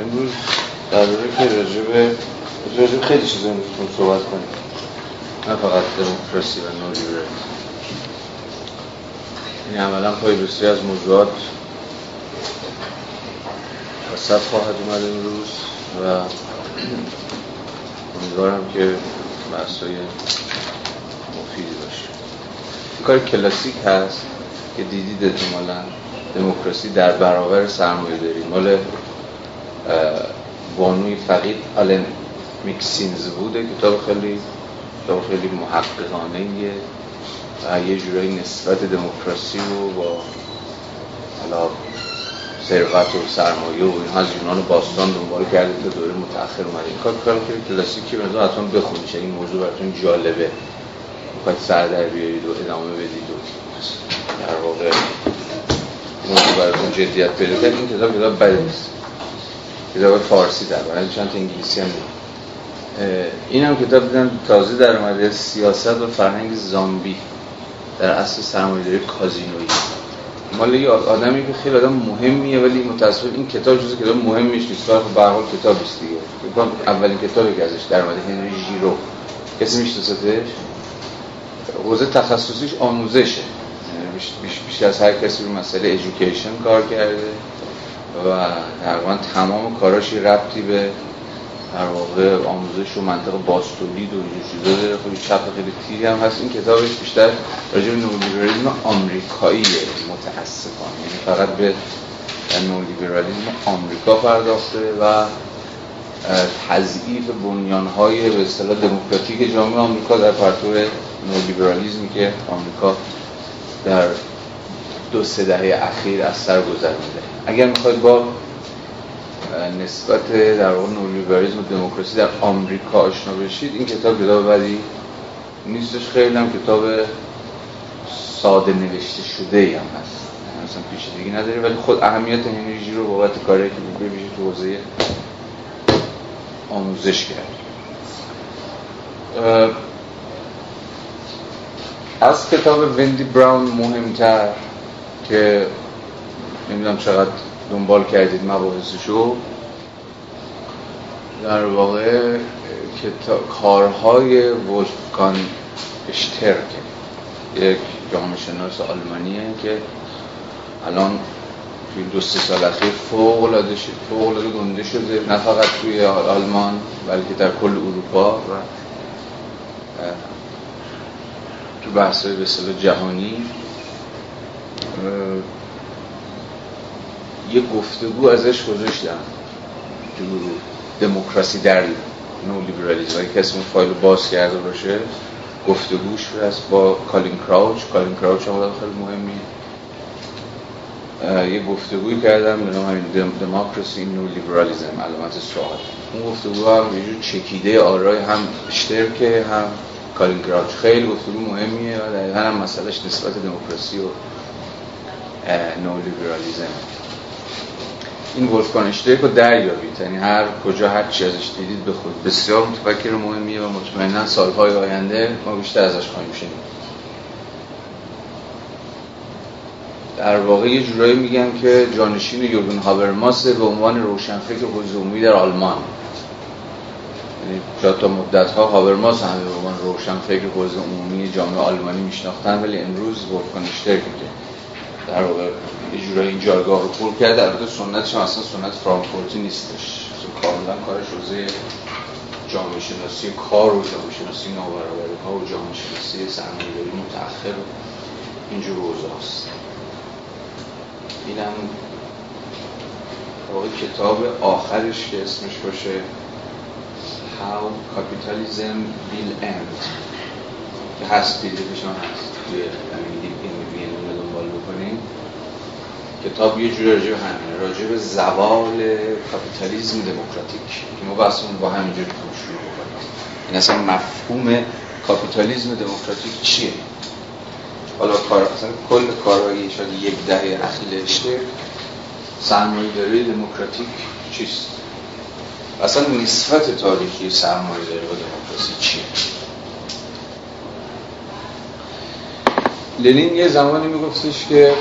امروز در که راجبه راجب خیلی چیزا می‌تونیم صحبت کنیم. نه فقط دموکراسی و نولیبرالیسم این عملا پای بسیاری از موضوعات وسط خواهد اومد امروز و امیدوارم که بحثای مفیدی باشه. کار کلاسیک هست که دیدید احتمالا دموکراسی در برابر سرمایه داری مال بانوی فقید آلن میکسینز بوده کتاب خیلی کتاب خیلی محققانه و یه جورایی نسبت دموکراسی رو با حالا ثروت و سرمایه و اینها از یونان باستان دنبال کرده تا دوره متأخر اومده. این کار کار که کلاسیکی به حتما بخونید این موضوع براتون جالبه. می‌خواید سر در بیارید و ادامه بدید و در واقع موضوع براتون جدیت پیدا کرد. این کتاب کتاب بدی نیست. کتاب فارسی در برای چند انگلیسی هم این هم کتاب دیدم تازه در اومده سیاست و فرهنگ زامبی در اصل سرمایه‌داری کازینویی. مال یه آدمی که خیلی آدم مهمیه ولی متاسفانه این کتاب جزو کتاب مهمیش نیست. ولی خب به کتاب است دیگه. اولین کتابی که ازش در اومده هنری ژیرو. کسی میشناستش حوزه تخصصیش آموزشه. یعنی بیش, بیش, بیش از هر کسی رو مسئله ایژوکیشن کار کرده. و تقریبا تمام کاراشی ربطی به در واقع آموزش و منطق باستولید و اینجور چیزا داره. خیلی چپ خیلی تیری هم هست. این کتابش بیشتر راجع به نولیبرالیسم آمریکایی متاسفانه. یعنی فقط به نولیبرالیسم آمریکا پرداخته و تضعیف بنیانهای به اصطلاح دموکراتیک جامعه آمریکا در پرتو نولیبرالیسمی که آمریکا در دو سه دهه اخیر از سر گذرونده اگر می‌خواید با نسبت در واقع نولیبرالیسم و دموکراسی در آمریکا آشنا بشید این کتاب کتاب بدی نیستش خیلی هم کتاب ساده نوشته شده هم هست. مثلا پیچیدگی نداره ولی خود اهمیت انرژی رو بابت کاری که بشه تو حوزه آموزش کرد. از کتاب وندی براون مهمتر که نمی‌دونم چقدر دنبال کردید مباحثشو. در واقع کارهای وولفگان اشترک یک جامعه شناس آلمانیه که الان توی دو سه سال اخیر فوق العاده فوق گنده شده. نه فقط توی آلمان بلکه در کل اروپا و تو بحث‌های به جهانی. یه گفتگو ازش گذاشتم تو دموکراسی در نو لیبرالیسم اگه کسی اون فایل باز کرده باشه گفتگوش هست با کالین کراوچ. کالین کراوچ هم خیلی مهمی. یه گفتگوی کردم به نام همین دموکراسی نو لیبرالیسم علامت سوال. اون گفتگو هم یه جور چکیده آرای هم اشترکه هم کالین کراوچ. خیلی گفتگو مهمیه و دقیقا هم مسئلهش نسبت دموکراسی و نو لیبرالیسم این ولفگان رو دریابید یعنی هر کجا هر چی ازش دیدید به خود. بسیار متفکر مهمیه و مطمئنا سالهای آینده ما بیشتر ازش خواهیم شنید. در واقع یه جورایی میگن که جانشین یورگن هابرماس به عنوان روشنفکر حضومی در آلمان. یعنی تا مدت ها هابرماس هم به عنوان روشنفکر حوزه عمومی جامعه آلمانی میشناختن ولی امروز ولفگان که در واقع یه جورایی این جایگاه رو پر کرده. البته سنتش هم اصلا سنت فرانکفورتی نیستش. کاملا کارش روزه جامعه شناسی کار و جامعه شناسی نابرابری ها و جامعه شناسی سرمایه‌داری متأخر اینجور روزه هست اینم واقع کتاب آخرش که اسمش باشه How Capitalism Will End. که هست پیدیفشان هست. توی کتاب یه جوری راجع به همینه راجع به زوال کاپیتالیزم دموکراتیک. که ما بحثمون با همینجوری شروع بکنیم این اصلا مفهوم کاپیتالیزم دموکراتیک چیه؟ حالا کار اصلا کل کارهایی شاید یک دهه اخیر اشتر سرمایه داری دموکراتیک چیست؟ اصلا نسبت تاریخی سرمایه داری با دموکراسی چیه؟ لنین یه زمانی میگفتش که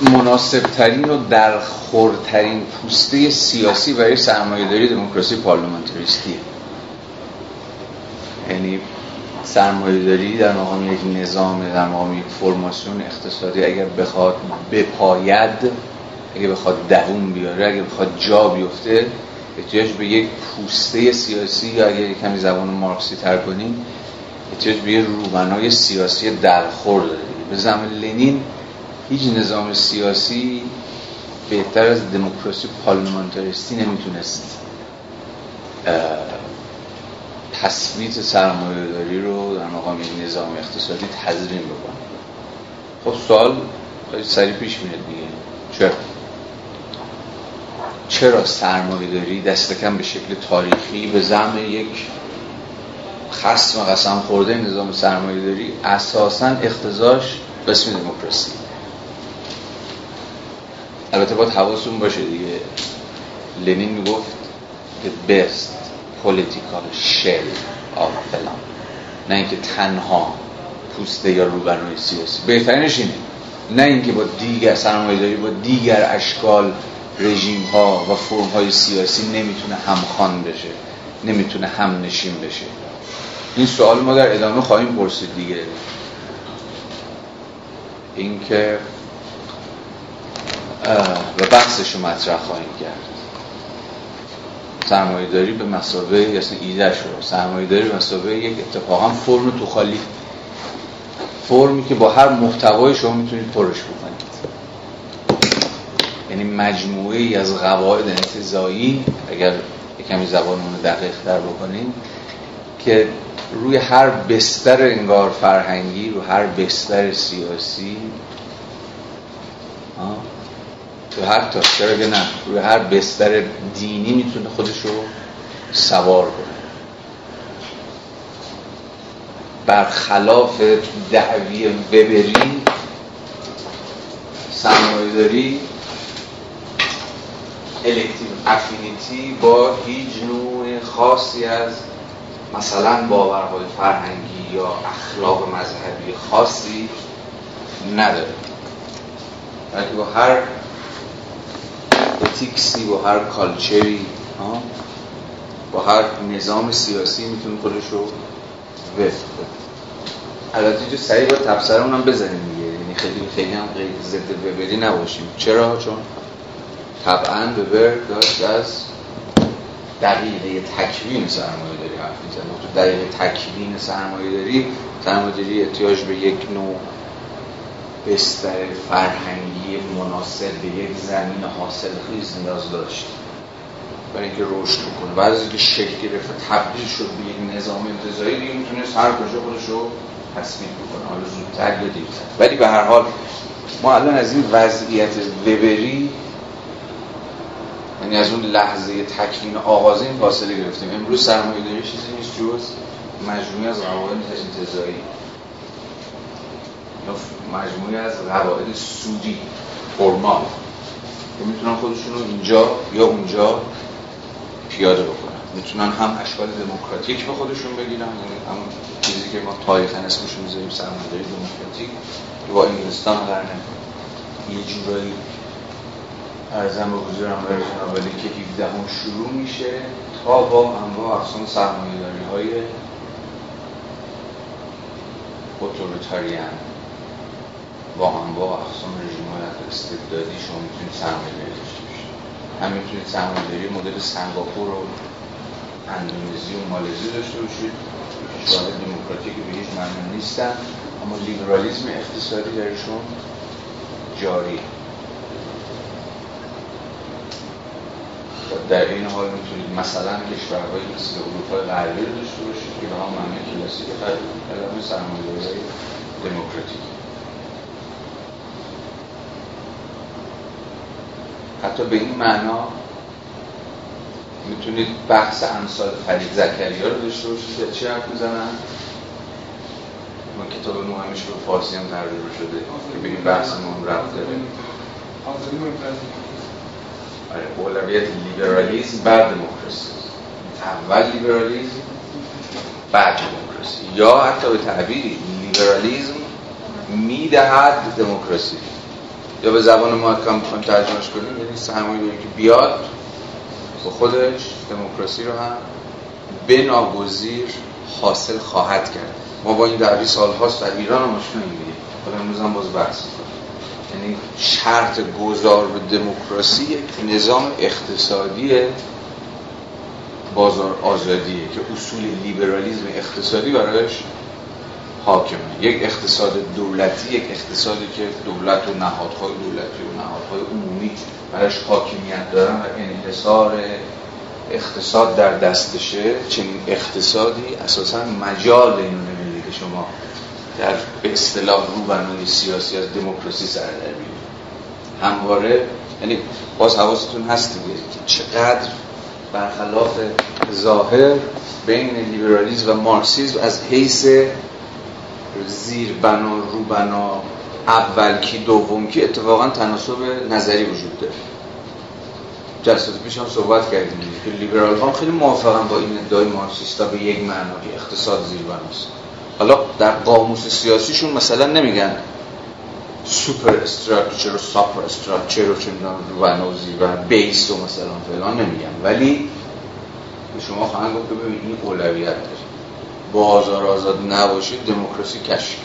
مناسبترین و در خورترین پوسته سیاسی برای سرمایهداری دموکراسی پارلمانتریستیه یعنی سرمایهداری در مقام یک نظام در مقام یک فرماسیون اقتصادی اگر بخواد بپاید اگر بخواد دووم بیاره اگر بخواد جا بیفته احتیاج به یک پوسته سیاسی یا اگر کمی زبان مارکسی تر کنیم احتیاج به یک روبنای سیاسی درخور داره به زمان لنین هیچ نظام سیاسی بهتر از دموکراسی پارلمانتاریستی نمی‌تونست تصویت سرمایه داری رو در مقام نظام اقتصادی تزرین بکنه. خب سوال خیلی سریع پیش میاد دیگه. چرا؟ چرا سرمایه داری دست کم به شکل تاریخی به زم یک خصم قسم خورده نظام سرمایه داری اساسا اختزاش اسم دموکراسی. البته باید حواستون باشه دیگه. لنین می‌گفت the best political shell of فلان. نه اینکه تنها پوسته یا روبرنای سیاسی. بهترینش اینه. نه اینکه با دیگر سرمایه داری با دیگر اشکال رژیم ها و فرم های سیاسی نمی‌تونه همخوان بشه نمی‌تونه هم نشین بشه. این سوال ما در ادامه خواهیم پرسید دیگه. اینکه و بحثش رو مطرح خواهیم کرد. سرمایه داری به مسابقه یا ایده شد سرمایه داری به مسابقه یک اتفاقا فرم تو خالی. فرمی که با هر محتوای شما می‌تونید پرش بکنید. یعنی مجموعه ای از قواعد انتظایی اگر کمی زبانمون رو دقیق تر بکنیم که روی هر بستر انگار فرهنگی رو هر بستر سیاسی تو هر تا چرا نه؟ روی هر بستر دینی می‌تونه خودش رو سوار کنه. برخلاف دعوی وبری سرمایه داری الکتیو افینیتی با هیچ نوع خاصی از مثلا باورهای فرهنگی یا اخلاق مذهبی خاصی نداره. بلکه با هر اتیکسی با هر کالچری با هر نظام سیاسی می‌تونه خودش رو وفق کنه البته جو سریع با تبصره اونم بزنیم دیگه. یعنی خیلی خیلی هم غیر ضد وبری نباشیم. چرا؟ چون طبعا وبر داشت از دقیقه تکوین سرمایه داری حرف می‌زنه. تو دقیقه تکوین سرمایه داری سرمایه داری احتیاج به یک نوع بستر فرهنگی مناسب به یک زمین حاصل خیز نیاز داشت. برای اینکه رشد کنه بعد از اینکه شکل گرفت تبدیل شد به یک نظام انتظایی دیگه می‌تونست هر کجا خودش رو تصمیم بکنه. حالا زودتر یا دیرتر ولی به هر حال ما الان از این وضعیت وبری یعنی از اون لحظه تکوین آغازین فاصله گرفتیم. امروز سرمایه داری چیزی نیست جز مجموعی از قواعد انتزاعی مجموعی از قواعد سودی فرمال که می‌تونن خودشون رو اینجا یا اونجا پیاده بکنن. می‌تونن هم اشکال دموکراتیک به خودشون بگیرن یعنی هم چیزی که ما تاریخا اسمش می‌ذاریم سرمایه‌داری دموکراتیک که با انگلستان قرن یه جورایی ارزم به حضور امرای جنابالی که 17 هم شروع میشه تا با انواع اقسام سرمایه‌داری های اتوریتاریان. با انواع اقسام رژیم استبدادی شما می‌تونید سرمایه‌داری داشته باشید. هم می‌تونید سرمایه‌داری مدل سنگاپور و اندونزی و مالزی داشته باشید. کشورهای دموکراتیک به هیچ معنی نیستن اما لیبرالیزم اقتصادی درشون جاری. در این حال می‌تونید مثلا کشورهایی مثل اروپای غربی رو داشته باشید که به هم معنی کلاسیک کلمه سرمایه‌داری دموکراتیک. حتی به این معنا می‌تونید بحث امثال فرید زکریا رو داشته باشید. که چی حرف می‌زنن؟ ما کتاب مهمش رو فارسی هم ترجمه شده. که به این بحث ما رفت داره. آره اولویت لیبرالیزم بعد دموکراسی. اول لیبرالیزم بعد دموکراسی. یا حتی به تعبیری لیبرالیزم می‌دهد دموکراسی. یا به زبان ما کم ترجمهش کنیم یعنی سرمایه که بیاد با خودش دموکراسی رو هم به ناگزیر حاصل خواهد کرد. ما با این دعوی سال هاست در ایران هم مشکل حالا امروز هم باز بحث یعنی شرط گذار به دموکراسی یک نظام اقتصادی بازار آزادیه که اصول لیبرالیزم اقتصادی برایش حاکمه یک اقتصاد دولتی یک اقتصادی که دولت و نهادهای دولتی و نهادهای عمومی برایش حاکمیت دارن و انحصار اقتصاد در دستشه چنین اقتصادی اساسا مجال اینو نمیده که شما در به اصطلاح روبنای سیاسی از دموکراسی سر در همواره یعنی باز حواستون هست دیگه که چقدر برخلاف ظاهر بین لیبرالیسم و مارکسیسم از حیث زیر بنا رو بنا اول کی دوم کی اتفاقا تناسب نظری وجود داره. جلسات پیش هم صحبت کردیم. که لیبرال ها خیلی موافقن با این ادعای مارکسیستا به یک معنا اقتصاد زیر بناست حالا در قاموس سیاسیشون مثلا نمیگن سوپر استراکچر و ساپر استراکچر و چندان رو بنا و بیس و مثلا فلان نمیگن. ولی به شما خواهند گفت که ببینید این اولویت داره. بازار آزاد نباشه دموکراسی کشک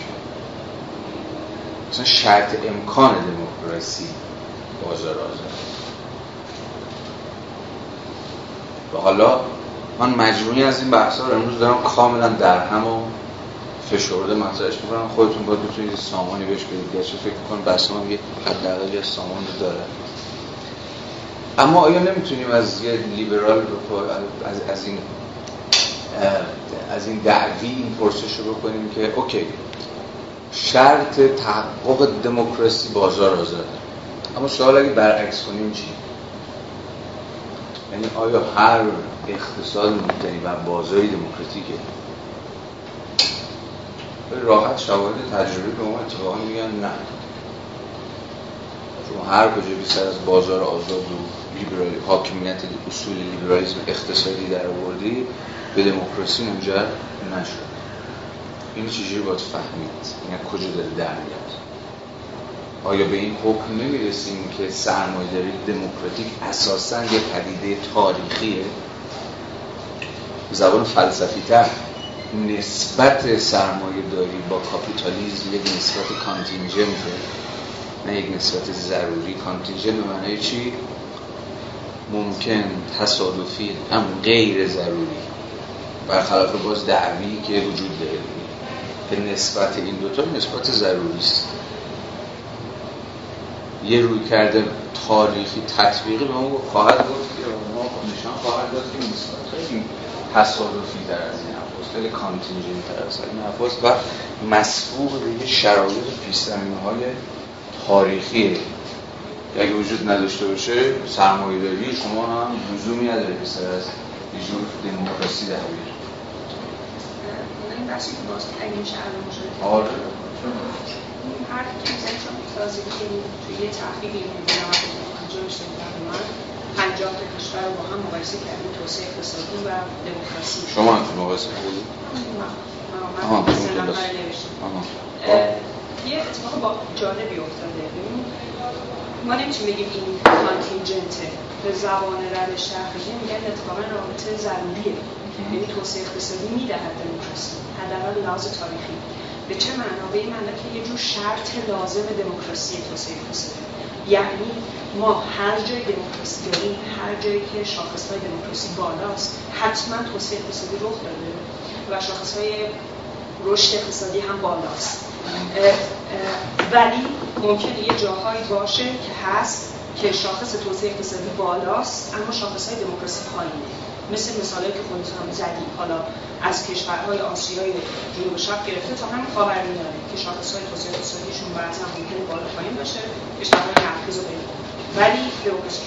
مثلا شرط امکان دموکراسی بازار آزاد. و حالا من مجموعی از این بحث رو امروز دارم کاملا در هم و فشرده مطرحش می‌کنم. خودتون باید بتونید سامانی بهش بدید. گرچه فکر کنم بحث هم یه حداقلی از سامان رو داره. اما آیا نمی‌تونیم از یه لیبرال از, از این از این دعوی این پرسش رو بکنیم که اوکی شرط تحقق دموکراسی بازار آزاده اما سوال اگه برعکس کنیم چی؟ یعنی آیا هر اقتصاد مدنی و بازاری دموکراتیکه؟ راحت شواهد تجربی به ما اتفاقا میگن نه. شما هر کجا بی سر از بازار آزاد و لیبرالی حاکمیت اصول لیبرالیسم اقتصادی در آوردی به دموکراسی منجر نشد. این چیزی باید فهمید. این کجا داره در میاد؟ آیا به این حکم نمی‌رسیم که سرمایه‌داری دموکراتیک اساسا یه پدیده تاریخیه؟ زبان فلسفی تر نسبت سرمایه داری با کاپیتالیزم یک نسبت contingent ه نه یک نسبت ضروری contingent به معنی چی؟ ممکن تصادفی هم غیر ضروری برخلاف باز دعوی که وجود داره به نسبت این دوتا نسبت ضروری است یه روی کرده تاریخی تطبیقی به ما خواهد گفت که ما نشان خواهد داد که نسبت خیلی تصادفی در از این حفاظ خیلی کانتینجنت تر از این و مسبوق به یه شرایط پیستمین های تاریخیه اگه وجود نداشته باشه سرمایه داری شما هم لزومی نداره که سر از یه جور دموکراسی در شهر مشارکت آره. حرف که توی یه تحقیقی من پنجاه تا کشور رو با هم مقایسه کردیم توسعه اقتصادی و دموکراسی. شما هم مقایسه کردید؟ من من نوشتم یه اتفاق با جالبی افتاده. ما نمی‌تونیم بگیم این کانتینجنته به زبان روش تحقیقی میگن اتفاقا رابطه ضروریه. یعنی توسعه اقتصادی می‌دهد دموکراسی حداقل لحاظ تاریخی. به چه معنا به این معنا که یه جور شرط لازم دموکراسی توسعه اقتصادی. یعنی ما هر جای دموکراسی داریم هر جایی که شاخص های دموکراسی بالاست حتما توسعه اقتصادی رخ داده و شاخص های رشد اقتصادی هم بالاست. ولی ممکنه یه جاهایی باشه که هست که شاخص توسعه اقتصادی بالاست اما شاخص های دموکراسی پایینه. مثل مثالی که خودتون هم زدیم حالا از کشورهای آسیای جنوب شرق گرفته تا همین خاورمیانه که شاخص های توسعه اقتصادیشون بعضا ممکنه بالا پایین باشه کشورهای مرکز و ولی دموکراسی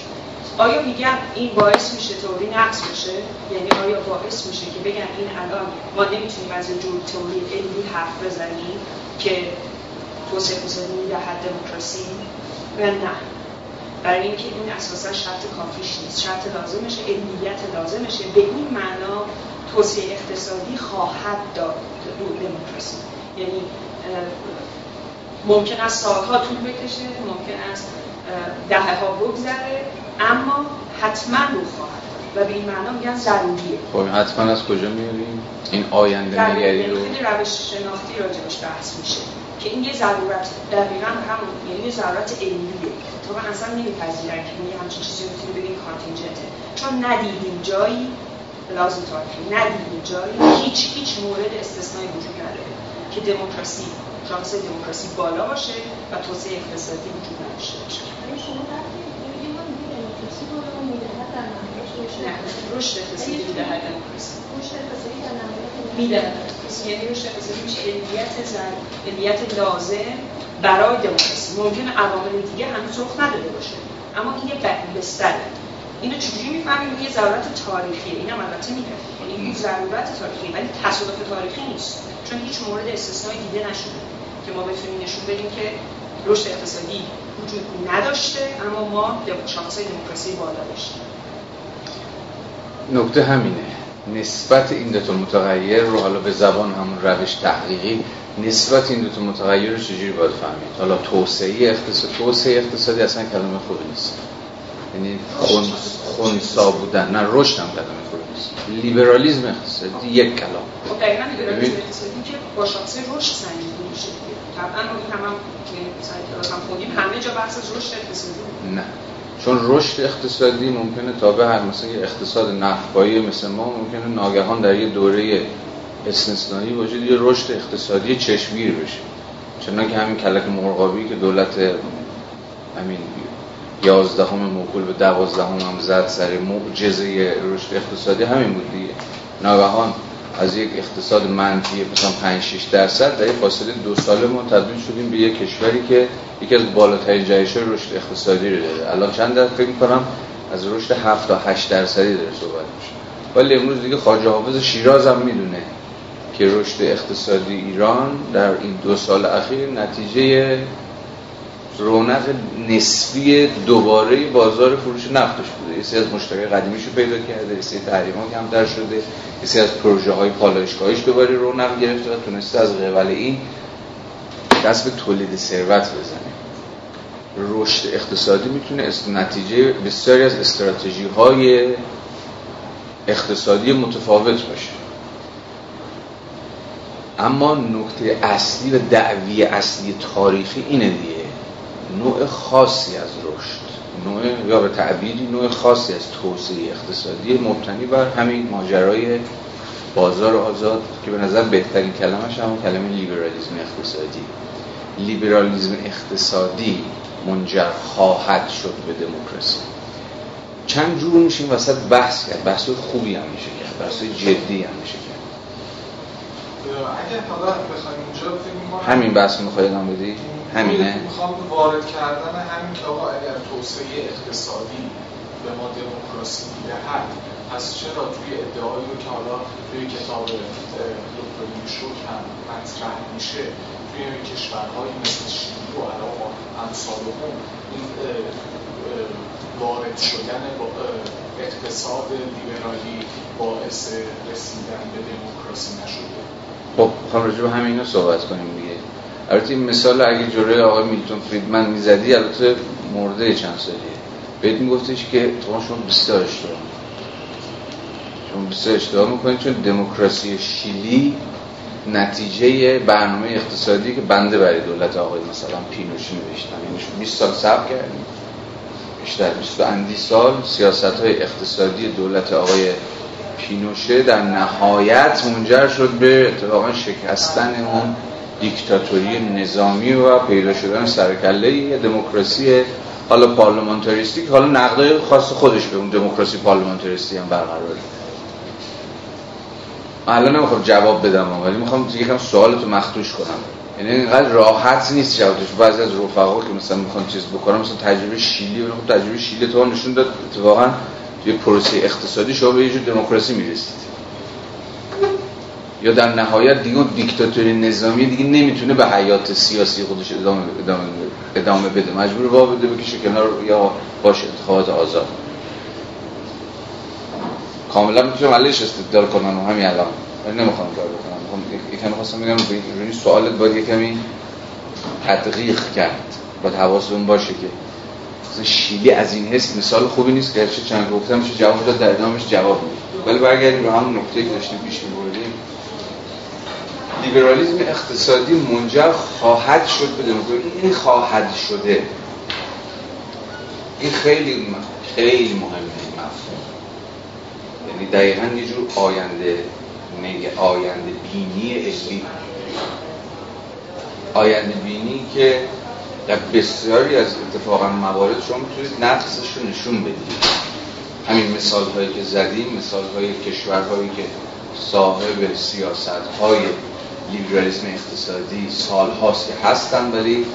آیا میگم این باعث میشه توری نقص بشه؟ یعنی آیا باعث میشه که بگم این الان ما نمی‌تونیم از این جور توری علمی حرف بزنیم که توسعه اقتصادی می‌دهد دموکراسی؟ و نه. برای اینکه این اساسا شرط کافیش نیست. شرط لازمشه علمیت لازمشه. به این معنا توسعه اقتصادی خواهد داد دموکراسی. یعنی ممکن است سالها طول بکشه ممکن است دهه ها بگذره. اما حتما رو خواهد و به این معنا میگن ضروریه. خب حتما از کجا میاریم؟ این آینده نگری رو؟ خیلی روش شناختی راجبش بحث میشه که این یه ضرورت دقیقا همون یعنی یه ضرورت علمیه تو اصلا نمیپذیرن که یه همچین چیزی رو بتونی بگیم کانتینجنته. چون ندیدیم جایی لازم تاریخی ندیدیم جایی هیچ هیچ مورد استثنایی وجود نداره که دموکراسی شانس دموکراسی بالا باشه و توسعه اقتصادی وجود نداشته باشه. رشد اقتصادی می‌دهد دموکراسی می‌دهد یعنی رشد اقتصادی میشه علمیت زن علمیت لازم برای دموکراسی ممکنه عوامل دیگه هنوز رخ نداده باشه اما این یه بستره اینو چجوری می‌فهمیم یه ضرورت تاریخیه اینم البته میگه یعنی این ضرورت تاریخی ولی تصادف تاریخی نیست چون هیچ مورد استثنایی دیده نشده که ما بتونیم نشون بدیم که رشد اقتصادی وجود نداشته اما ما شانس دموکراسی بالا داشتیم. نکته همینه. نسبت این دو تا متغیر رو حالا به زبان همون روش تحقیقی نسبت این دو تا متغیر رو چجوری باید فهمید؟ حالا توسعه اقتصادی توسعه اقتصادی اصلا کلمه خوبی نیست. یعنی خون خونسا بودن. نه رشد هم کلمه خوبی نیست. لیبرالیسم اقتصادی یک کلام. خب دقیقاً لیبرالیسم اقتصادی که با شانس رشد سنجیده طبعا این هم هم همه جا بحث رشد اقتصادی نه. چون رشد اقتصادی ممکنه تا به هر مثلا یه اقتصاد نفبایی مثل ما ممکنه ناگهان در یه دوره استثنایی وجود یه رشد اقتصادی چشمگیر بشه. چون که همین کلک مرغابی که دولت همین یازدهم موکول به دوازدهم هم زد سر معجزه رشد اقتصادی همین بود دیگه. ناگهان از یک اقتصاد منفی مثلا 5 6 درصد در فاصله دو ساله ما تبدیل شدیم به یک کشوری که یکی از بالاترین جهش رشد اقتصادی رو داره. الان چند در فکر کنم از رشد 7 تا 8 درصدی داره صحبت میشه. ولی امروز دیگه خواجه حافظ شیراز هم می‌دونه که رشد اقتصادی ایران در این دو سال اخیر نتیجه رونق نسبی دوباره بازار فروش نفتش بوده. یه از مشتری قدیمیشو پیدا کرده یه سری تحریما کمتر شده یه از پروژه های پالایشگاهیش دوباره رونق گرفته و تونسته از قبل این دست به تولید ثروت بزنه. رشد اقتصادی می‌تونه نتیجه بسیاری از استراتژی های اقتصادی متفاوت باشه. اما نکته اصلی و دعوی اصلی تاریخی اینه دیگه. نوع خاصی از رشد نوع یا به تعبیری نوع خاصی از توسعه اقتصادی مبتنی بر همین ماجرای بازار آزاد که به نظر بهترین کلمش همون کلمه لیبرالیزم اقتصادی. لیبرالیزم اقتصادی منجر خواهد شد به دموکراسی. چند جور این وسط بحث کرد. بحث خوبی هم میشه کرد. بحث جدی هم میشه کرد. همین بحث می‌خواید هم بدی؟ همینه. می‌خوام وارد کردن همین که آقا اگر توسعه اقتصادی به ما دموکراسی می‌دهد پس چرا توی ادعایی رو که حالا توی کتاب دکتر شد هم مطرح میشه توی کشورهایی مثل شیلی و عراق و امثال این وارد شدن با اقتصاد لیبرالی باعث رسیدن به دموکراسی نشده؟ خب خواهم راجع به همین صحبت کنیم البته این مثال اگه جلوی آقای میلتون فریدمن می‌زدی البته مرده چند سالیه بهت میگفتش که شما بسیار اشتباه شما بسیار اشتباه می‌کنید چون دموکراسی شیلی نتیجه برنامه اقتصادی که بنده برای دولت آقای مثلا پینوشی نوشتم یعنی 20 سال صبر کردیم بیشتر 20 اندی سال سیاست های اقتصادی دولت آقای پینوشه در نهایت منجر شد به اتفاقا شکستن اون دیکتاتوری نظامی و پیدا شدن سرکله دموکراسی حالا پارلمانتاریستی که حالا نقدای خاص خودش به اون دموکراسی پارلمانتاریستی هم برقرار الان نمی‌خوام جواب بدم ولی می‌خوام یکم سوالتو مخدوش کنم. یعنی اینقدر راحت نیست جوابش. بعضی از رفقا که مثلا می‌خوان چیز بکنم مثلا تجربه شیلی و خب تجربه شیلی تو نشون داد. اتفاقا توی پروسه اقتصادی شما به یه جور دموکراسی می‌رسید. یا در نهایت دیگه دیکتاتوری نظامی دیگه نمی‌تونه به حیات سیاسی خودش ادامه, ادامه, ادامه بده. مجبور وا بده بکشه کنار یا باشه انتخابات آزاد. کاملا می‌تونم علیش استدلال کنم همین الان. ولی نمی‌خوام کار بکنم. می‌خوام یکم خواستم بگم روی سوالت باید یکمی تدقیق کرد. باید حواستون باشه که شیلی از این حس مثال خوبی نیست که چند گفتم میشه جواب داد در ادامهش جواب میده. ولی برگردیم به همون نقطه که داشتیم پیش میبردیم. لیبرالیزم اقتصادی منجر خواهد شد به دموکراسی. این خواهد شده. این خیلی خیلی مهمه این مفهوم. یعنی دقیقا یه جور آینده نگه آینده بینی علمی. آینده بینی که در بسیاری از اتفاقا موارد شما می‌تونید نقصش رو نشون بدید. همین مثال هایی که زدیم مثال های کشورهایی که صاحب سیاست های لیبرالیسم اقتصادی سال هاست که هستن ولی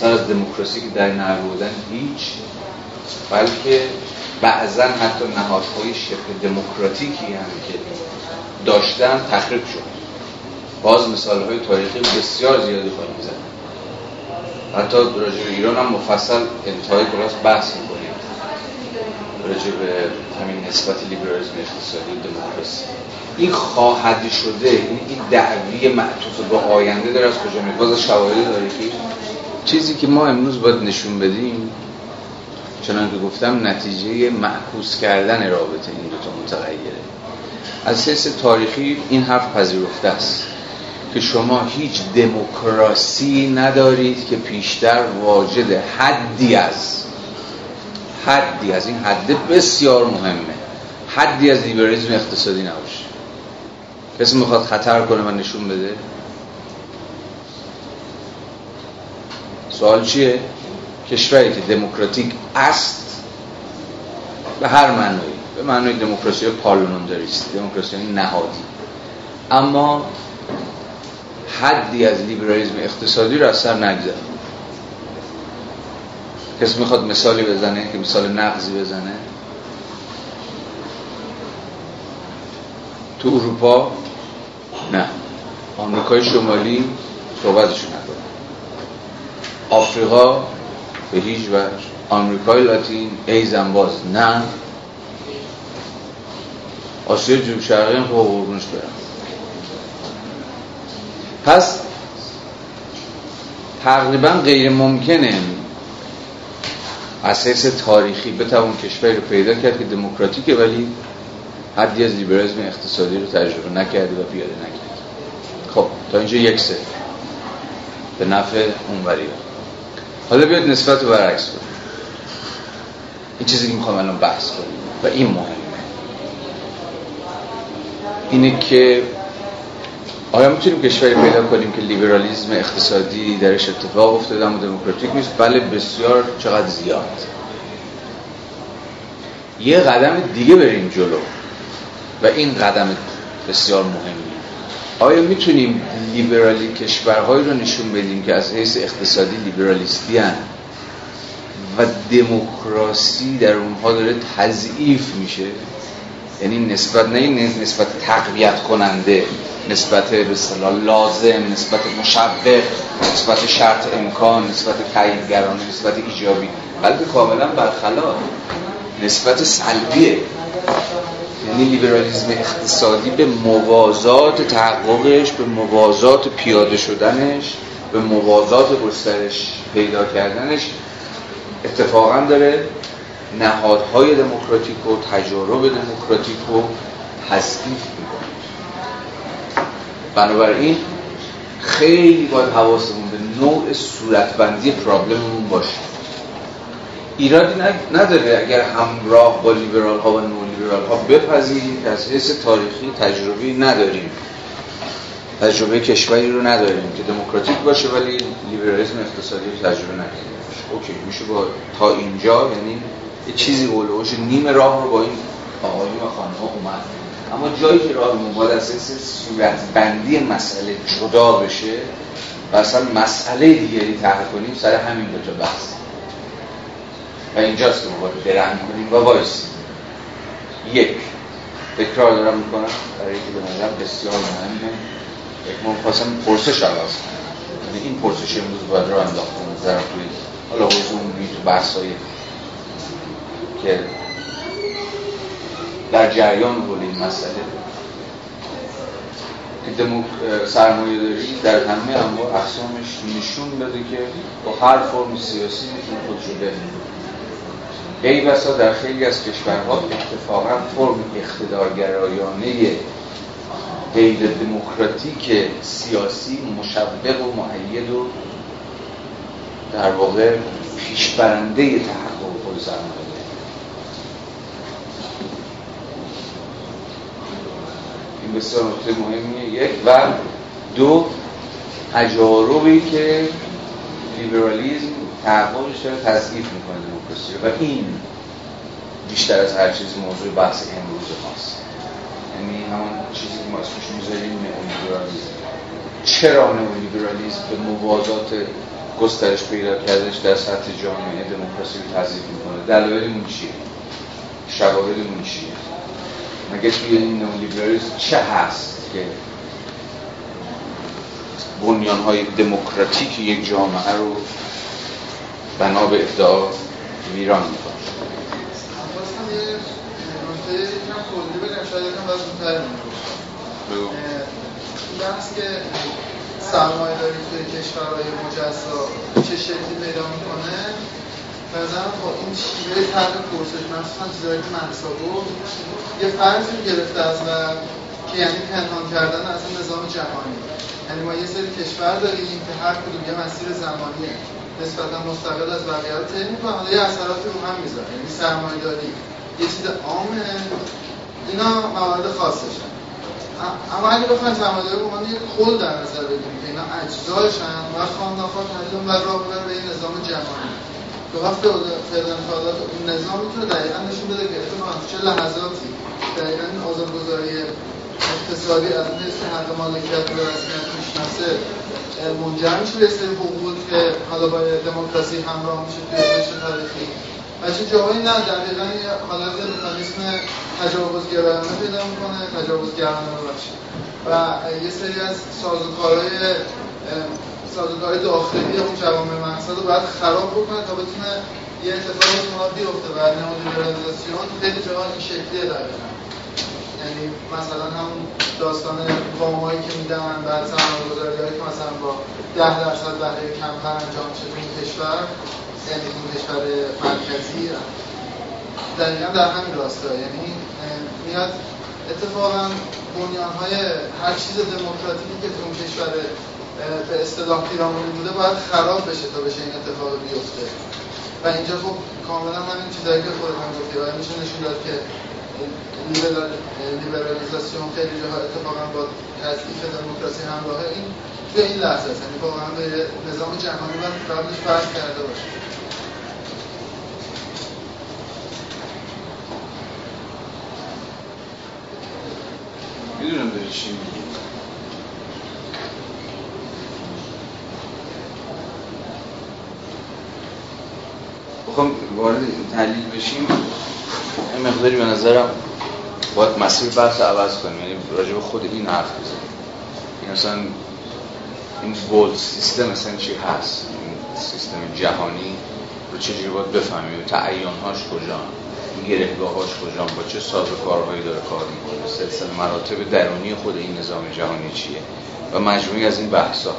سر از دموکراسی که در بودن هیچ. بلکه بعضا حتی نهادهای شبه دموکراتیکی هم که داشتن تخریب شد. باز مثال های تاریخی بسیار زیادی خواهیم زد حتی راجع به ایران هم مفصل انتهای کلاس بحث می‌کنیم. راجع به همین نسبت لیبرالیسم اقتصادی دموکراسی. این خواهد شده این این دعوی معطوف به آینده داره از کجا میاد؟ باز شواهد تاریخی؟ چیزی که ما امروز باید نشون بدیم چنان که گفتم نتیجه معکوس کردن رابطه این دو تا متغیره. از حیث تاریخی این حرف پذیرفته است که شما هیچ دموکراسی ندارید که پیشتر واجد حدی از حدی از این حد بسیار مهمه. حدی از لیبرالیسم اقتصادی نباشه. کسی می‌خواد خطر کنه من نشون بده؟ سوال چیه؟ کشوری که دموکراتیک است به هر معنی به معنی دموکراسی پارلمانداریست دموکراسی نهادی. اما حدی از لیبرالیسم اقتصادی رو از سر نگذره می‌خواد مثالی بزنه که مثال نقضی بزنه؟ تو اروپا نه. آمریکای شمالی صحبتشون نداره آفریقا به هیچ وجه. آمریکای لاتین ای زنباز نه. آسیا جنوب شرقی هم خب قربونش برم. پس تقریبا غیر ممکنه حیث تاریخی بتوان کشوری رو پیدا کرد که دموکراتیکه ولی حدی از لیبرالیسم اقتصادی رو تجربه نکرده و پیاده نکرد خب تا اینجا یک سه. به نفع اونوری. حالا بیاد نسبت رو برعکس کنیم. این چیزی که می‌خوام الان بحث کنیم و این مهمه. اینه که آیا می‌تونیم کشوری پیدا کنیم که لیبرالیزم اقتصادی درش اتفاق افتاده اما دموکراتیک نیست؟ بله بسیار چقدر زیاد. یه قدم دیگه بریم جلو. و این قدم بسیار مهمی. آیا می‌تونیم لیبرالی کشورهایی رو نشون بدیم که از حیث اقتصادی لیبرالیستی هن و دموکراسی در اونها داره تضعیف میشه؟ یعنی نسبت نه نسبت تقویت کننده نسبت به لازم نسبت مشبه نسبت شرط امکان نسبت تاییدگرانه نسبت ایجابی. بلکه کاملا برخلاف نسبت سلبیه. یعنی لیبرالیزم اقتصادی به موازات تحققش به موازات پیاده شدنش به موازات گسترش پیدا کردنش اتفاقا داره نهادهای دموکراتیک و تجارب دموکراتیک رو تضعیف می‌کنه. بنابراین خیلی باید حواسمون به نوع صورتبندی پرابلممون باشه. ایرادی نداره اگر همراه با لیبرال ها و نو لیبرال ها بپذیریم که از حیث تاریخی تجربی نداریم. تجربه کشوری رو نداریم که دموکراتیک باشه ولی لیبرالیسم اقتصادی رو تجربه نکرده okay میشه با تا اینجا یعنی یه چیزی قولوش نیم راه رو با این آقایون و خانم ها اومد. اما جایی که راه باید از صورت بندی مسئله جدا بشه و اصلا مسئله دیگری طرح کنیم سر همین دو تا بحث. و اینجاست که ما باید درنگ کنیم و وایسیم یک. تکرار دارم می‌کنم. برای که به بسیار مهمه. یک من خواستم پرسش عوض کنم. این پرسش امروز باید رو انداختم نظرم توی حالا حضور تو بحث های که در جریان حول این مسئله. که سرمایه داری در همه اقسامش نشون بده که با هر فرم سیاسی می‌تونه خودش رو ای بسا در خیلی از کشورها اتفاقا فرم اقتدارگرایانه غیر دموکراتیک سیاسی مشبق و معید و در واقع پیشبرنده تحقق سرمایه این بسیار نکته مهمیه. یک و دو تجاربی که لیبرالیزم تحققش داره تضعیف می‌کنه. دموکراسی و این بیشتر از هر چیز موضوع بحث امروز ماست. یعنی همون چیزی که ما اسمش می‌ذاریم نئولیبرالیسم چرا نئولیبرالیسم به موازات گسترش پیدا کردش در سطح جامعه دموکراسی رو تضعیف می‌کنه. دلایلمون چیه؟ شواهدمون چیه؟ مگه توی این نئولیبرالیسم چه هست که بنیان های دموکراتیک یک جامعه رو بنا به ادعا ویران می‌کنه. بحث که سرمایه داری توی کشورهای مجزا چه شکلی پیدا می‌کنه نظرم با این شیوه طرح پرسش مخصوصا چیزایی که محسا یه فرضی گرفته از و که یعنی پنهان کردن از این نظام جهانی. یعنی ما یه سری کشور داریم که هر کدوم یه مسیر زمانیه. نسبتا مستقل از بقیه رو طی می‌کنه. حالا یه اثراتی رو هم می‌ذاره. یعنی سرمایه داری یه چیز عامه. اینا موارد خاصشن. اما اگه بخوایم سرمایه داری به یک کل در نظر بگیریم که اینا اجزایشن و نخواه تحلیل و راه به این نظام جهانی. به وقت فعلا اون نظام می‌تونه دقیقا نشون بده که اتفاقا چه لحظاتی دقیقا این آزادگذاری اقتصادی از اون حس حق مالکیت به رسمیت می‌شناسه منجر میشه به سری حقوق که حالا با دموکراسی همراه میشه توی رشته تاریخی. و چه جاهایی نه دقیقا یه حالت مکانیسم تجاوزگرایانه پیدا می‌کنه تجاوزگرانه ببخشید. و یه سری از سازوکارهای سازوکار داخلی اون جوامع مقصد رو باید خراب بکنه تا بتونه یه اتفاق ما بیفته و نئولیبرالیزاسیون خیلی جاها این شکلیه دقیقا. یعنی مثلا همون داستان وامایی که میدن بعد سرمایه گذاری که مثلا با ده درصد بهره کمتر انجام شده این کشور یعنی این کشور مرکزی دقیقا در همین راستا. یعنی میاد اتفاقا بنیان های هر چیز دموکراتیکی که تو اون کشور به اصطلاح پیرامونی بوده باید خراب بشه تا بشه این اتفاق بیفته. و اینجا خب کاملا همین چیزایی که خودت هم گفتی میشه نشون داد که لیبرالیزاسیون خیلی جاها اتفاقا با تضعیف دموکراسی همراهه این توی این لحظه است. یعنی واقعا به نظام جهانی باید قبلش فرض کرده باشه. می‌دونم چی بخوام وارد تحلیل بشیم. این مقداری به نظرم باید مسیر بحث عوض کنیم. یعنی راجع به خود این حرف بزنیم. این مثلا این گولد سیستم مثلا چی هست؟ این سیستم جهانی رو چجوری باید بفهمیم؟ تعیانهاش کجا؟ گرهگاهاش کجا؟ با چه ساز و کارهایی داره کار می‌کنه؟ سلسله مراتب درونی خود این نظام جهانی چیه؟ و مجموعی از این بحثا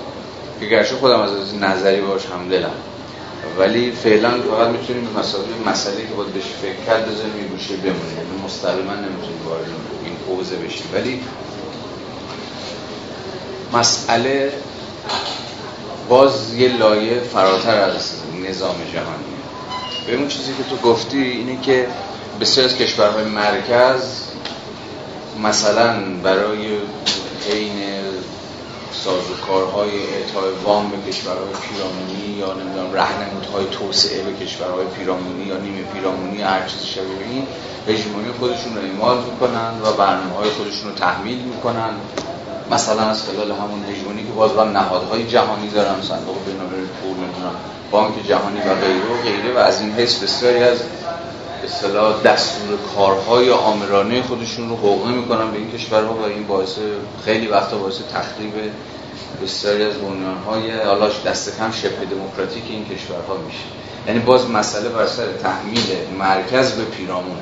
که گرچه خودم از نظری باش هم دلم ولی فعلا فقط می‌تونیم به مسئله مسئله که باید بهش فکر کرد بزنیم یه گوشه بمونیم یعنی مستقیما نمی‌تونیم وارد این حوزه بشیم. ولی مسئله باز یه لایه فراتر از نظام جهانی. به اون چیزی که تو گفتی اینه که بسیار از کشورهای مرکز مثلا برای عین سازوکارهای اعطای وام به کشورهای پیرامونی یا نمی‌دونم رهنمودهای توسعه به کشورهای پیرامونی یا نیمه پیرامونی هر چیزی شبیه این هژمونی خودشون رو اعمال می‌کنن و برنامه های خودشون رو تحمیل می‌کنن. مثلا از خلال همون هژمونی که باز با نهادهای جهانی دارن صندوق بین‌المللی پول بانک جهانی و غیره و غیره و از این حیث بسیاری از اصطلاح دستور کارهای آمرانه خودشون رو حقوقه می‌کنن به این کشورها و این باعث خیلی وقتا باعث تخریب بسیاری از های حالا دست کم شبه دموکراتیک این کشورها میشه. یعنی باز مسئله بر سر تحمیل مرکز به پیرامون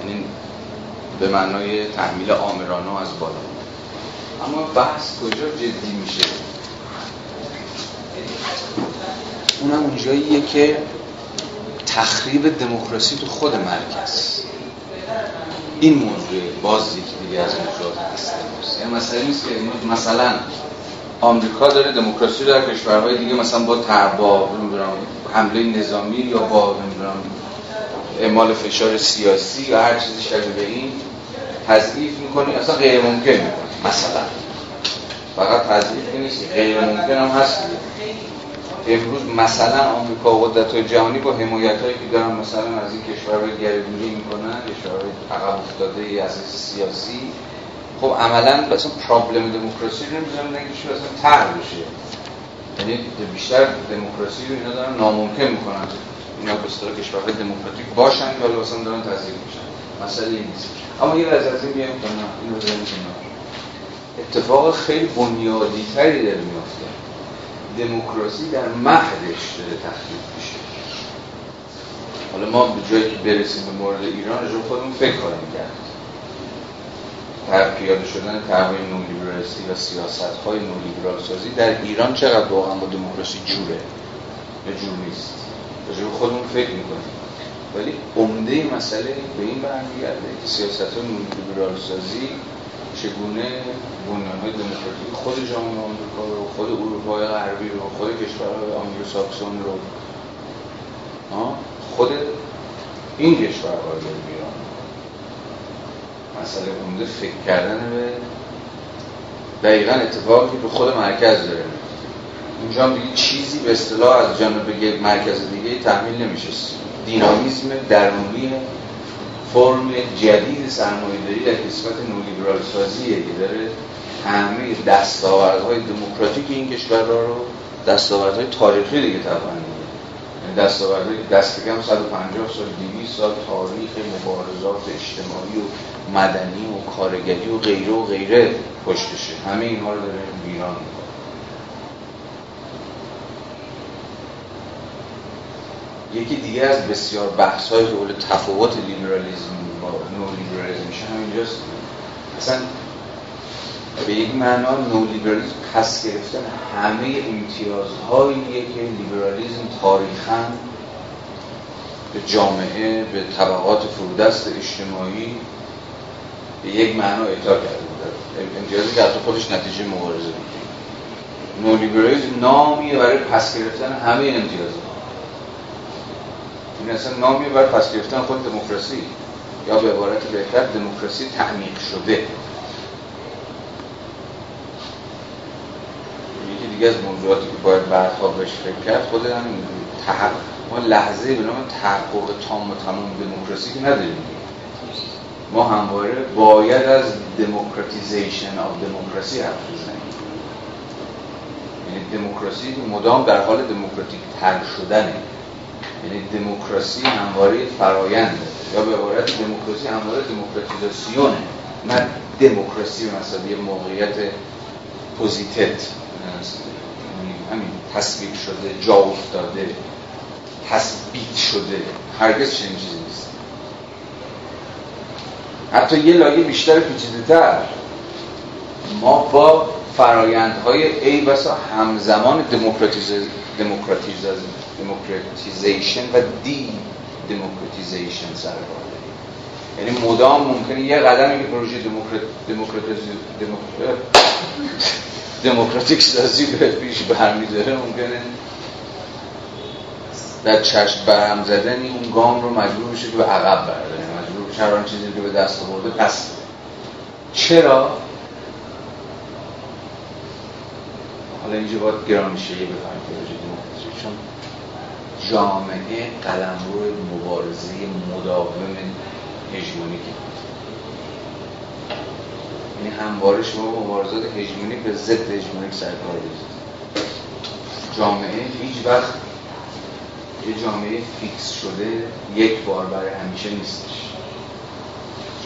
یعنی به معنای تحمیل آمرانه از بالا. اما بحث کجا جدی میشه؟ اونم اونجاییه که تخریب دموکراسی تو خود مرکز. این موضوع باز یکی دیگه از موضوعات هست یعنی مسئله نیست که مثلا آمریکا داره دموکراسی در کشورهای دیگه مثلا با با حمله نظامی یا با نمی‌دونم اعمال فشار سیاسی یا هر چیزی شبیه به این تضعیف می‌کنه اصلا غیر ممکن می‌کنه مثلا. فقط تضعیف نیست غیر ممکن هم هست امروز مثلا آمریکا و جهانی با حمایت هایی که دارن مثلا از این کشورهای گردگیری می‌کنن کشورهای عقب افتاده ای از سیاسی خب عملا مثلا پرابلم دموکراسی رو نمی‌ذارن نگیش اصلا تر بشه. یعنی بیشتر دموکراسی رو اینا دارن ناممکن می‌کنن. اینا به اصطلاح کشورهای دموکراتیک باشن ولی مثلا دارن تضعیف میشن. مسئله نیست. اما یه از از این بیایم کنم این اتفاق خیلی بنیادی تری داره میافته. دموکراسی در مهدش داره تخلیق میشه. حالا ما به جایی که برسیم به مورد ایران رو خودمون فکر کنیم کرد پیاده شدن طرحهای نولیبرالیستی و سیاست های نولیبرال سازی در ایران چقدر واقعا با دموکراسی جوره؟ یا جور نیست. راجع خودمون فکر می‌کنیم. ولی عمده مسئله به این برمیگرده که سیاست های نولیبرال سازی چگونه بنیان های دموکراتیک خود جامعه آمریکا رو خود اروپای غربی رو خود کشورهای آنگلو ساکسون رو خود این کشورها رو ایران مسئله عمده فکر کردن به دقیقا اتفاقی به خود مرکز داره اونجا هم دیگه چیزی به اصطلاح از جانب مرکز دیگه تحمیل نمیشه. دینامیزم درونی فرم جدید سرمایه‌داری در قسمت نولیبرال سازیه که داره همه دستاوردهای دموکراتیک این کشورها رو دستاوردهای تاریخی دیگه طبعا یعنی دستاوردهای دست کم 150 سال 200 سال تاریخ مبارزات اجتماعی و مدنی و کارگری و غیره و غیره پشتشه. همه اینها رو داره ویران یکی دیگه از بسیار بحث های حول تفاوت لیبرالیزم با نو لیبرالیزم میشه همینجاست. اصلا به یک معنا نو لیبرالیزم پس گرفتن همه امتیازهاییه که لیبرالیزم تاریخا به جامعه به طبقات فرودست اجتماعی به یک معنا اعطا کرده بود امتیازی که حتی خودش نتیجه مبارزه بود نولیبرالیزم نامیه برای پس گرفتن همه امتیازها. این نامی بر پس گرفتن خود دموکراسی. یا به عبارت بهتر دموکراسی تعمیق شده. یکی دیگه از موضوعاتی که باید بعدها بهش فکر کرد خود همین تحقق. ما لحظه به نام تحقق تام و تمام دموکراسی که نداریم. ما همواره باید از democratization of democracy حرف بزنیم. یعنی دموکراسی مدام در حال دموکراتیک تر شدنه. یعنی دموکراسی همواره فرایند یا به عبارت دموکراسی همواره دموکراتیزاسیونه. نه دموکراسی مثلا یه موقعیت posited همین تصویب شده جا افتاده تثبیت شده. هرگز چنین چیزی نیست. حتی یه لایه بیشتر پیچیده تر ما با فرایندهای ای بسا همزمان دموکراتیزیشن و دی دموکراتیزیشن سر یعنی مدام ممکنه یه قدمی که پروژه دموکراتیک سازی به پیش برمیداره ممکنه در چشم برهم زدنی اون گام رو مجبور میشه که به عقب برداره. مجبور بشه هر چیزی که به دست آورده پس چرا؟ حالا اینجا باید گرانشهی بفهمید چون جامعه قلمرو مبارزه مداوم هژمونیکی یعنی همواره شما مبارزات هژمونیک به ضد هژمونیک سرکار بزید جامعه هیچ وقت یه جامعه فیکس شده یک بار برای همیشه نیستش.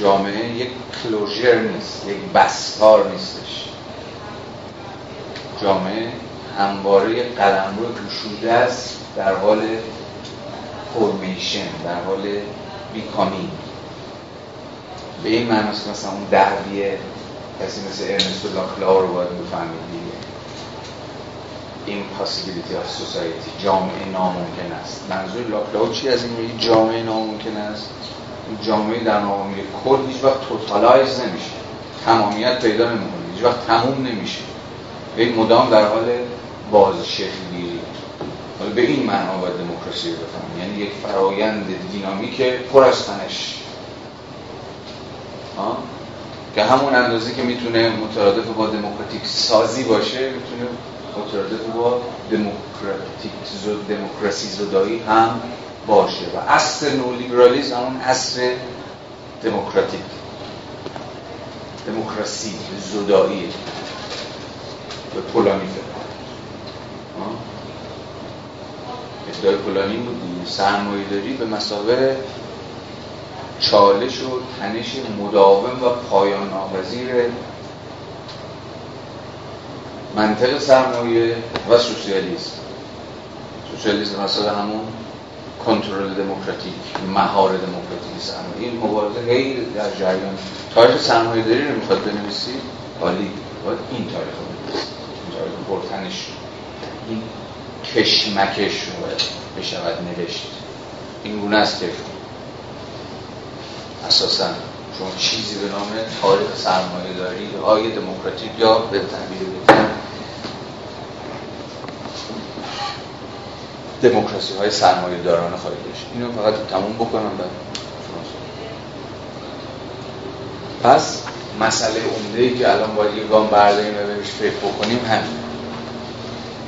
جامعه یک کلوژر نیست یک بستار نیستش. جامعه همواره قلم رو گشوده است. در حال فورمیشن در حال بیکامینگ به این معنی مثلا اون دربی کسی مثل ارنستو لاکلا رو باید بفهمید impossibility of society جامعه ناممکن است. منظور لاکلاو چی از این میگه؟ جامعه ناممکن است. جامعه در مقابل کل هیچ وقت توتالایز نمیشه. تمامیت پیدا نمی‌کنه. هیچ وقت تموم نمیشه. یک مدام در حال باز گیری حالا به این معنا باید دموکراسی رو بفهمیم. یعنی یک فرایند دینامیک پر از تنش. که همون اندازه که می‌تونه مترادف با دموکراتیک سازی باشه می‌تونه مترادف با دموکراتیک دموکراسی زدایی هم باشه. و اصل نولیبرالیزم همون اصل دموکراتیک. دموکراسی زدایی. به پولانی فکر ادعای پولانی بود سرمایه داری به مسابقه چالش و تنش مداوم و پایان ناپذیر منطق سرمایه و سوسیالیسم. سوسیالیسم مثلا همون کنترل دموکراتیک مهار دموکراتیک سرمایه. این مبارزه هی در جریان. تاریخ سرمایه داری رو می‌خواد بنویسی؟ عالی. باید این تاریخ رو بنویسی. این تاریخ پرتنش. کشمکش رو بشود نوشت. این گونه است که اساسا چون چیزی به نام تاریخ سرمایه داری های دموکراتیک یا به تعبیر بهتر دموکراسی های سرمایه دارانه خواهید داشت. اینو فقط تموم بکنم بعد. پس مسئله عمده ای که الان باید یه گام برداریم و بهش فکر بکنیم همین.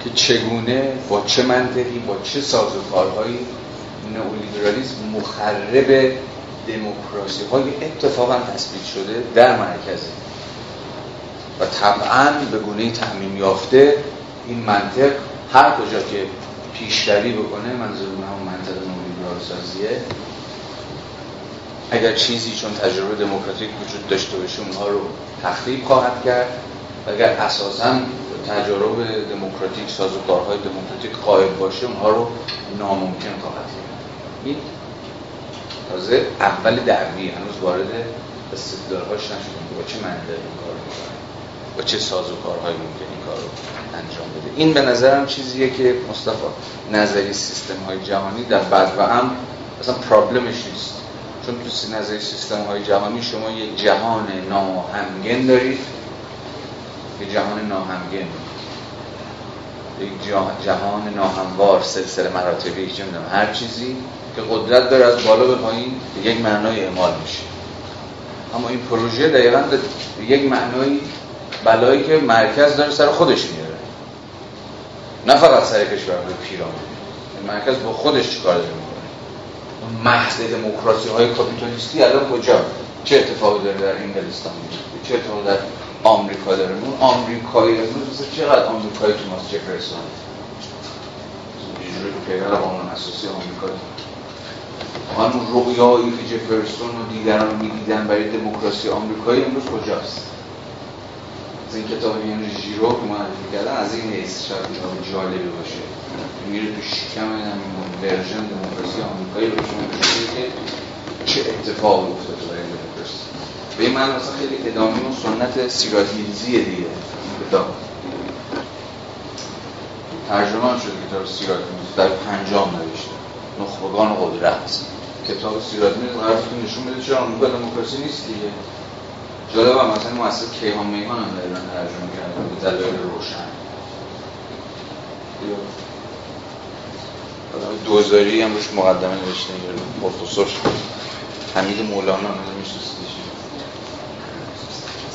که چگونه با چه منطقی با چه سازوکارهایی نئولیبرالیسم مخرب دموکراسی های اتفاقا تثبیت شده در مرکزه و طبعا به گونه تعمیم یافته این منطق هر کجا که پیشروی بکنه منظور همون منطق نولیبرال سازیه اگر چیزی چون تجربه دموکراتیک وجود داشته باشه اونها رو تخریب خواهد کرد. و اگر اساسا تجارب دموکراتیک سازوکارهای دموکراتیک قائل باشه اونها رو ناممکن خواهد این تازه اول دعوی هنوز وارد استدلالهاش نشدیم با چه منطق این کار با چه سازوکارهایی ممکن این کار رو انجام بده. این به نظرم چیزیه که مصطفی نظری سیستم های جهانی در بعد و هم اصلا پرابلمش نیست. چون تو نظری سیستم های جهانی شما یک جهان ناهمگن دارید. یک جهان ناهمگن یک جهان ناهموار سلسله مراتبی چه هر چیزی که قدرت داره از بالا به پایین به یک معنای اعمال میشه. اما این پروژه دقیقا به یک معنای بلایی که مرکز داره سر خودش میاره. نه فقط سر کشور به پیرامون. مرکز با خودش چیکار داره می‌کنه؟ محض دموکراسی های کاپیتالیستی الان کجا؟ چه اتفاقی داره در انگلستان؟ میفته چه اتفاقی در آمریکا داره. اون آمریکایی امروز مثل چقدر آمریکایی تو ماست جفرسون جوری پیدا قانون اساسی آمریکا همون رویایی که جفرسون و دیگران می‌دیدن برای دموکراسی آمریکایی امروز کجاست؟ از این کتاب یعنی ژیرو که معرفی کردن از این حیث شاید کتاب جالبی باشه. میره تو شکم همین ورژن دموکراسی آمریکایی رو شما که چه اتفاق افتاده برای به این معنی خیلی ادامه و سنت سیراتیزیه دیگه. کتاب ترجمه هم شده کتاب سیراتیزی در پنجام نوشته. نخبگان قدرت. کتاب سیرات میز حرفتون نشون بده چرا آمریکا دموکراسی نیست دیگه. جالب هم مثلا مؤسسه کیهان میهان هم در ایران ترجمه کرده به دلایل روشن. دوزاری هم روش مقدمه نوشته پروفسور. حمید مولانا میشناسیدش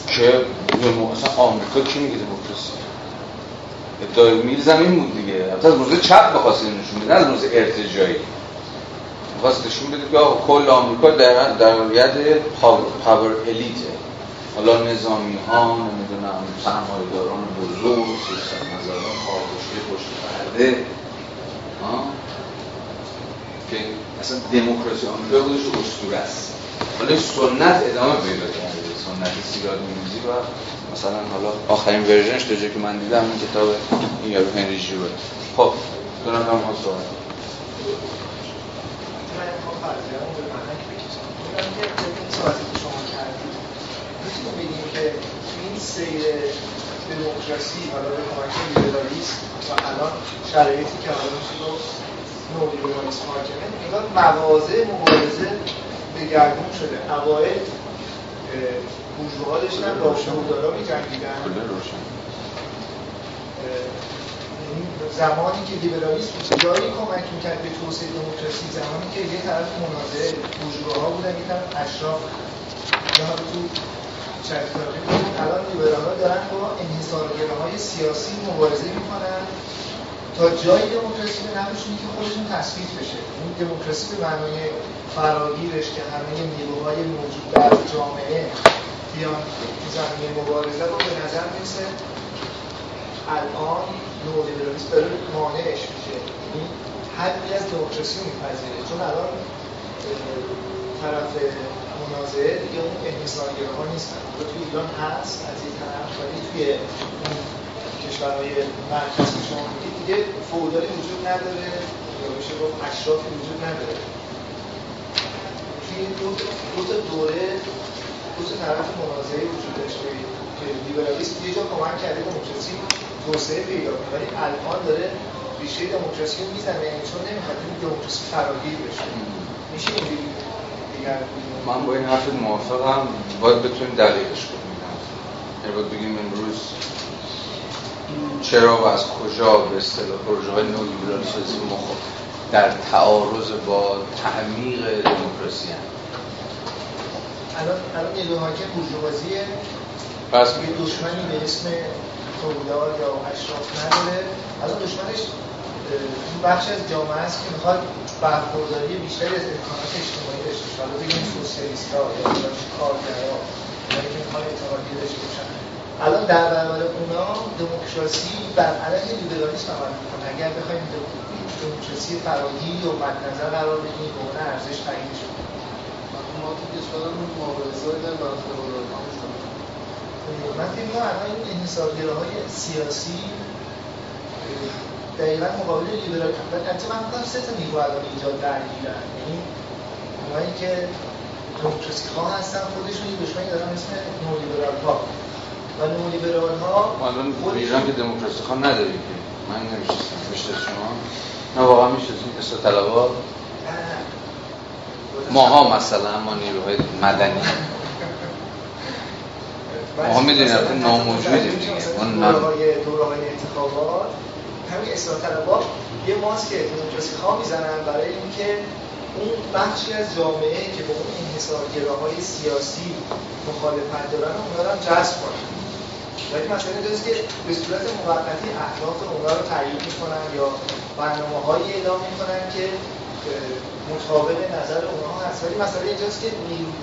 که اصلا آمریکا کی میگه دموکراسی؟ ادعای میل زمین بود دیگه. حتی از موضوع چپ بخواست نشون بده از موضوع ارتجایی. می‌خواست نشون بده که کل آمریکا در در ید پاور الیته. حالا نظامی ها نمی‌دونم سرمایه‌داران بزرگ سیاست مداران خارکشته پشت پرده. که اصلا دموکراسی آمریکا خودش اسطوره است. حالا سنت ادامه پیدا کرده. سنت سیراد میوزی و مثلا حالا آخرین ورژنش تا که من دیدم این کتاب این یارو هنری جیرو خب دو نفر ما سوال. که این سیر دموکراسی حالا به کمک لیبرالیسم و الان شرایطی که حالا میشه گفت نو لیبرالیسم حاکمه انگار مواضع مبارزه دگرگون شده. اوایل بورژواها داشتن شهودارا می‌جنگیدن زمانی که لیبرالیسم جایی کمک می‌کرد به توسعه دموکراسی زمانی که یه طرف مناظره بورژواها بودن یه طرف اشراف اینا تو شرطاری الان لیبرال‌ها دارن با انحصارگراهای سیاسی مبارزه می‌کنن. تا جایی دموکراسی به نفعشون که خودشون تثبیت بشه. اون دموکراسی به معنای فراگیرش که همه نیروهای موجود در جامعه بیان تو زمینه مبارزه رو به نظر می‌رسه. الان نولیبرالیسم داره مانعش میشه. یعنی حدی از دموکراسی میپذیره. چون الان طرف منازعه دیگه اون انحصارگره ها نیستن. حالا توی ایران هست از این طرف ولی توی کشورهای مرکز شما میگید دیگه فودالی وجود نداره یا میشه گفت اشرافی وجود نداره. توی دو, دو دوره دو طرف منازعه وجود داشته که لیبرالیسم یه جا کمک کرده دموکراسی توسعه پیدا کنه. ولی الان داره ریشه دموکراسی رو می‌زنه یعنی چون نمی‌خواد این دموکراسی فراگیر بشه. میشه اینجوری من با این حرف موافقم. باید بتونیم دلیلش کنیم. یعنی باید بگیم امروز چرا و از کجا به اصطلاح پروژه های نولیبرالیسم در تعارض با تعمیق دموکراسی هم الان الان نیروی حاکم بورژوازیه. پس یه دشمنی به اسم تولدار یا اشراف نداره. از اون دشمنش این بخش از جامعه است که می‌خواد برخورداری بیشتری از امکانات اجتماعی داشته باشه. حالا بگیم سوسیالیست ها یا کارگرها یا که می‌خوان اعتقادی داشته باشن. الان در برابر اونا دموکراسی بر علیه لیبرالیسم عمل می‌کنه. اگر بخوایم دموکراسی فراگیری و مد نظر قرار بدیم به اون ارزش تعیین شد ما تو کشورمون مبارزه در برخورد من فکر می‌کنم الان این انحصارگراهای سیاسی دقیقا مقابل لیبرال البته من می‌کنم سه تا نیرو الان اینجا درگیرن یعنی اونایی که دموکراسی خواه هستن خودشون یه دشمنی دارن اسم نولیبرال ها و نولیبرال ها الان ایران که دموکراسی خواه نداری که. من نمیشستم میشه شما؟ نه واقعا میشستیم اصلا طلبات ماها مثلا ما نیروهای مدنی. ما می‌دونیم که ناموجودیم دیگه. اون دوره های انتخابات. همین اصلاح طلبات یه ماسک دموکراسی خواه می‌زنن برای اینکه اون بخشی از جامعه که به اون انحصارگراهای سیاسی مخالفت دارن اونا رو جذب کنن. ولی مثلا اینجاست که به صورت موقتی اهداف اونا رو تعیین می‌کنن یا برنامه هایی اعلام می‌کنن که مطابق نظر اونها هست. ولی مسئله اینجاست که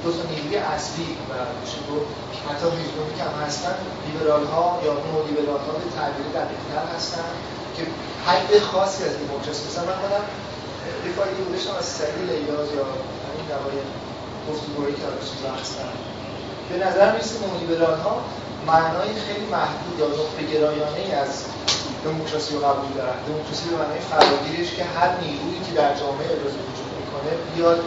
دو تا نیروی اصلی و میشه گفت حتی هیزبونی که هم هستن لیبرال ها یا نو لیبرال ها به تعبیر دقیقتر هستن که حد خاصی از دموکراسی مثلا من خودم فایلی بودشم از سعید لیاز یا همین دوای گفتگوهایی که چیزا هستن. به نظر می‌رسه نو لیبرال ها معنای خیلی محدود یا نقطه گرایانه از دموکراسی رو قبول دارن. دموکراسی به معنای فراگیرش که هر نیرویی که در جامعه ابراز وجود می‌کنه بیاد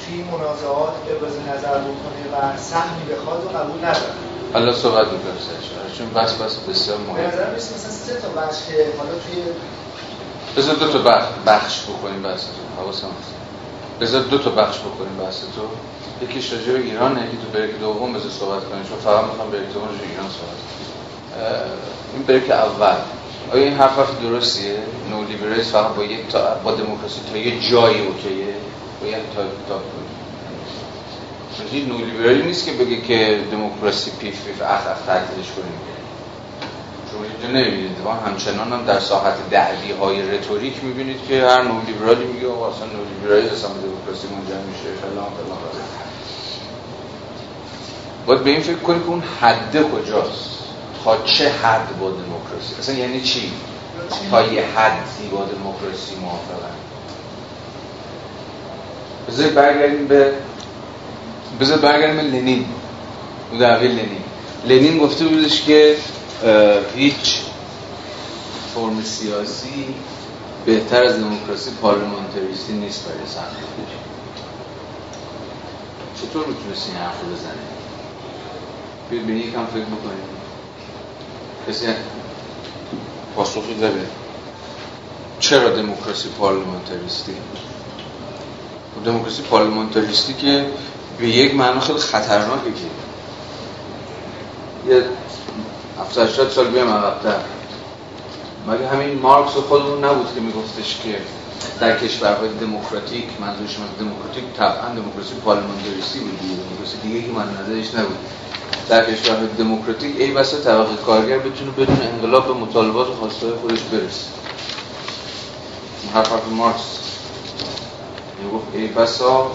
توی منازعات ابراز نظر بکنه و سهمی بخواد و قبول نداره. حالا صحبت می‌کنم چون بس بس بسیار مهم به نظر مثلا سه تا بخش که حالا توی بذار دو تا بخش, بخش بکنیم بحث تو. حواسم هست. بذار دو تا بخش بکنیم بحث تو. یکیش راجع به ایرانه یکی تو بریک دوم بذار صحبت کنیم چون فقط می‌خوام بریک دوم راجع ایران صحبت این بریک اول. آیا این حرف حرف درستیه؟ نو لیبرالیسم فقط با یک تا با دموکراسی تا یه جایی اوکیه؟ باید تا تا این نولیبرالی نیست که بگه که دموکراسی پیف پیف اخ اخ تعطیلش کنیم. شما اینجا نمی‌بینید. همچنان هم در ساحت دعوی های رتوریک می‌بینید که هر نولیبرالی میگه آقا اصلا نولیبرالی اصلا دموکراسی منجر میشه فلان فلان. باید به این فکر کنید که اون حد کجاست. تا چه حد با دموکراسی؟ اصلا یعنی چی؟ تا یه حدی با دموکراسی موافقن. بذارید برگردیم به بذار برگردیم به لنین. دعوی لنین. لنین گفته بودش که هیچ فرم سیاسی بهتر از دموکراسی پارلمانتریستی نیست برای سرمایه‌داری چطور می‌تونست این حرف بزنه بیاید به یکم فکر بکنید کسی پاسخی داره چرا دموکراسی پارلمانتریستی دموکراسی پارلمانتریستی که به یک معنا خیلی خطرناکه که یه 70 سال بیام عقب‌تر مگه همین مارکس خودمون نبود که میگفتش که در کشورهای دموکراتیک منظورش از دموکراتیک طبعا دموکراسی پارلمانتریستی بود دموکراسی دیگه که من نظرش نبود در کشورهای دموکراتیک ای بسا طبقه کارگر بتونه بدون انقلاب به مطالبات و خواستهای خودش برسه. حرف حرف مارکس می‌گفت ای بسا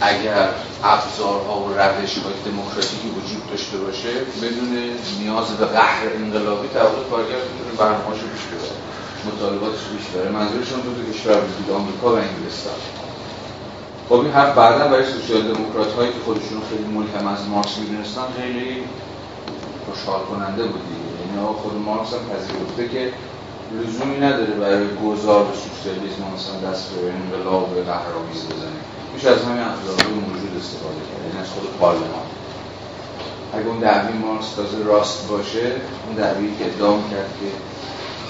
اگر ابزارها و روش های دموکراتیکی وجود داشته باشه بدون نیاز به قهر انقلابی طبقه کارگر بتونه برنامه‌اشو پیش ببره. مطالباتش پیش بره منظورشون دو کشور بود آمریکا و انگلستان. خب این حرف بعدا برای سوسیال دموکرات هایی که خودشون خیلی ملهم از مارکس می‌دونستن خیلی خوشحال کننده بود یعنی خود مارکس هم پذیرفته که لزومی نداره برای گذار به سوسیالیسم مثلا دست به انقلاب و قهرآمیز بزنیم میشه از همین ابزارهای موجود استفاده کرد یعنی از خود پارلمان. اگه اون دعوی مارکس تازه راست باشه اون دعوی که ادعا کرد که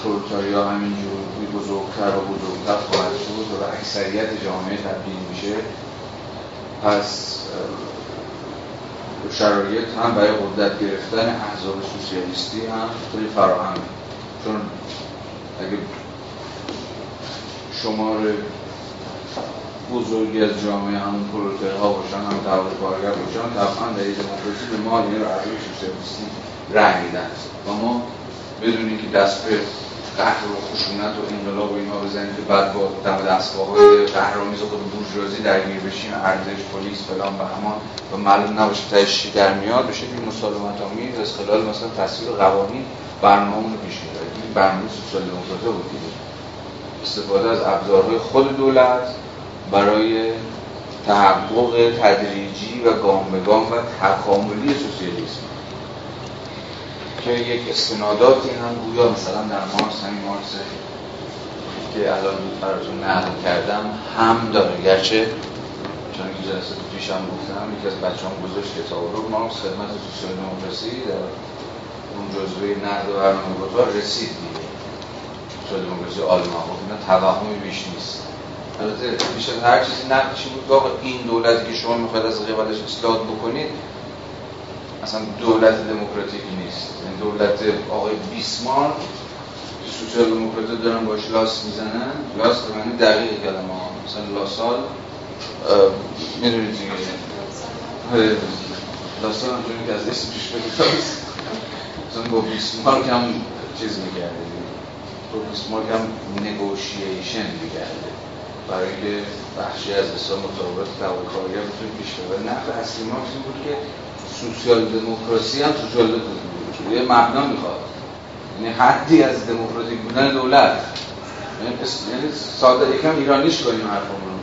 پرولتاریا همینجور بزرگتر و بزرگتر خواهد شد و اکثریت جامعه تبدیل میشه. پس شرایط هم برای قدرت گرفتن احزاب سوسیالیستی هم خیلی فراهم. چون اگه شمار بزرگی از جامعه همون ها باشن هم طبقه کارگر باشن طبعا در دموکراسی به ما این رو سوسیالیستی رأی میدن. و ما بدونیم که دست به قهر و خشونت و انقلاب و اینها بزنیم که بعد با دم دستگاه های قهرآمیز خود بورژوازی درگیر بشیم ارزش پلیس فلان همان و معلوم نباشه تهش در میاد به شکلی مسالمت آمیز از خلال مثلا تصویر قوانین برنامه رو پیش می‌بریم این برنامه سوسیال دموکراسی بود دیگه. استفاده از ابزارهای خود دولت برای تحقق تدریجی و گام به گام و تکاملی سوسیالیسم. که یک استناداتی هم گویا مثلا در مارس همین مارس که الان براتون نقل کردم هم داره. گرچه چون که جلسه پیش هم گفتم یکی از بچه هم گذاشت کتاب رو. مارکس خدمت سوسیال دموکراسی در اون جزوه نقد و برنامه رسید دیگه. سوسیال دموکراسی آلمان خب اینا توهمی بیش نیست. البته بیش از هر چیزی نقدشی بود. واقع این دولتی که شما می‌خواید از قبلش اصلاح بکنید اصلا دولت دموکراتیکی نیست. یعنی دولت آقای بیسمارک که سوسیال دموکرات دارن باش لاس می‌زنن. لاس به معنی دقیق کلمه ها. مثلا لاسال می‌دونید دیگه لاسال همچنین که از اسمش بگید مثلا با بیسمارک هم چیز میگرده. با بیسمارک هم نگوشیشن میگرده. برای اینکه بخشی از حساب مطابقت طبقه کارگر بتونه پیش ببره. نقد اصلی این بود که سوسیال دموکراسی هم سوسیال دموکراسی یه مبنا می‌خواد. یعنی حدی از دموکراتیک بودن دولت. یعنی, یعنی ساده یکم ایرانیش کنیم حرفمون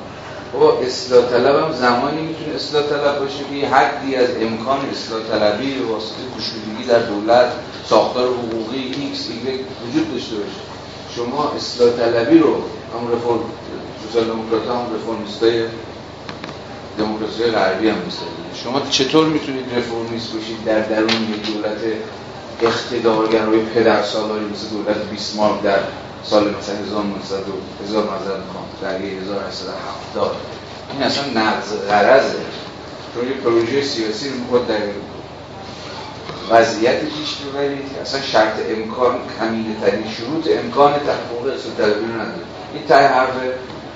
بابا اصلاح طلب هم زمانی می‌تونه اصلاح طلب باشه که حدی از امکان اصلاح طلبی به واسطه کشودگی در دولت ساختار حقوقی ایکس ایگرگ وجود داشته باشه. شما اصلاح طلبی رو هم رفورم سوسیال دموکرات هم رفرمیستای دموکراسی غربی هم شما چطور می‌تونید رفرمیست باشید در درون یک دولت اقتدارگرای پدر سالاری مثل دولت بیسمارک در سال مثلا 1900 در 1870 این اصلا نقض غرضه. چون یه پروژه سیاسی رو خود در وضعیت پیش ببرید اصلا شرط امکان کمینه ترین شروط امکان تحقق اصول رو نداره. این تای حرف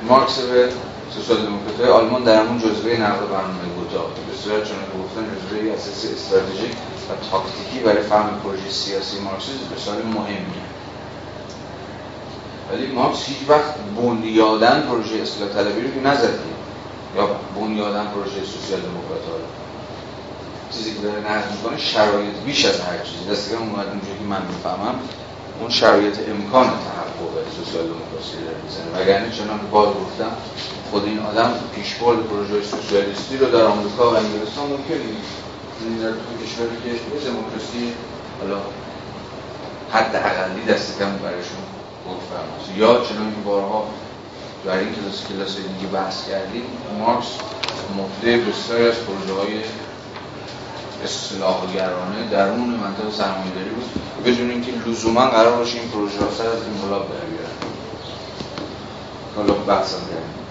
مارکس به سوسیال دموکرات آلمان در همون جزوه نقد برنامه بودا به صورت چون گفتن جزوه اساسی استراتژیک و تاکتیکی برای فهم پروژه سیاسی مارکسیسم بسیار مهمیه ولی مارکس هیچ وقت بنیادن پروژه اصلاح طلبی رو که نزدی یا بنیادن پروژه سوسیال دموکرات چیزی که داره نقد می‌کنه شرایط بیش از هر چیزی. دست اومد اونجوری که من می‌فهمم. اون شرایط امکان تحقق سوسیال دموکراسی رو می‌زنه. وگرنه چنان که باز گفتم خود این آدم پیشبرد پروژه سوسیالیستی رو در آمریکا و انگلستان ممکن نیست. این در تو کشوری که دموکراسی حالا حد اقلی دست کم برایشون فرماست یا چنان که بارها در این کلاس کلاس دیگه بحث کردیم مارکس مفته بسیاری از پروژه های اصلاحگرانه درون منطقه سرمایه‌داری بود. بدون اینکه لزوما قرار باشه این پروژه ها سر از انقلاب در بیارن حالا بحثم کردیم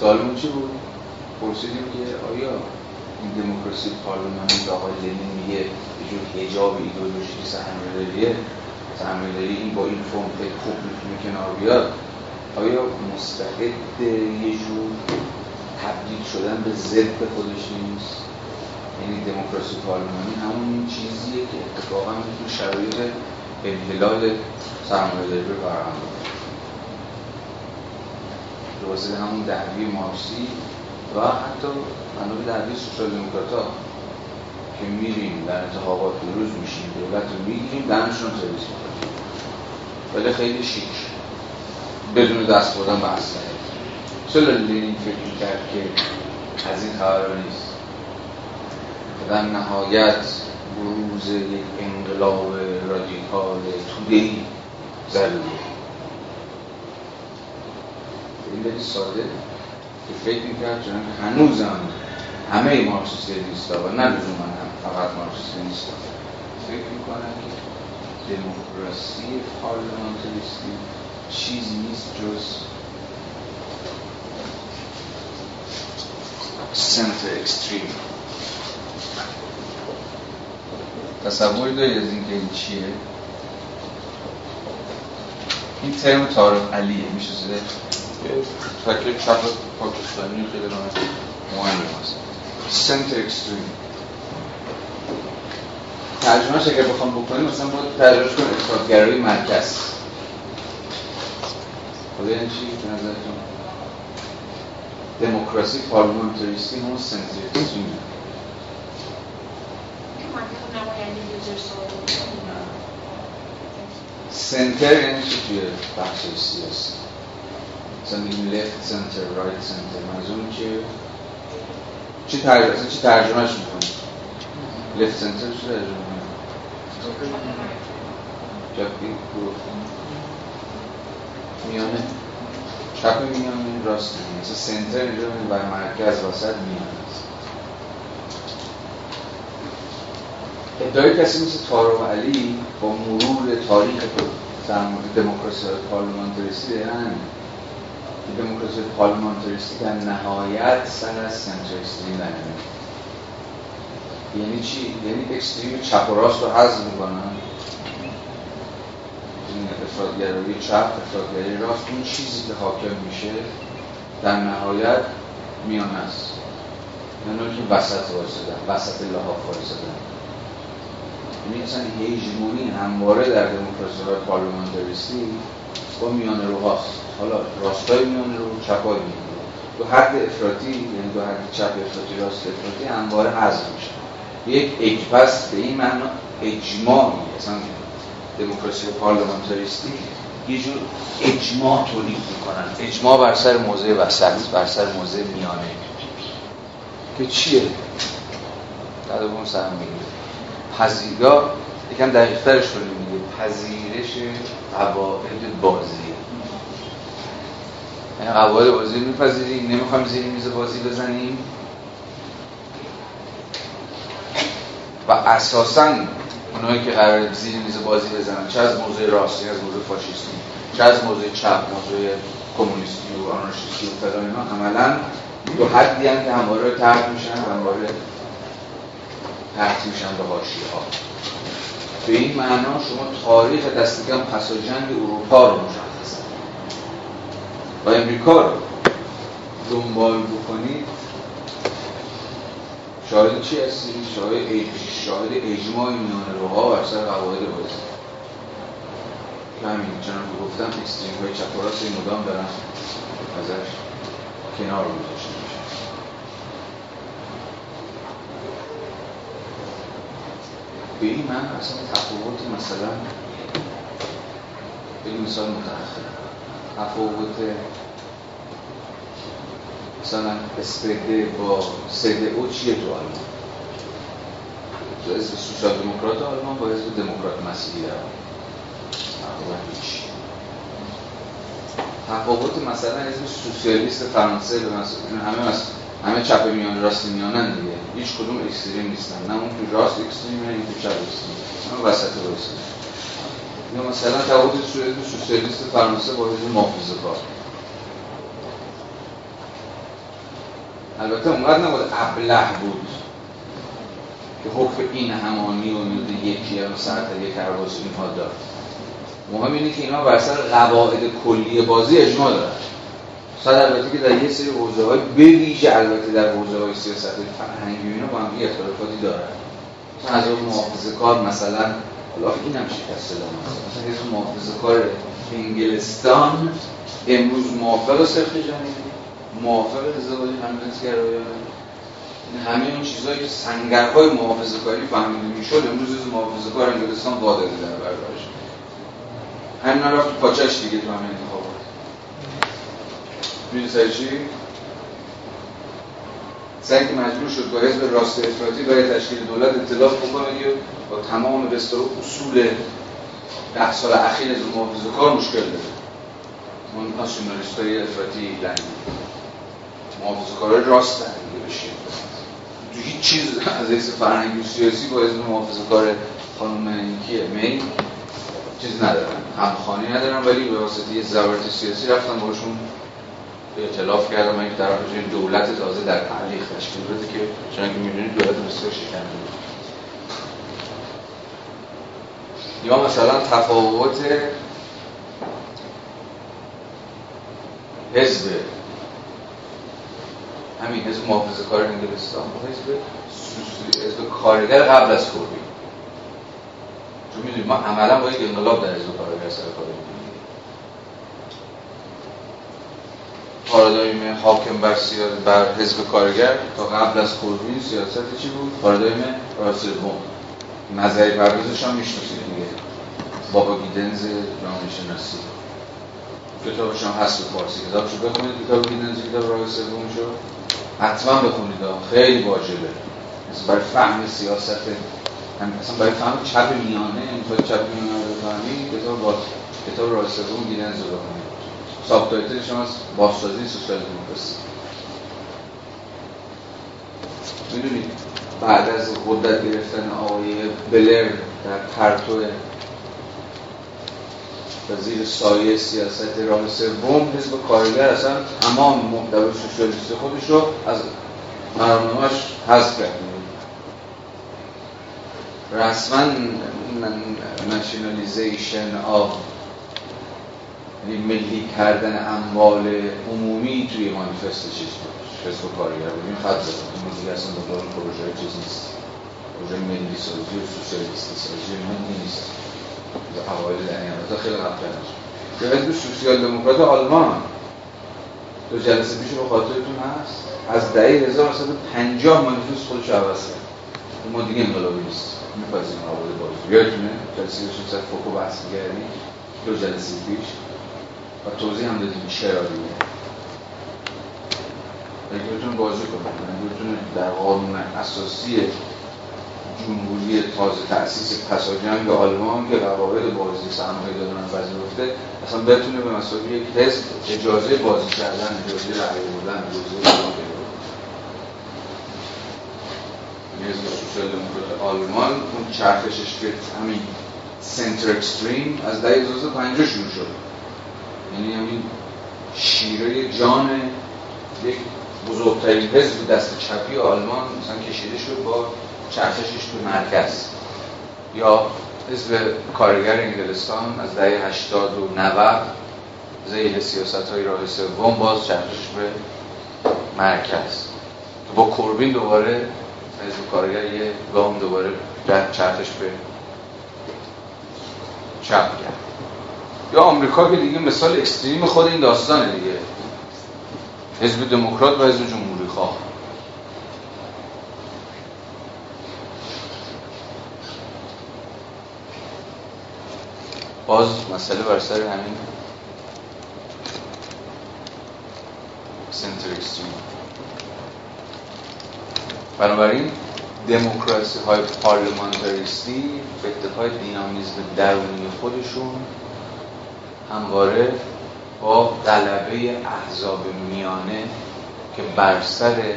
سوالمون چی بود؟ پرسیدیم که آیا این دموکراسی پارلمانی که آقای لنین میگه یه جور حجاب ایدئولوژیک سرمایه‌داریه سرمایه‌داری این با این فرم خیلی خوب می‌تونه کنار بیاد آیا مستعد یه جور تبدیل شدن به ضد خودش نیست. یعنی دموکراسی پارلمانی همون این چیزیه که اتفاقا می‌تونه شرایط انحلال سرمایه‌داری رو فراهم به همون دعوی مارسی و حتی بنا به دعوی سوسیال دموکرات که میریم در انتخابات روز میشیم دولت رو می‌گیریم دهنشون سرویس می‌کنیم. ولی خیلی شیک بدون دست بردن به چرا لینین فکر کرد که از این خبر نیست. در نهایت بروز یک انقلاب رادیکال تودهی ضروریه این خیلی ساده که فکر می‌کرد چون هنوز هم همه مارکسیست نیست و نه من هم فقط مارکسیست نیست فکر می‌کنم که دموکراسی پارلمانتریستی چیزی نیست جز سنتر اکستریم. تصوری داری از اینکه این چیه؟ این ترم تارق علیه میشه زده فکر چپ پاکستانی خیلی مهم هست سنتر اکستریم. ترجمهش اگر بخوام بکنیم مثلا باید ترجمهش کنیم. افرادگرایی مرکز. خدا یعنی چی؟ به نظرتون؟ دموکراسی پارلمانتریستی همون سنتر اکستریم سنتر یعنی چی توی بخش سیاسی؟ مثلا میگیم left center, right center منظور که چی ترجمه چی ترجمهش می‌کنی؟ left center چی ترجمه می‌کنی؟ جاپی میانه؟ چپ میانه راست میانه مثلا سنتر اینجا بر مرکز واسط میانه است ادعای کسی مثل تارو علی با مرور تاریخ دموکراسی پارلمانتریستی همین. دموکراسی پارلمانتریستی در نهایت سر از سنتر اکستریم یعنی چی؟ یعنی اکستریم چپ و راست رو حض می‌کنن. این افرادگرایی چپ افرادگرایی راست اون چیزی که حاکم میشه در نهایت میان است. یعنی که وسط وایسادن وسط لحاف وایسادن. یعنی اصلا هیجمونی همواره در دموکراسی های پارلمانتریستی با میان رو هاست. حالا راستای میان رو چپای میان رو. دو حد افراطی یعنی دو حد چپ افراطی راست افراطی همواره حذف میشه. یک اجپس به این معنا اجماعی اصلا دموکراسی پارلمانتاریستی یه جور اجماع تولید می‌کنن. اجماع بر سر موضع وسط بر سر موضع میانه. که چیه؟ در اون سهم می‌گیره. پذیرا یکم دقیقترش کنیم میگه پذیرش قواعد بازی. یعنی قواعد بازی میپذیریم نمی‌خوایم زیر میز بازی بزنیم. و اساسا اونایی که قرار زیر میز بازی بزنن چه از موضوع راستی از موضوع فاشیستی چه از موضوع چپ موضوع کمونیستی و آنارشیستی و فلان اینا عملا دو حدی هم که همواره ترک میشن و همواره تحت میشن به حاشیه ها به این معنا شما تاریخ دست کم پس جنگ اروپا رو مشخص و امریکا رو دنبال بکنید. شاهد چی هستی؟ شاهد, شاهد اجماع میان روها و سر قواعد بازی که همین چنان که گفتم اکستریم های چپ و مدام دارن ازش کنار گذاشته میشه به این من اصلا تفاوت مثلا به مثال متأخر. تفاوت مثلا اسپده با او چیه تو آلمان؟ تو حزب سوسیال دموکرات آلمان با حزب دموکرات مسیحی در آلمان. تفاوت مثلا حزب سوسیالیست فرانسه به مثلا همه همه چپ میان راست میانن دیگه. هیچ کدوم اکستریم نیستن. نه اون تو راست اکستریم نه تو چپ اکستریم. همه وسط وایسن یا مثلا تفاوت سوسیالیست فرانسه با حزب محافظه البته اونقدر نبود ابله بود که حکم این همانی و یکی هم سر یک کرواس اینها داد. مهم اینه که اینا بر سر قواعد کلی بازی اجماع دارن. صد البته که در یه سری حوزه های بویژه البته در حوزه های سیاست فرهنگی اینا با هم اختلافاتی دارن. مثلا از محافظه کار مثلا حالا این هم شکست مثلا حزب محافظه کار انگلستان امروز موافق صرف جمعی موافق ازدواج همجنسگرایانه همه اون چیزهایی که سنگرهای محافظه کاری فهمیده می‌شد امروز از محافظه کار انگلستان واداری در برگارش همین رفت پاچش دیگه تو همین انتخابات. می‌دونی سر چی؟ سعی که مجبور شد با حزب راست افراطی برای تشکیل دولت اطلاف بکنه که با تمام بستر اصول ده سال اخیر از محافظه کار مشکل داره. اون ناسیونالیست های افراطی ایرانی محافظه کار راست دیگه بشه تو هیچ چیز از حیث فرهنگی سیاسی با حزب محافظه کار خانم کیه می چیز ندارن همخانی ندارن ولی به واسطه یه زبارت سیاسی رفتن باشون اعتلاف کردم من طرف دولت تازه در تعلیق تشکیل بده که چون که می‌دونید دولت مصر شکنده یا مثلا تفاوت حزب همین حزب محافظه کار انگلستان با حزب حزب کارگر قبل از کوربی چون می‌دونید ما عملا با یک انقلاب در حزب کارگر سر کار پارادایم حاکم بر سیاست بر حزب کارگر تا قبل از کوربین سیاست چی بود؟ پارادایم راسلبوم نظری پردازش هم می‌شناسید دیگه بابا گیدنز جامعه شناسی. کتابش هم هست به فارسی. کتابش رو بخونید کتاب گیدنز کتاب راه سومشو حتما بخونید. خیلی واجبه. مثل برای فهم سیاست هم مثلا برای فهم چپ میانه می‌خواد چپ میانه رو بفهمید کتاب با کتاب راه سوم گیدنز رو بخونید ساب تایتلش هم از بازسازی سوسیال دموکراسی. می‌دونید بعد از قدرت گرفتن آقای بلر در پرتو و زیر سایه سیاست راه سوم حزب کارگر اصلا تمام محتوای سوسیالیستی خودش رو از مرامنامهش حذف کرد. رسما نشنالیزیشن آف یعنی ملی کردن اموال عمومی توی مانیفست چیز حزب کارگر بود. این خط این دیگه اصلا دنبال پروژه چیز نیست. پروژه ملی سازی و سوسیالیستی سازی من نیست. اوایل دهه خیلی قبل که حزب سوسیال دموکرات آلمان دو جلسه پیش به خاطرتون هست. از دهه 1950 مانیفست خودش عوض کرد. ما دیگه انقلابی نیست میپذیم آباد بازی یادتونه؟ جلسه سر فوکو بحث می‌کردیم. دو جلسه پیش. و توضیح هم دادیم چرا دیگه. اگه بتون بازی کنید اگه بتون در قانون اساسی جمهوری تازه تأسیس پس جنگ آلمان که قواعد بازی سرمایه دادن پذیرفته اصلا بتونه به مسابقه یک حزب اجازه بازی کردن اجازه رأی بردن اجازه حزب سوسیال دموکرات آلمان اون چرخشش که همین سنتر اکستریم از دهه 1950 شروع شد. یعنی همین شیره جان یک بزرگترین حزب دست چپی آلمان مثلا کشیده شد با چرخشش تو مرکز. یا حزب کارگر انگلستان از دهه 80 و 90 زیل سیاست های راه سوم باز چرخشش به مرکز. با کوربین دوباره حزب کارگر یه گام دوباره چرخش به چپ کرد یا آمریکا که دیگه مثال اکستریم خود این داستانه دیگه. حزب دموکرات و حزب جمهوری خواه باز مسئله بر سر همین سنتر بنابراین دموکراسی های پارلمانتاریستی به اتفاق دینامیزم درونی خودشون همواره با غلبه احزاب میانه که بر سر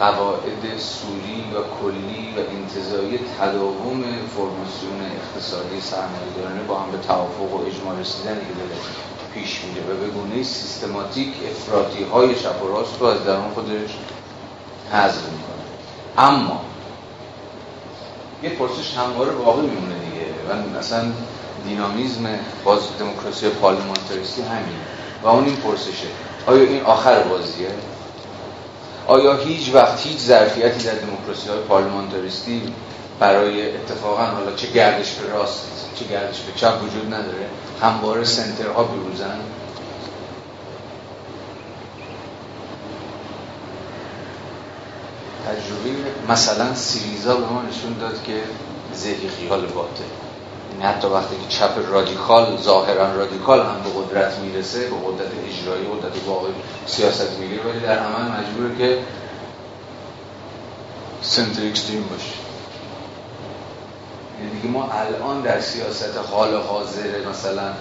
قواعد سوری و کلی و انتظایی تداوم فرماسیون اقتصادی سرمایه‌دارانه با هم به توافق و اجماع رسیدن که پیش میره و به گونه سیستماتیک افراطی های شب و راست رو از درون خودش حذف می‌کنه. اما یه پرسش همواره واقع میمونه دیگه و اصلا دینامیزم باز دموکراسی پارلمانتاریستی همین و اون این پرسشه آیا این آخر بازیه؟ آیا هیچ وقت هیچ ظرفیتی در دموکراسی های پارلمانتاریستی برای اتفاقا حالا چه گردش به راست چه گردش به چپ وجود نداره همواره سنترها بروزن تجربه مثلا سیریزا به ما نشون داد که ذهی خیال باطل یعنی حتی وقتی که چپ رادیکال ظاهرا رادیکال هم به قدرت می‌رسه به قدرت اجرایی قدرت واقعی سیاست می‌گیره. ولی در عمل مجبوره که سنتر اکستریم باشه یعنی دیگه ما الان در سیاست حال حاضر مثلا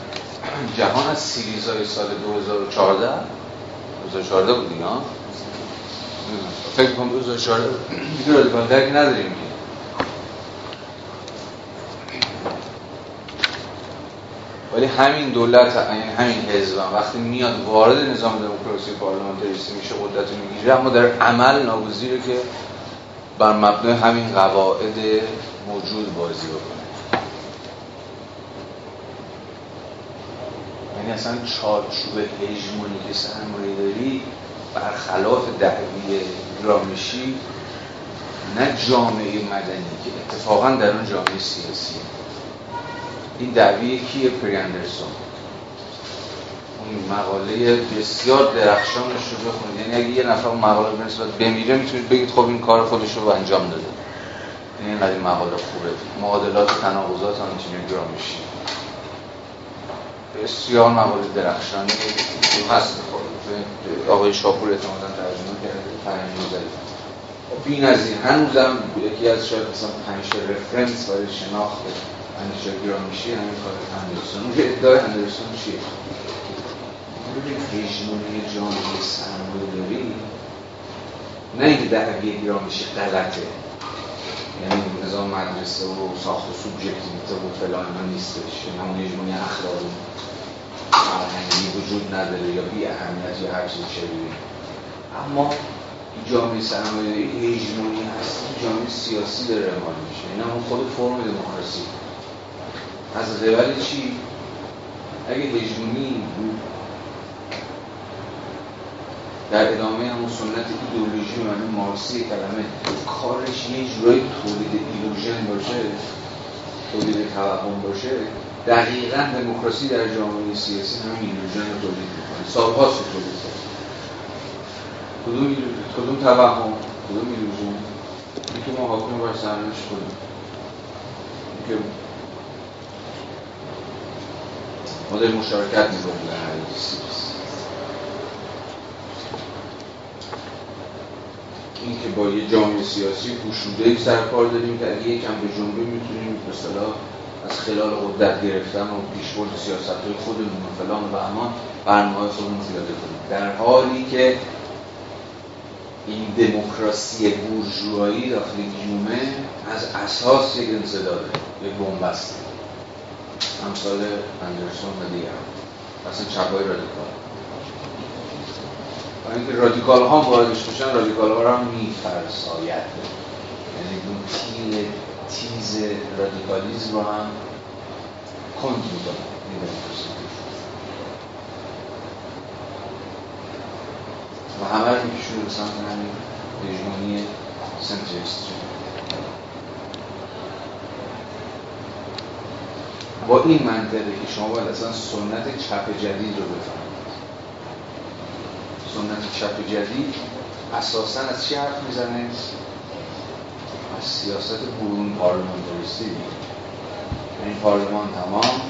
جهان از سیریزای سال 2014 2014 بود دیگه فکر کنم 2014 دیگه رادیکال درک نداریم. ولی همین دولت یعنی همین حزب وقتی میاد وارد نظام دموکراسی پارلمانتریستی میشه قدرت می‌گیره اما در عمل ناگزیره که بر مبنای همین قواعد موجود بازی بکنه. یعنی اصلا چارچوب هژمونیک سرمایه داری برخلاف دعوی رامشی نه جامعه مدنی که اتفاقا در اون جامعه سیاسیه این دعوی کیه پریاندرسون اون مقاله بسیار درخشانش رو بخونید. یعنی اگه یه نفر اون مقاله برسید بمیره می‌تونید بگید خب این کار خودش رو انجام داده. یعنی اینقدر این مقاله خوبه. معادلات تناقضات هم میشی بسیار مقاله درخشانی هست. آقای شاپور اعتمادا ترجمه کرده فرهنگ نوزری بی نظیر هنوزم یکی از شاید مثلا پنج رفرنس برای شناخت. اندیشه میشه همین کار اندرسون اون ادعای اندرسون چیه؟ ببین هژمونی جامعه سرمایه داری. نه اینکه دعوی میشه غلطه. یعنی نظام مدرسه و ساخت و سوبژکتیویته و فلان اینا نیستش. یعنی همون هژمونی اخلاقی. فرهنگی وجود نداره یا بی اهمیت یا هر چیز شبیه. اما جامعه سرمایه‌داری هژمونی هست جامعه سیاسی داره اعمال میشه. این هم خود فرم دموکراسی. از قبل چی؟ اگه هجمونی بود. در ادامه همون سنت ایدئولوژی معنی مارسی کلمه کارش یه جورایی تولید ایلوژن باشه تولید توهم باشه دقیقا دموکراسی در جامعه سیاسی هم ایلوژن رو تولید می‌کنه. سالهاست رو تولید کنه کدوم کدوم توهم؟ کدوم ایلوژن؟ که ما حاکم بر سرنوشت کنیم که ما داریم مشارکت می‌کنیم در هر این که با یه جامعه سیاسی پوشوده سر کار داریم که اگه یکم به جنبه می‌تونیم مثلا از خلال قدرت گرفتن و پیشبرد سیاست های خودمون و فلان و امان برنامه خودمون زیاده کنیم. در حالی که این دموکراسی بورژوایی داخل گیومه از اساس یک انصداده یک بنبسته امثال اندرسون و دیگر اصلا چپای رادیکال. و اینکه رادیکال ها واردش بشن رادیکال ها هم میفرساید. یعنی اون تیغ تیز رادیکالیزم رو هم کند می‌کنه. و همه رو میکشونه به سمت همین هژمونی با این منطقه که شما باید اصلا سنت چپ جدید رو بفهمید. سنت چپ جدید اساسا از چی حرف می‌زنه؟ از سیاست برون پارلمانتاریستی. این پارلمان تمام.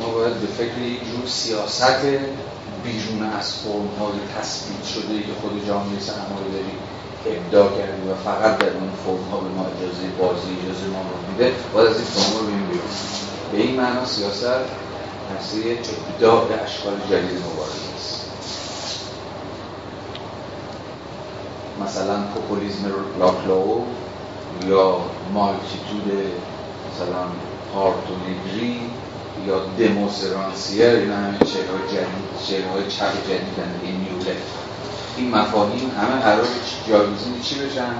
ما باید به فکر یک جور سیاست بیرون از فرم های تثبیت شده که خود جامعه سرمایه داری ابداع کردیم و فقط در اون فرم ها به ما اجازه بازی اجازه ما رو میده. باید از این فرم رو بیم به این معنا سیاست هسته ابداع اشکال جدید مبارزه است. مثلا پوپولیزم لاکلاو یا مالتیتود مثلا پارتونگری یا دموسرانسیر این همه چهرهای جدید چهرهای چپ جدید این نیولت این مفاهیم همه قرار جایگزین چی بشن؟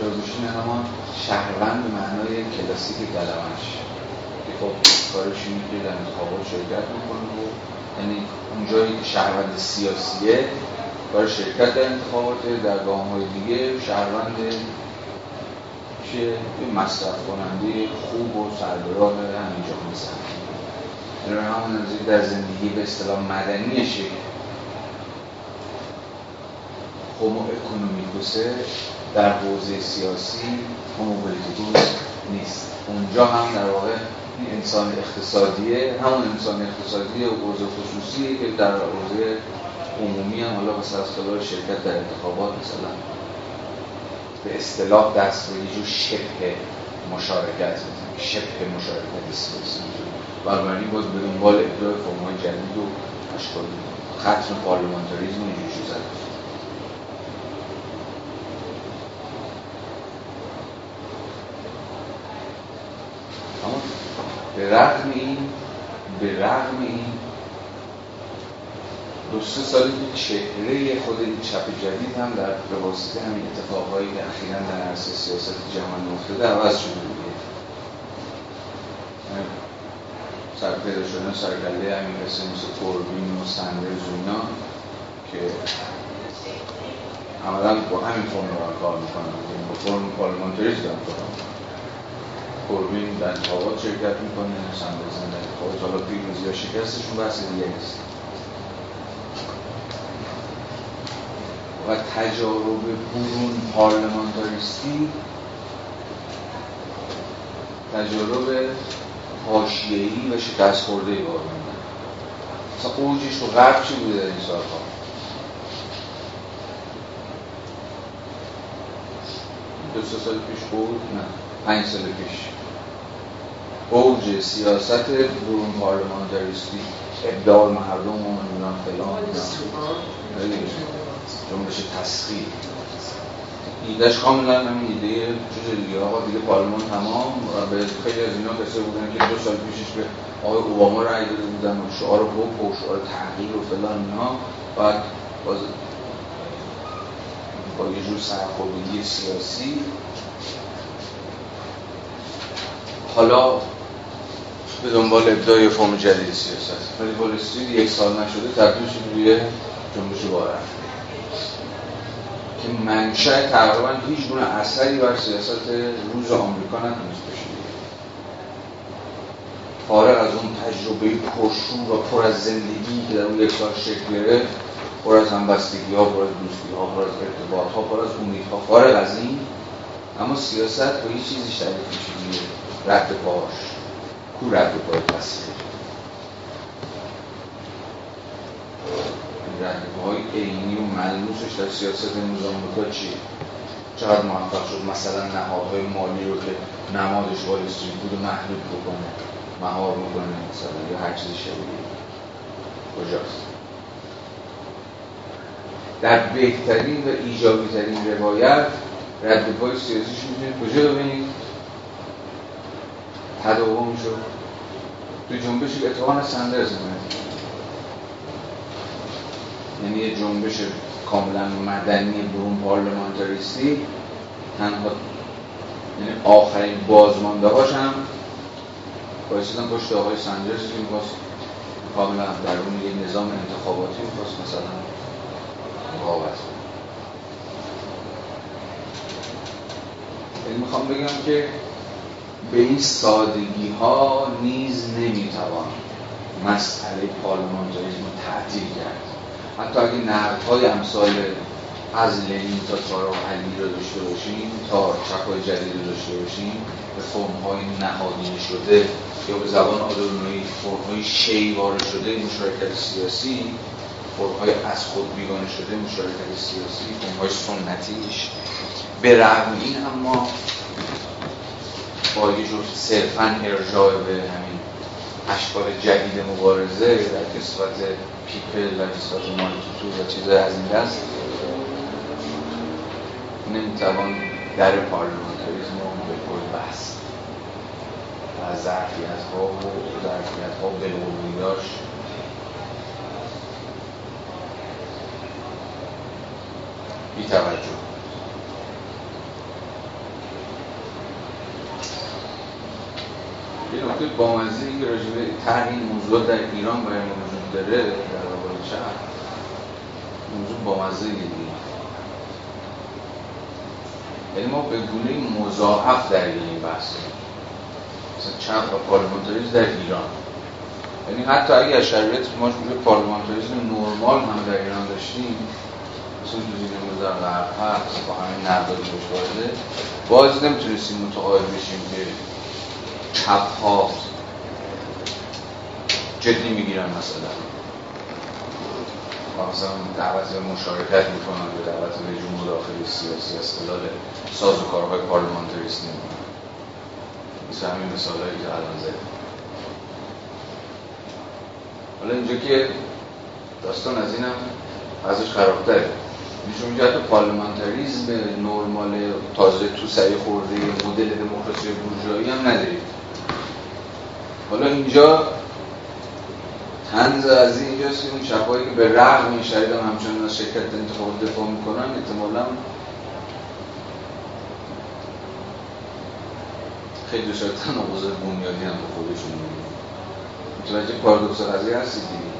جایگزین همان شهروند به معنای کلاسیک کلمش که خب کارش اینه که در انتخابات شرکت می‌کنه و یعنی اونجایی که شهروند سیاسیه برای شرکت در انتخابات در گام های دیگه شهروند که مصرف کننده خوب و سربراه همین جامعه سنگی یعنی همون در زندگی به اصطلاح مدنی هومو اکونومیکوسه در حوزه سیاسی هومو نیست. اونجا هم در واقع انسان اقتصادیه همون انسان اقتصادی و حوزه خصوصی که در حوزه عمومی هم حالا مثلا از شرکت در انتخابات مثلا به اصطلاح دست به یه شبه مشارکت شبه مشارکت سیاسی. بنابراین باز به دنبال ابداع فرمای جدید و اشکال ختم پارلمانتاریزم و اینجور چیزا اما به رغم این به رغم این دو سه سالی که چهره خود این چپ جدید هم در به واسطه همین اتفاقهایی که اخیرا در عرصه سیاست جهان افتاده عوض شده دیگه. سر پیدا شدن سرگله همین کسی مثل کوربین و سندرز اینا که عملا با همین فرم رو کار می‌کنن با فرم پارلمانتریز دارن کار کوربین در انتخابات شرکت می‌کنه سندرز در انتخابات. حالا پیروزی یا شکستشون بحث دیگه نیست. و تجارب برون پارلمانتاریستی تجارب حاشیه‌ای و شکست خورده ای بار مثلا اوجش تو غرب چی بوده در این سالها؟ دو سه سال پیش بود؟ نه. پنج سال پیش. اوج سیاست برون پارلمانتاریستی ابدال مردم و نمی‌دونم فلان. جنبش تسخیر. ایدهش کاملا همین ایده چیز دیگه. آقا دیگه پارلمان تمام. و به خیلی از اینا کسی بودن که دو سال پیشش به آقای اوباما رأی داده بودن و شعار حب و شعار تغییر و فلان اینا. بعد باز با یه جور سرخوردگی سیاسی. حالا به دنبال ابدای فرم جدید سیاست. ولی پالیستید یک سال نشده تبدیل شد روی جنبش بارن که منشأ تقریبا هیچ گونه اثری بر سیاست روز آمریکا نتونست بشه فارغ از اون تجربه پرشور و پر از زندگی که در اون یک سال شکل گرفت پر از همبستگی ها پر از دوستی ها پر از ارتباط ها پر از امیدها فارغ از این اما سیاست با هیچ چیزی شبیه میشه رد پاش کو رد پای تصویر های عینی و ملموسش در سیاست امروز آمریکا چیه؟ چقدر موفق شد مثلا نهادهای مالی رو که نمادش وال بود محدود بکنه مهار بکنه مثلا یا هر چیزی شبیه. کجاست؟ در بهترین و ایجابی ترین روایت رد پای سیاسیش می‌تونید کجا ببینید؟ تداوم شد. تو جنبشی اتفاقا سندرز می‌کنید یعنی یه جنبش کاملا مدنی برون پارلمانتاریستی. تنها یعنی آخرین بازمانده هاش هم بایستدن پشت آقای سنجرز که می‌خواست کاملا در اون یه نظام انتخاباتی می‌خواست مثلا مقاومت یعنی می‌خوام بگم که به این سادگی ها نیز نمی‌توان مسئله پارلمانتاریزم رو تعطیل کرد. حتی اگه نقدهای امثال از لنین تا تارا علی رو داشته باشیم تا چپای جدید رو داشته باشیم به فرمهای نهادینه شده یا به زبان آدورنوی فرمهای شی وارد شده مشارکت سیاسی فرمهای از خود بیگانه شده مشارکت سیاسی فرمهای سنتیش. به رغم این اما یه جور صرفا ارجاع به همین اشکال جدید مبارزه در کسوت پیپل و نسبت مالتیتود و چیزهای از این دست نمی‌توان در پارلمانتاریزم رو به کل بست و ظرفیت ها و ظرفیت ها بالقویاش بی توجه. یه نکته بامزه که راجبه طرح این موضوع در ایران برای ما وجود داره در واقع شهر. موضوع بامزه دیگه. یعنی ما به گونه مضاعف در این بحث مثلا چند و پارلمانتاریزم در ایران. یعنی حتی اگر شرایط ما به پارلمانتاریزم نرمال هم در ایران داشتیم مثل دوزی در غرب هست با همین وارده باز نمی‌تونستیم متقاعد بشیم که چپ ها جدی می‌گیرن مثلا. مثلا دعوت به مشارکت می‌کنن به دعوت به جمهور مداخله سیاسی از خلال ساز و کارهای پارلمانتریست نمی‌کنن مثل همین مثال هایی که الان زدیم. حالا اینجا که داستان از اینم ازش خرابتره. چون اینجا حتی پارلمانتریزم نرمال تازه تو سری خورده مدل دموکراسی بورژوایی هم ندارید حالا اینجا تنز از اینجاست که اون چپایی که به رغم این شرید هم همچنان از شرکت انتخاب دفاع می‌کنن احتمالا خیلی شاید تناقض بنیادی هم به خودشون متوجه پارادوکس قضیه هستید دیگه.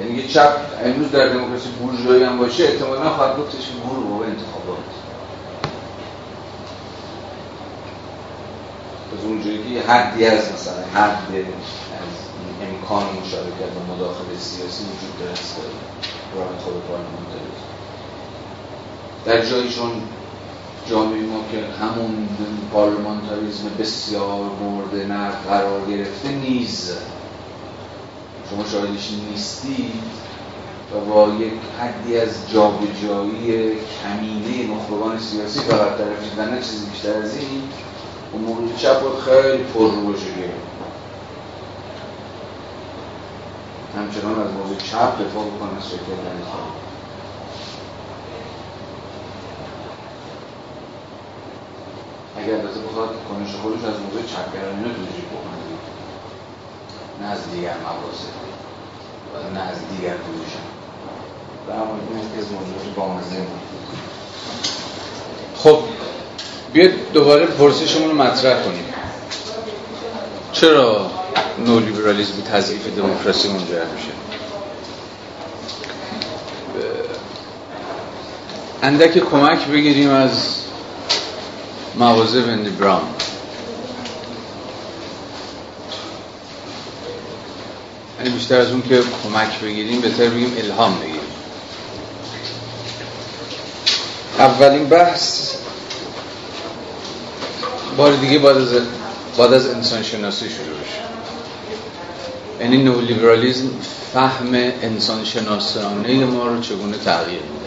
یعنی یه چپ امروز در دموکراسی بورژوایی هم باشه احتمالا خواهد گفتش که برو بابا انتخابات. از اونجایی که حدی از مثلا حد از امکان مشارکت و مداخله سیاسی وجود داره راه خود پارلمانتاریسم در جایی چون جامعه ما که همون پارلمانتاریزم بسیار مورد نقد قرار گرفته نیز شما شاهدش نیستی و با یک حدی از جابجایی کمینه نخبگان سیاسی فقط طرف نه چیزی بیشتر از این اون موقع چپ خیلی پر رو همچنان از موضوع چپ دفاع بکنه از شکل اگر البته بخواد کنش خودش از موضوع چپگرانی رو توجیه بکنه. نه از دیگر مواسط و نه از دیگر پوزیشن. در مورد این از موضوعات بامزه خب بیاید دوباره پرسشمون رو مطرح کنیم. چرا نولیبرالیزم تضعیف دموکراسی منجر میشه؟ اندک کمک بگیریم از مغازه وندی براون یعنی بیشتر از اون که کمک بگیریم بهتر بگیم الهام بگیریم. اولین بحث بار دیگه بعد از بعد از انسان شناسی شروع بشه یعنی فهم انسان شناسانه ما رو چگونه تغییر میده؟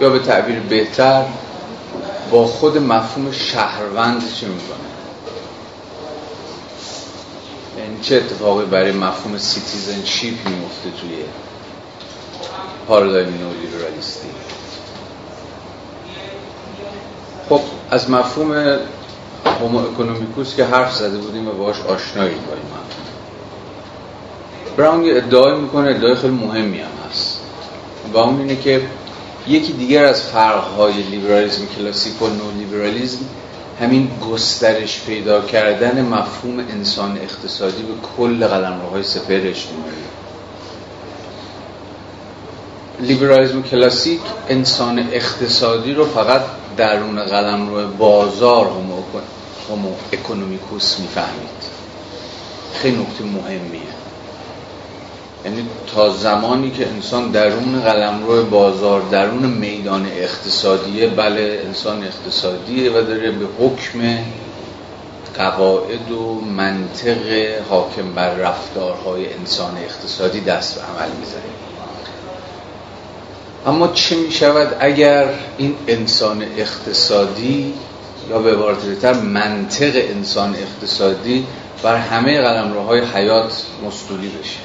یا به تعبیر بهتر با خود مفهوم شهروند چه می‌کنه؟ یعنی چه اتفاقی برای مفهوم citizenship میفته توی پارادایم نولیبرالیستی؟ خب از مفهوم هومو اکونومیکوس که حرف زده بودیم و باش آشناییم با این براون یه ادعای می‌کنه ادعای خیلی مهمی هم هست. و اون اینه که یکی دیگر از فرقهای لیبرالیزم کلاسیک و نو لیبرالیزم همین گسترش پیدا کردن مفهوم انسان اقتصادی به کل قلمروهای سپهر اجتماعی. لیبرالیزم کلاسیک انسان اقتصادی رو فقط درون قلمرو بازار همو اکونومیکوس می‌فهمید. خیلی نکته مهمیه. یعنی تا زمانی که انسان درون قلمرو بازار درون میدان اقتصادیه بله انسان اقتصادیه و داره به حکم قواعد و منطق حاکم بر رفتارهای انسان اقتصادی دست به عمل می‌زنه. اما چه می شود اگر این انسان اقتصادی یا به عبارت منطق انسان اقتصادی بر همه قلمروهای حیات مستولی بشه؟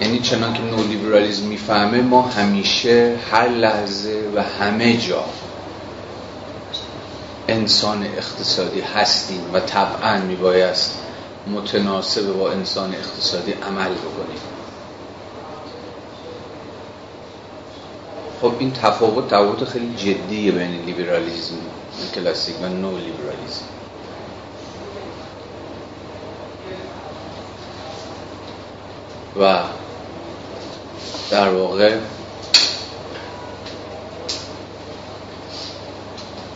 یعنی چنان که نولیبرالیزم می‌فهمه ما همیشه هر لحظه و همه جا انسان اقتصادی هستیم و طبعا میبایست متناسب با انسان اقتصادی عمل بکنیم. خب این تفاوت تفاوت خیلی جدیه بین لیبرالیزم کلاسیک و نو لیبرالیزم. و در واقع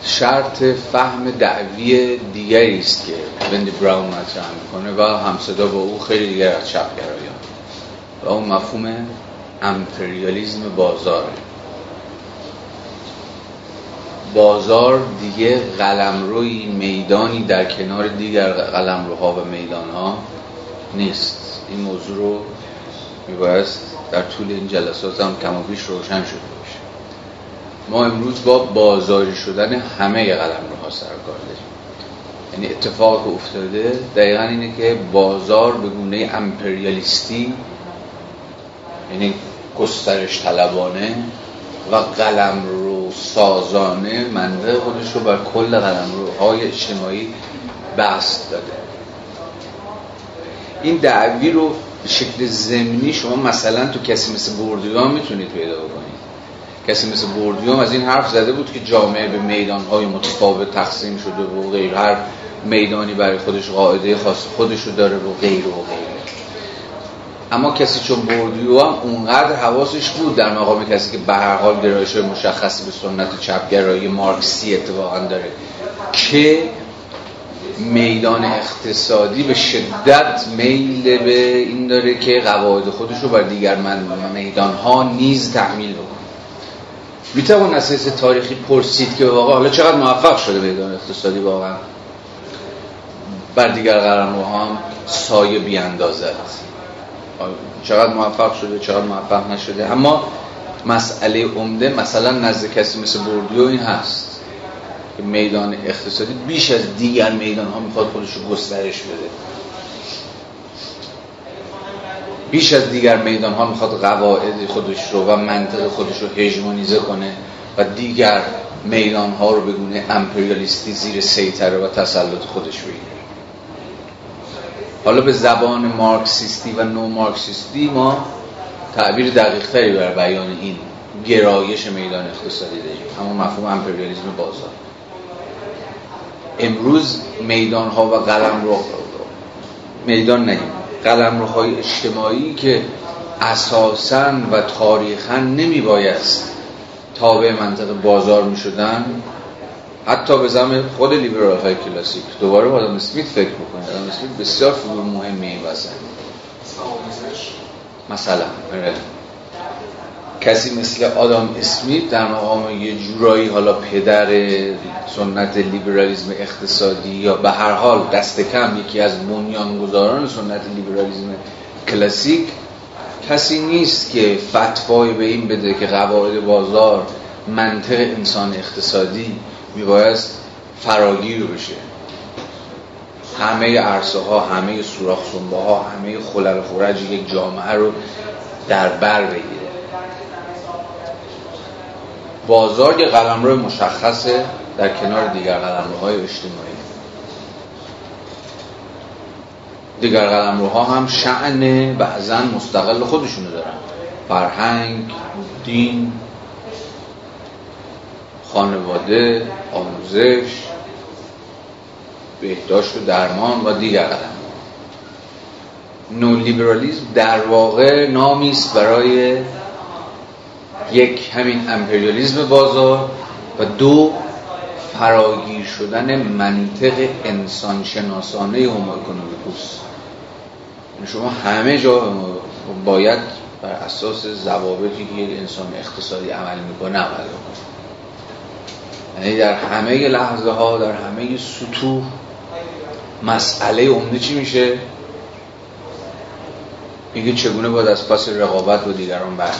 شرط فهم دعوی دیگری است که وندی براون مطرح می‌کنه و همصدا با او خیلی دیگر از چپگرایان. و اون مفهوم امپریالیزم بازاره. بازار دیگه قلمروی میدانی در کنار دیگر قلمروها و میدانها نیست. این موضوع رو میبایست در طول این جلسات هم کم و بیش روشن شده باشه. ما امروز با بازاری شدن همه قلمروها سر کار داریم. یعنی اتفاق که افتاده دقیقا اینه که بازار به گونه امپریالیستی یعنی گسترش طلبانه و قلم رو سازانه منده خودش رو بر کل قلم روهای اجتماعی بست داده. این دعوی رو به شکل زمینی شما مثلا تو کسی مثل بوردیوان می‌تونید پیدا بکنید. کسی مثل بوردیوم از این حرف زده بود که جامعه به میدانهای متفاوت تقسیم شده و غیر هر میدانی برای خودش قاعده خاص خودش رو داره و غیر و غیر اما کسی چون بوردیو هم اونقدر حواسش بود در مقام کسی که به هر حال گرایش مشخصی به سنت چپگرایی مارکسی اتفاقا داره که میدان اقتصادی به شدت میل به این داره که قواعد خودش رو بر دیگر میدان ها نیز تحمیل بکنه. می‌توان اساس تاریخی پرسید که واقعا حالا چقدر موفق شده میدان اقتصادی واقعا؟ بر دیگر قلم هم سایه بیاندازد. چقدر موفق شده چقدر موفق نشده. اما مسئله عمده مثلا نزد کسی مثل بوردیو این هست که میدان اقتصادی بیش از دیگر میدان ها می‌خواد خودش رو گسترش بده. بیش از دیگر میدان ها می‌خواد قواعد خودش رو و منطق خودش رو هژمونیزه کنه و دیگر میدان ها رو بگونه امپریالیستی زیر سیطره و تسلط خودش بگیره. حالا به زبان مارکسیستی و نو مارکسیستی ما تعبیر دقیق تری بر بیان این گرایش میدان اقتصادی داریم. همون مفهوم امپریالیسم بازار. امروز میدان ها و قلم رو میدان نهیم قلم های اجتماعی که اساسا و تاریخا نمی بایست تابع منطق بازار می شدن حتی به زمان خود لیبرال های کلاسیک. دوباره با آدم اسمیت فکر بکنید. آدم اسمیت بسیار فیگور مهمی این وسط مثلا آره. کسی مثل آدم اسمیت در مقام یه جورایی حالا پدر سنت لیبرالیزم اقتصادی یا به هر حال دست کم یکی از بنیانگذاران سنت لیبرالیزم کلاسیک کسی نیست که فتوای به این بده که قواعد بازار منطق انسان اقتصادی میبایست فراگیر بشه. همه عرصه ها همه سوراخ ها همه خلل خورج یک جامعه رو در بر بگیره. بازار یه قلمرو مشخصه در کنار دیگر قلمروهای اجتماعی. دیگر قلمروها هم شعن بعضا مستقل خودشونو دارن. فرهنگ دین خانواده آموزش بهداشت و درمان و دیگر قدم. نولیبرالیزم در واقع نامی است برای یک همین امپریالیزم بازار و دو فراگیر شدن منطق انسان شناسانه اکونومیکوس یعنی شما همه جا باید بر اساس ضوابطی که انسان اقتصادی عمل می‌کنه عمل یعنی در همه لحظه ها در همه سطوح مسئله عمده چی میشه؟ اینکه چگونه باید از پس رقابت با دیگران بر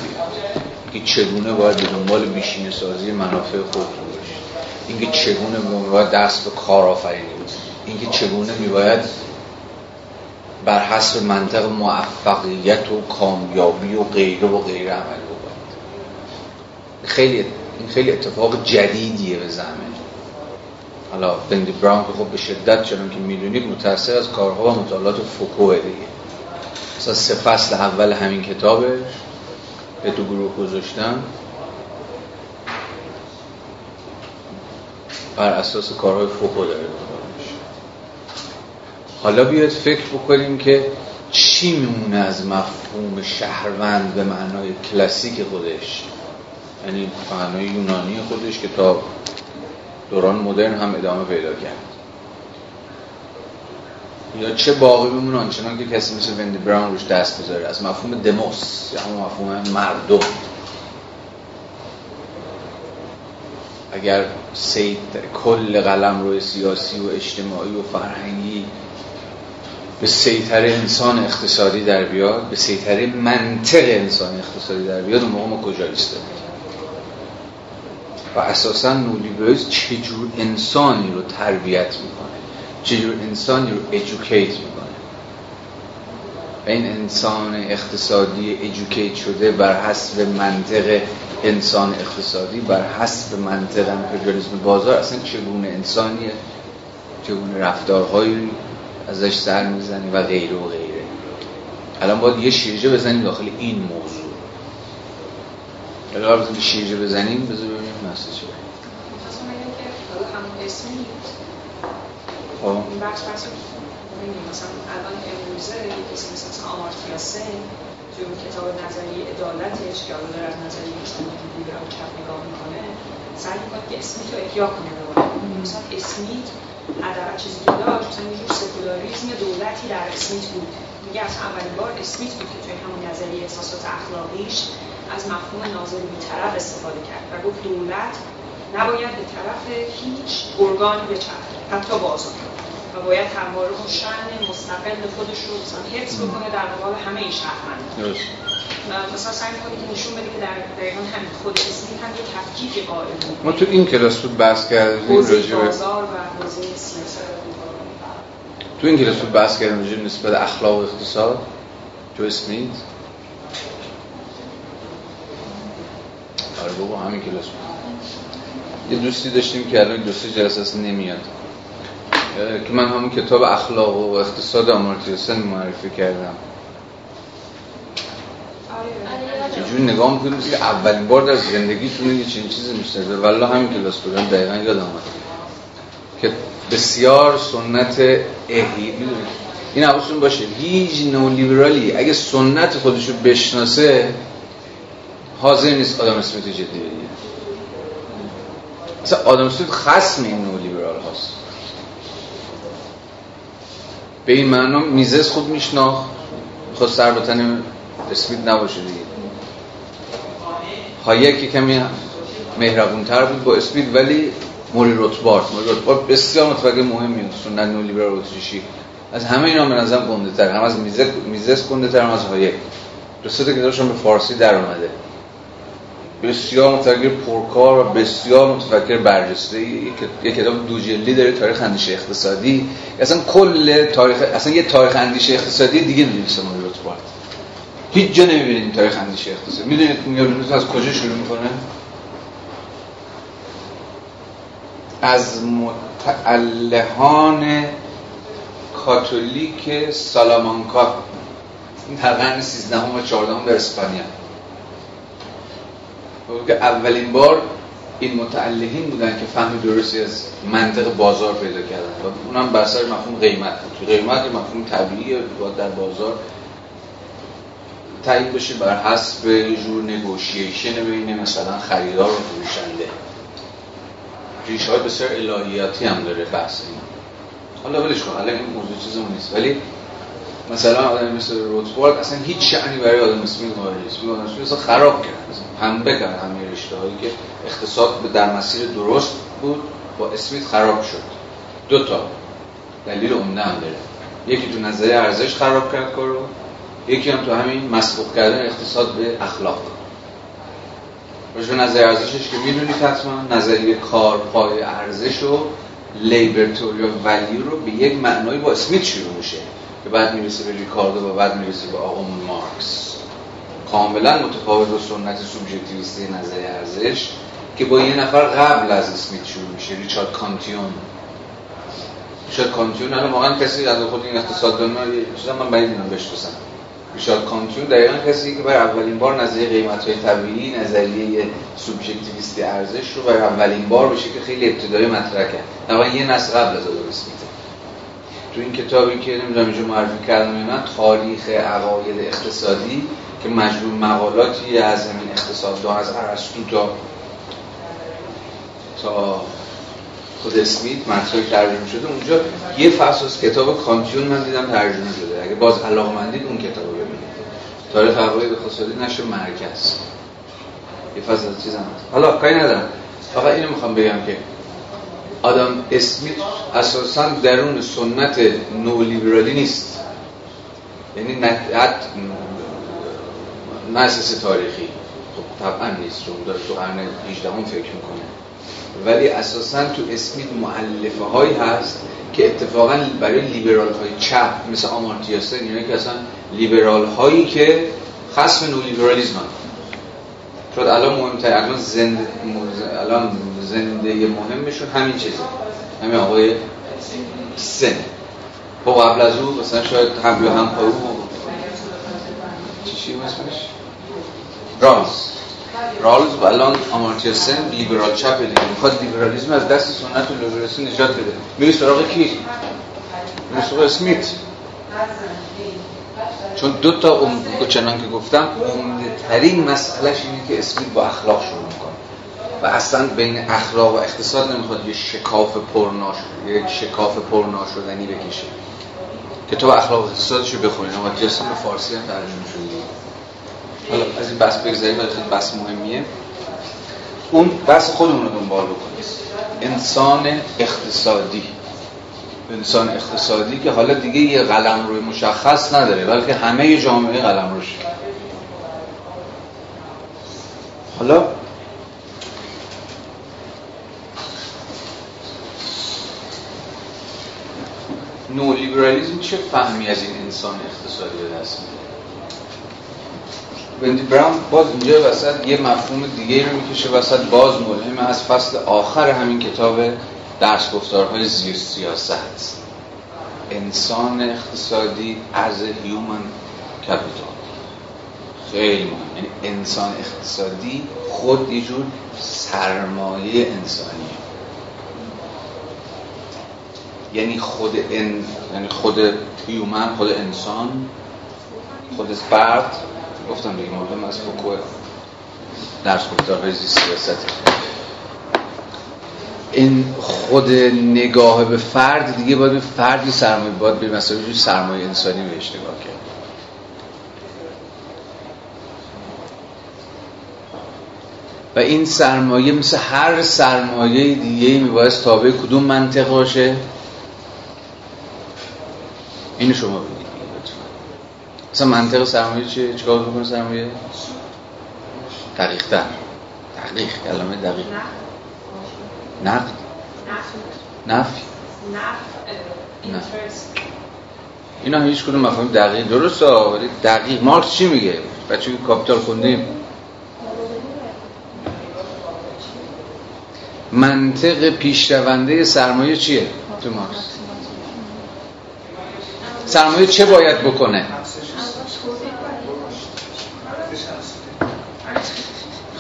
اینکه چگونه باید به دنبال بیشین سازی منافع خود باشید اینکه چگونه باید دست به کار آفرینی اینکه چگونه میباید بر حسب منطق موفقیت و کامیابی و غیره و غیره عمل بکنید خیلی این خیلی اتفاق جدیدیه به زمین. حالا بندی براون که خب به شدت چون که می‌دونید متأثر از کارها و مطالعات فوکوه دیگه. مثلا سه فصل اول همین کتابش به دو گروه گذاشتم بر اساس کارهای فوکو داره حالا بیاید فکر بکنیم که چی میمونه از مفهوم شهروند به معنای کلاسیک خودش؟ یعنی معنای یونانی خودش که تا دوران مدرن هم ادامه پیدا کرد. یا چه باقی میمونه آنچنان که کسی مثل وندی براون روش دست بذاره؟ از مفهوم دموس یا همون مفهوم مردم. اگر سید کل قلم روی سیاسی و اجتماعی و فرهنگی به سیطر انسان اقتصادی در بیاد به سیطر منطق انسان اقتصادی در بیاد اون موقع ما کجا ایستادیم؟ و اساسا نولیبرالیسم چجور انسانی رو تربیت می‌کنه چجور انسانی رو ایژوکیت می‌کنه. و این انسان اقتصادی ایژوکیت شده بر حسب منطق انسان اقتصادی بر حسب منطق امپریالیسم بازار. اصلا چگونه انسانیه چگونه رفتارهایی ازش سر می‌زنی و غیره و غیره. الان باید یه شیرجه بزنیم داخل این موضوع. الان باید شیرجه بزنیم بذار ببینیم مسئله چه خب. این بخش بحث مثلا الان امروزه کسی مثل آمارتیا سن توی اون کتاب نظریه عدالتش که داره از نظریه اجتماعی رو چپ نگاه می‌کنه سعی می‌کنه که اسمیت رو احیا کنه مثلا اسمیت ادبیات چیزی که داشت مثلا یه جور سکولاریسم دولتی در اسمیت بود. میگه از اولین بار اسمیت بود که توی همون نظریه احساسات اخلاقیش از مفهوم ناظر بیطرف استفاده کرد و گفت دولت نباید به طرف هیچ ارگانی بچرخه حتی بازار و باید همواره اون شأن مستقل خودش رو مثلا حفظ بکنه در مقابل همه این شهروندان مثلا سعی می‌کنه که نشون بده که در دقیقاً همین خود اسمی هم یه تفکیک قائل ما تو این کلاس بود بحث کردیم راجع به بازار و حوزه سیاست تو این کلاس بود بحث کردیم راجع نسبت اخلاق اقتصاد جو اسمیت آره بابا همین کلاس بود. یه دوستی داشتیم که الان دوستی جلسه نمیاد. که من همون کتاب اخلاق و اقتصاد آمارتیوسن معرفی کردم. چجوری نگاه می‌کنیم که اولین بار در زندگیتون یه چنین چیزی میشنده والله همین کلاس بودن دقیقا یادم آمد که بسیار سنت احیی این حواستون باشه هیچ نولیبرالی اگه سنت خودشو بشناسه حاضر نیست آدم اسمیت جدی بگیره مثلا آدم اسمیت خسم این نولیبرال هاست. به این معنا میزز خوب میشناخت. خود سر بطن اسمیت نباشه دیگه. هایک کمی مهربونتر بود با اسمیت ولی موری روتبارت. موری روتبارت بسیار متفکر مهمی بود سنت نولیبرال اتریشی. از همه اینا به نظرم گنده تر هم از میزز گنده تر هم از هایک رسید که به فارسی در اومده. بسیار متفکر پرکار و بسیار متفکر برجسته یک کتاب دو جلدی داره تاریخ اندیشه اقتصادی. اصلا کل تاریخ اصلا یه تاریخ اندیشه اقتصادی دیگه نویسه موری روتبارت هیچ جا نمی‌بینید تاریخ اندیشه اقتصادی. می‌دونید میگم از کجا شروع می‌کنه؟ از متعلهان کاتولیک سالامانکا. این در قرن 13 و 14 در اسپانیا. که اولین بار این متعلهین بودن که فهم درستی از منطق بازار پیدا کردن. و اونم بر سر مفهوم قیمت بود. قیمت مفهوم طبیعی در بازار تایید بشه بر حسب یه جور نگوشیشن بین مثلا خریدار و فروشنده. ریشه های بسیار الهیاتی هم داره بحث این. حالا ولش کن الان این موضوع چیزمون نیست. ولی مثلا آدم مثل روتبورگ اصلا هیچ شعنی برای آدم اسمیت قائل نیست. آدم اصلا خراب کرد. اصلا پنبه کرد همه رشته هایی که اقتصاد در مسیر درست بود با اسمیت خراب شد. دو تا دلیل عمده هم داره. یکی تو نظریه ارزش خراب کرد کارو. یکی هم تو همین مسبوق کردن اقتصاد به اخلاق. به نظر ارزشش که می‌دونید حتما نظریه کار پای ارزش و لیبر توری ولی رو به یک معنایی با اسمیت شروع میشه. که بعد می‌رسه به ریکاردو و بعد می‌رسه به آقامون مارکس. کاملا متفاوت با سنت سوبژکتیویستی نظری ارزش که با یه نفر قبل از اسمیت شروع میشه ریچارد کانتیون. ریچارد کانتیون الان واقعا کسی از خود این اقتصاد چیزا من بعید می‌دونم بشناسم. ریچارد کانتیون دقیقا کسی که برای اولین بار نظریه قیمت های طبیعی نظریه سوبژکتیویستی ارزش رو برای اولین بار بشه که خیلی ابتدایی مطرح کرد. یه نسل قبل از اسمیت. تو این کتابی که نمی‌دونم اینجا معرفی کردم اینا تاریخ عقاید اقتصادی که مجموع مقالاتی از همین اقتصاددان از ارسطو تا تا خود اسمیت مطرح ترجمه شده اونجا یه فصل از کتاب کانتیون من دیدم ترجمه شده. اگه باز علاقمندید اون کتاب رو ببینید. تاریخ عقاید اقتصادی نشر مرکز. یه فصل از چیزم هست. حالا کاری ندارم. فقط اینو می‌خوام بگم که آدم اسمیت اساسا درون سنت نولیبرالی نیست. یعنی نه اساس تاریخی. خب طبعا نیست چون داره تو قرن 18 هم فکر می‌کنه. ولی اساسا تو اسمیت معلفه هایی هست که اتفاقا برای لیبرال های چپ مثل آمارتیاسن یعنی که اصلا لیبرال هایی که خصم نو لیبرالیزم هم. چون الان مهمتر الان زنده الان زنده مهمشون همین چیزه. همین آقای سن. خب قبل از او مثلا شاید یا هم پارو چی اسمش؟ رالز. رالز و الان آمارتیا سن لیبرال چپ دیگه می‌خواد لیبرالیسم از دست سنت و لیبرالیسم نجات بده. میره سراغ کی؟ میره سراغ اسمیت. چون دو تا ام... چنان که گفتم عمده ترین مسئلهش اینه که اسمیت با اخلاق شروع می‌کنه. و اصلا بین اخلاق و اقتصاد نمی‌خواد یه شکاف پرناش یک شکاف پرناشدنی بکشه. کتاب اخلاق و اقتصادش رو بخونید اما به فارسی هم ترجمه شده حالا از این بحث بگذاریم ولی خیلی بحث مهمیه. اون بحث خودمون رو دنبال بکنیم. انسان اقتصادی. انسان اقتصادی که حالا دیگه یه قلم روی مشخص نداره بلکه همه جامعه قلم روش حالا نولیبرالیزم چه فهمی از این انسان اقتصادی به دست میده؟ وندی براون باز اینجا وسط یه مفهوم دیگه رو می‌کشه وسط باز ملهم از فصل آخر همین کتاب درس گفتارهای زیر سیاست. انسان اقتصادی از هیومن capital خیلی مهم. یعنی انسان اقتصادی خود یه جور سرمایه انسانی. یعنی خود ان یعنی خود human خود انسان خود فرد. گفتم دیگه مهم از فوکو درس گفتارهای سیاست. این خود نگاه به فرد دیگه باید به فردی سرمایه باید به مثلا سرمایه انسانی بهش نگاه کرد. و این سرمایه مثل هر سرمایه دیگه میباید تابع کدوم منطق باشه؟ اینو شما بگید. مثلا منطق سرمایه چیه؟ چیکار بکنه سرمایه؟ دقیق تر دقیق. کلمه دقیق. نقد نفی اینا هیچ کدوم مفهوم دقیق. درست ولی دقیق. مارکس چی میگه؟ بچه کاپیتال خوندیم. منطق پیشرونده سرمایه چیه تو مارکس؟ سرمایه چه باید بکنه؟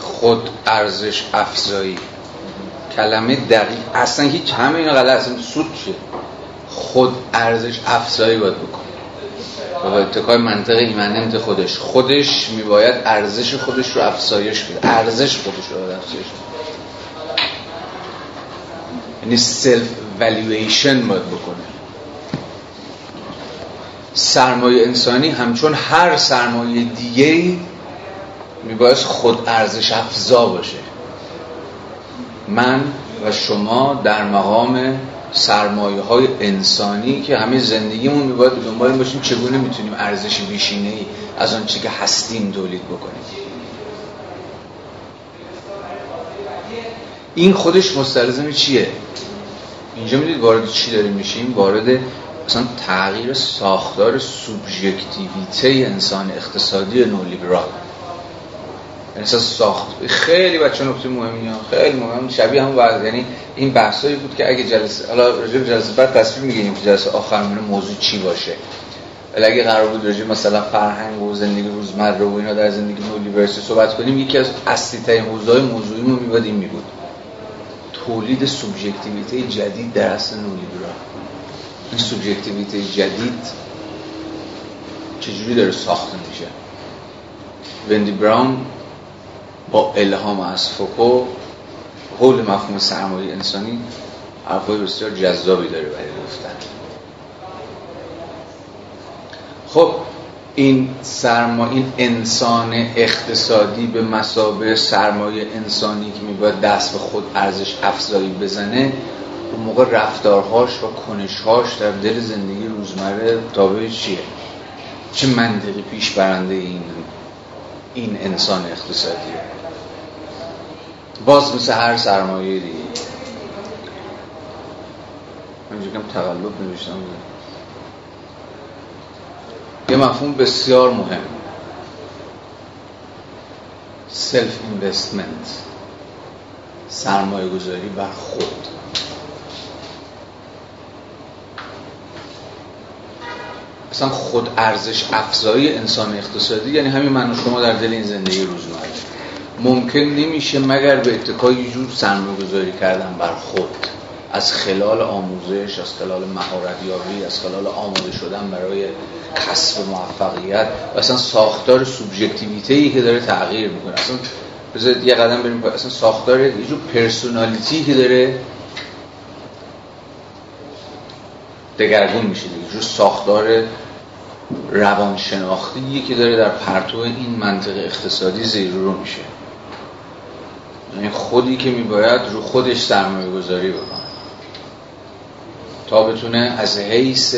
خود ارزش افزایی. کلمه دقیق. اصلا هیچ همه اینا غلط اصلا سود چیه؟ خود ارزش افزایی باید بکنه. و با اتکای منطق immanent خودش. خودش میباید ارزش خودش رو افزایش بده. ارزش خودش رو افزایش بده. یعنی self-valuation باید بکنه. سرمایه انسانی همچون هر سرمایه دیگه میباید خود ارزش افزا باشه. من و شما در مقام سرمایه های انسانی که همه زندگیمون میباید دنبال باشیم چگونه می‌تونیم ارزش بیشینه ای از آنچه که هستیم تولید بکنیم. این خودش مستلزم چیه؟ اینجا می‌دید وارد چی داریم میشیم؟ وارد اصلا تغییر ساختار سوبژکتیویته انسان اقتصادی نولیبرال. احساس ساخت. خیلی بچه نکته مهمی ها. خیلی مهم. شبیه هم بعد یعنی این بحثایی بود که اگه جلسه حالا راجع جلسه بعد تصویر میگیم که جلسه آخر موضوع چی باشه. اگه قرار بود راجع مثلا فرهنگ و زندگی روزمره و اینا در زندگی نولیبرسی صحبت کنیم یکی از اصلی ترین حوزه‌های موضوعی ما میباد این میبود تولید سوبژکتیویته جدید در اصل نولیبرال. این سوبژکتیویته جدید چجوری داره ساخته میشه؟ وندی براون با الهام از فوکو حول مفهوم سرمایه انسانی حرفای بسیار جذابی داره برای گفتن. خب این سرما این انسان اقتصادی به مسابه سرمایه انسانی که میباید دست به خود ارزش افزایی بزنه اون موقع رفتارهاش و کنشهاش در دل زندگی روزمره تابع چیه؟ چه منطقی پیش برنده این این انسان اقتصادیه؟ باز مثل هر سرمایه دیگه. من کم تقلب نوشتم. یه مفهوم بسیار مهم. سلف اینوستمنت سرمایه گذاری بر خود. اصلا خود ارزش افزایی انسان اقتصادی یعنی همین من شما در دل این زندگی روزمره. ممکن نمیشه مگر به اتکای جور سرمایه گذاری کردن بر خود. از خلال آموزش از خلال مهارتیابی از خلال آماده شدن برای کسب موفقیت و اصلا ساختار سوبژکتیویته که داره تغییر می‌کنه. اصلا بذارید یه قدم بریم اصلا ساختار یه جور پرسونالیتی که داره دگرگون میشه دیگه. جور ساختار روانشناختی که داره در پرتو این منطق اقتصادی زیر رو میشه. یعنی خودی که میباید رو خودش سرمایه گذاری بکنه. تا بتونه از حیث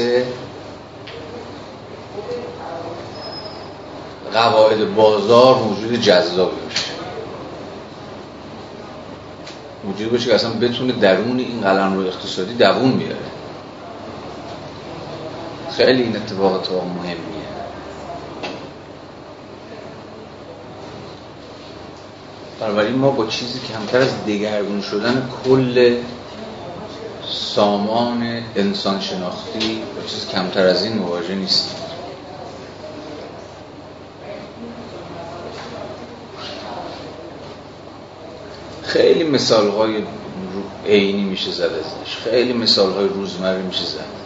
قواعد بازار موجود جذابی باشه موجود باشه که اصلا بتونه درون این قلم رو اقتصادی دوون بیاره. خیلی این اتفاقات مهمیه. بنابراین ما با چیزی که همتر از دگرگون شدن کل سامان انسان شناختی با چیزی کمتر از این مواجه نیستیم خیلی مثال های عینی میشه زد ازش. خیلی مثال های روزمره میشه زد.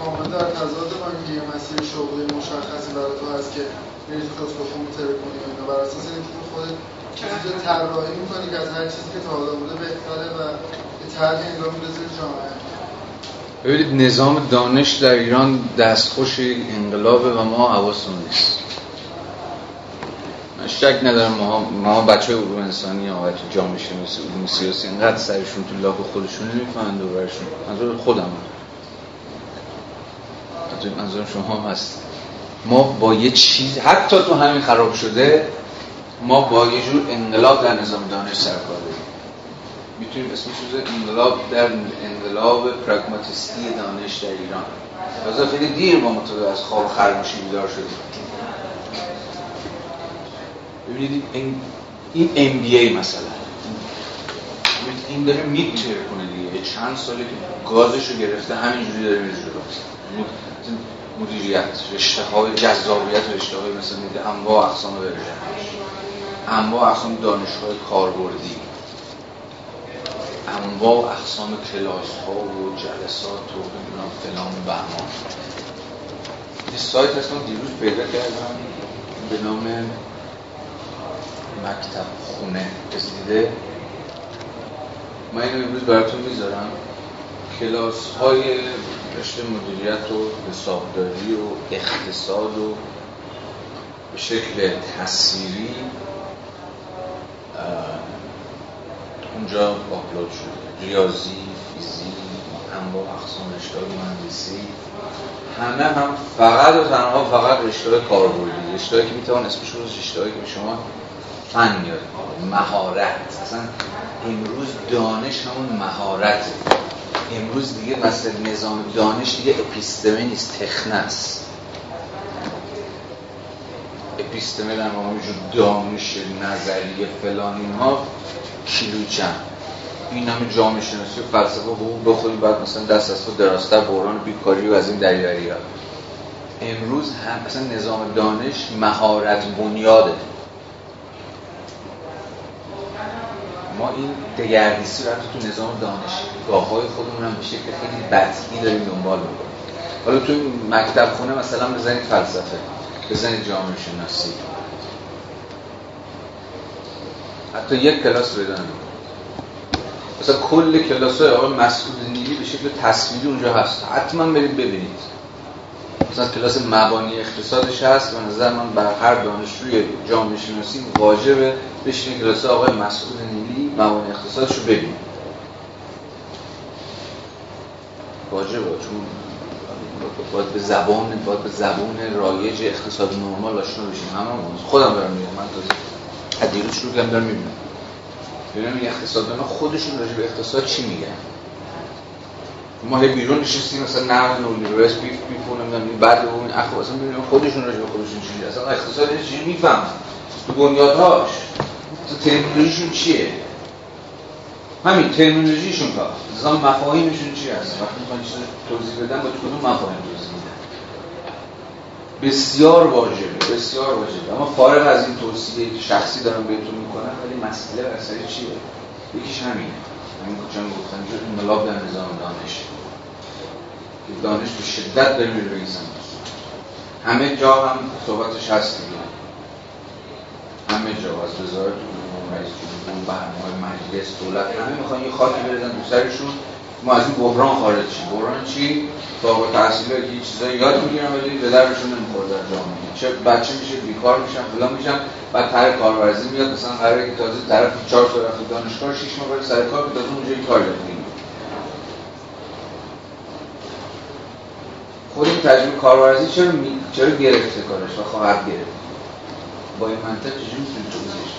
من کامل در تضاد من یه مسیر شغلی مشخصی برای تو هست که میری تو خود ترکونی و اینا. بر اساس اینکه تو خودت چیزی طراحی می‌کنی که از هر چیزی که تا حالا بوده بهتره و یه طرحی انگار می‌رسه جامعه. ببینید نظام دانش در ایران دستخوش انقلابه و ما حواسمون نیست. شک ندارم ما ما بچه علوم انسانی و جامعه شناسی علوم سیاسی اینقدر سرشون تو لاک خودشون نمی‌فهمند و برشون منظور خودم منظور شما هست. ما با یه چیز حتی تو همین خراب شده ما با یه جور انقلاب در نظام دانش سرکار داریم می‌تونیم اسمش رو انقلاب در انقلاب پراگماتیستی دانش در ایران. از خیلی دیر با مطابق از خواب خرگوشی بیدار شدیم. ببینید این ام بی ای مثلا این داره میتره کنه دیگه. چند ساله که گازش گرفته همینجوری داره میره جلو. مدیریت رشته های جذابیت رشته های مثل میده انواع اقسام برژن انواع اقسام دانشگاه کاربردی. انواع اقسام کلاس ها و جلسات و نمی‌دونم فلان و بهمان. یه سایت من دیروز پیدا کردم به نام مکتب خونه کسی دیده من اینو امروز براتون می‌ذارم. کلاس های رشته مدیریت و حسابداری و اقتصاد و به شکل تصویری اونجا آپلود شده. ریاضی، فیزیک، انواع اقسام رشته مهندسی. همه هم فقط و تنها فقط رشته کاربردی. رشته که می‌توان اسمش رو رشته که شما فن میاد مهارت. اصلا امروز دانش همون مهارت امروز دیگه مثل نظام دانش دیگه اپیستمه نیست تخنه است. اپیستمه در همونجور دانش نظریه فلان اینها کیلوچن این همه جامعه شناسی و فلسفه حقوق بخوری بعد مثلا دست از تو دراستر بحران بیکاری و از این دریوری ها. امروز هم مثلا نظام دانش مهارت بنیاده. ما این دگردیسی رو تو نظام دانشگاه های خودمون هم به شکل خیلی بطنی داریم دنبال حالا تو مکتب خونه مثلا بزنید فلسفه بزنید جامعه شناسی. حتی یک کلاس پیدا مثلا کل کلاس های آقای مسعود نیلی به شکل تصویری اونجا هست. حتما برید ببینید. مثلا کلاس مبانی اقتصادش هست. و نظر من بر هر دانشجوی جامعه شناسی واجبه بشین کلاس آقای مسعود نیلی مبانی اقتصادش رو ببینید واجبه چون باید به زبان باید به زبان رایج اقتصاد نرمال آشنا بشیم. همه خودم دارم میگم من تازه دیروز شروع کردم دارم می‌بینم. ببینم این خودشون راجع به اقتصاد چی میگن. ما هی بیرون نشستیم مثلا نقد نولیبرالیسم بیف بیف نمی‌دونم بعد اون اخو اصلا ببینیم خودشون راجع به خودشون چی اصلا اقتصاد چی می‌فهمن؟ تو بنیادهاش. تو تکنولوژیشون چیه؟ همین ترمینولوژیشون تا مثلا مفاهیمشون چی هست؟ وقتی می‌خوان چیز توضیح بدن با کدوم مفاهیم توضیح میدن؟ بسیار واجبه بسیار واجبه. اما فارغ از این توصیه که شخصی دارم بهتون می‌کنم ولی مسئله اصلی چیه؟ یکیش همینه. همین کجا گفتم که انقلاب در نظام دانش. که دانش به شدت داره میره به این همه جا هم صحبتش هست همه جا از وزارت رئیس جمهور برنامه مجلس دولت همه می‌خوان یه خاکی بریزن دو سرشون ما از این بحران خارج شیم بحران چی التحصیلا که یه چیزایی یاد می‌گیرن ولی به درشون نمی‌خوره در جامعه چه بچه میشه بیکار میشن فلان میشن بعد طرح کارورزی میاد مثلا قراره که تازه طرف 4 سال رفته دانشگاه 6 ماه بره سر کار تازه اونجا کار یاد خود این تجربه کارورزی چرا می... چرا گرفته کارش و خواهد گرفت با این منطق چجوری می‌تونی توضیحش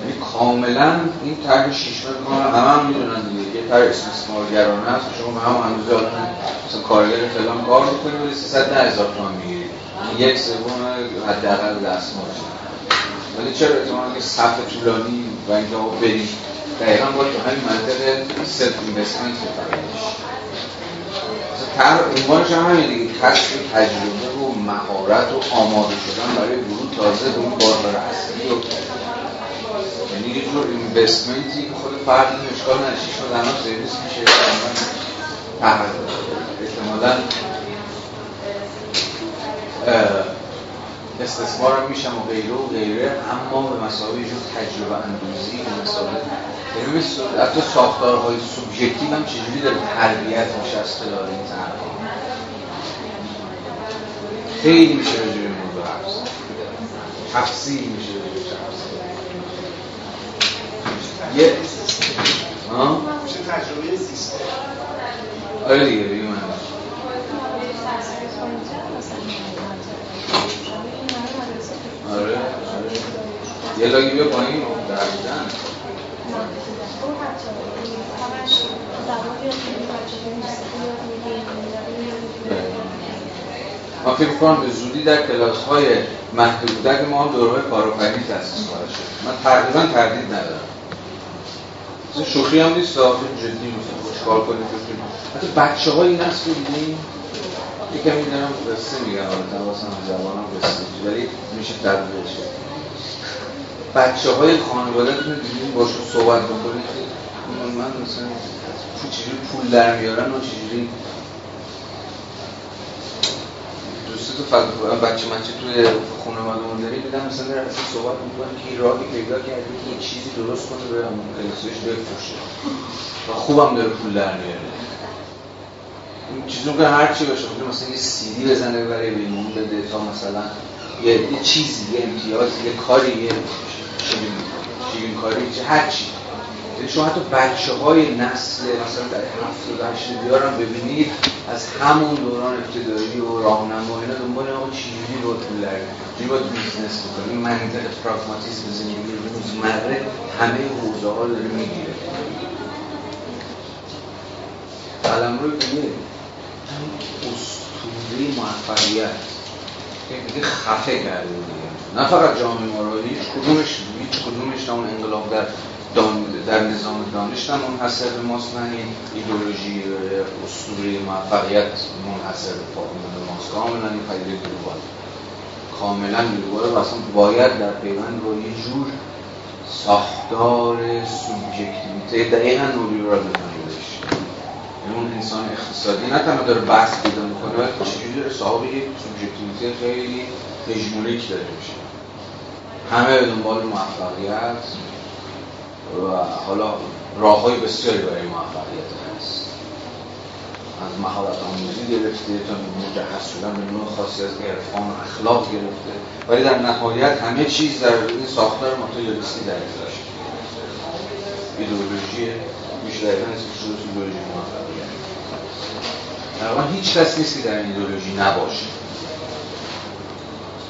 یعنی کاملا این طرح شیش متر همه هم می‌دونن دیگه. یه طرح استثمارگرانه هست شما به هم اندازه مثلا کارگر فلان کار می‌کنید ولی 300 هزار تومان می‌گیرید یک سوم حداقل دستمزد ولی چرا احتمالاً که صف طولانی و اینکه ما بریم؟ دقیقا باید تو همین منطق سلف اینوستمنت تر عنوانش هم همین دیگه. کسب تجربه و مهارت و آماده شدن برای ورود تازه به اون بازار اصلی و یه جور اینوستمنتی که خود فرد این اشکال نشیش و در سرویس میشه احتمالا استثمار میشم و غیره و غیره اما به مسابقه جور تجربه اندوزی به مسابقه یعنی حتی ساختارهای سوبژکتیو هم چجوری داره تربیت میشه از خلال این طرح خیلی میشه راجع موضوع حرف تفصیل میشه یه ها تجربه آره دیگه بگیم من آره یه لاگی بیا پایین. در بودن ما فکر کنم به زودی در کلاس های محدودک ما هم دوره کارآفرینی تاسیس خواهد شد من تقریبا تردید ندارم. شوخی هم نیست جدی مثلا خوشکار کنید حتی بچه های نسل دیدیم یکم این دارم قصه میگم حالا تواسم جوانم قصه ولی میشه تدبیر شد بچه های خانواده رو دیدیم باشون صحبت بکنید من مثلا چجوری پول در میارن و چجوری دوسته تو فقط بچه من چه توی خانواده‌مون داریم دیدم مثلا در اصلا صحبت می‌کنه که راهی پیدا کرده که یه چیزی درست کنه به کلاسیش بفروشه. و خوبم داره پول در میاره. این چیزی که هر چی باشه مثلا یه سیدی بزنه برای بیمون بده تا مثلا یه, یه چیزی یه امتیاز یه کاری یه شیرین کاری هر چی. شما حتی بچه های نسل مثلا در هفت و هشت بیارم ببینید از همون دوران ابتدایی و راهنما اینا دنبال آقا چجوری رو طول چجوری باید بیزنس بکنیم منطق پراگماتیسم زندگی روزمره همه حوزه ها داره می‌گیره. قلم روی بگه اسطوره موفقیت. دیگه خفه کرده دیگه. نه فقط جامعه هیچ کدومش هیچ کدومش اون انقلاب در در نظام دانش هم منحصر به ماست نه ایدولوژی اسطوره موفقیت منحصر به ماست. کاملا این پدیده گلوبال کاملا گلوبال و اصلا باید در پیوند با یه جور ساختار سوبژکتیویته دقیقا نوری رو یعنی اون انسان اقتصادی نه تنها داره بحث پیدا می‌کنه بلکه چجوری داره صاحب یک سوبژکتیویته خیلی هژمونیک داره میشه. همه به دنبال موفقیت. و حالا راه های بسیاری برای موفقیت هست. از مهارت آموزی گرفته تا مجهز شدن به نوع خاصی از عرفان اخلاق گرفته. ولی در نهایت همه چیز در این ساختار ماتریالیستی در داشت ایدئولوژی میشه دقیقا ایدئولوژی موفقیت هیچ کس نیست که در این ایدئولوژی نباشه.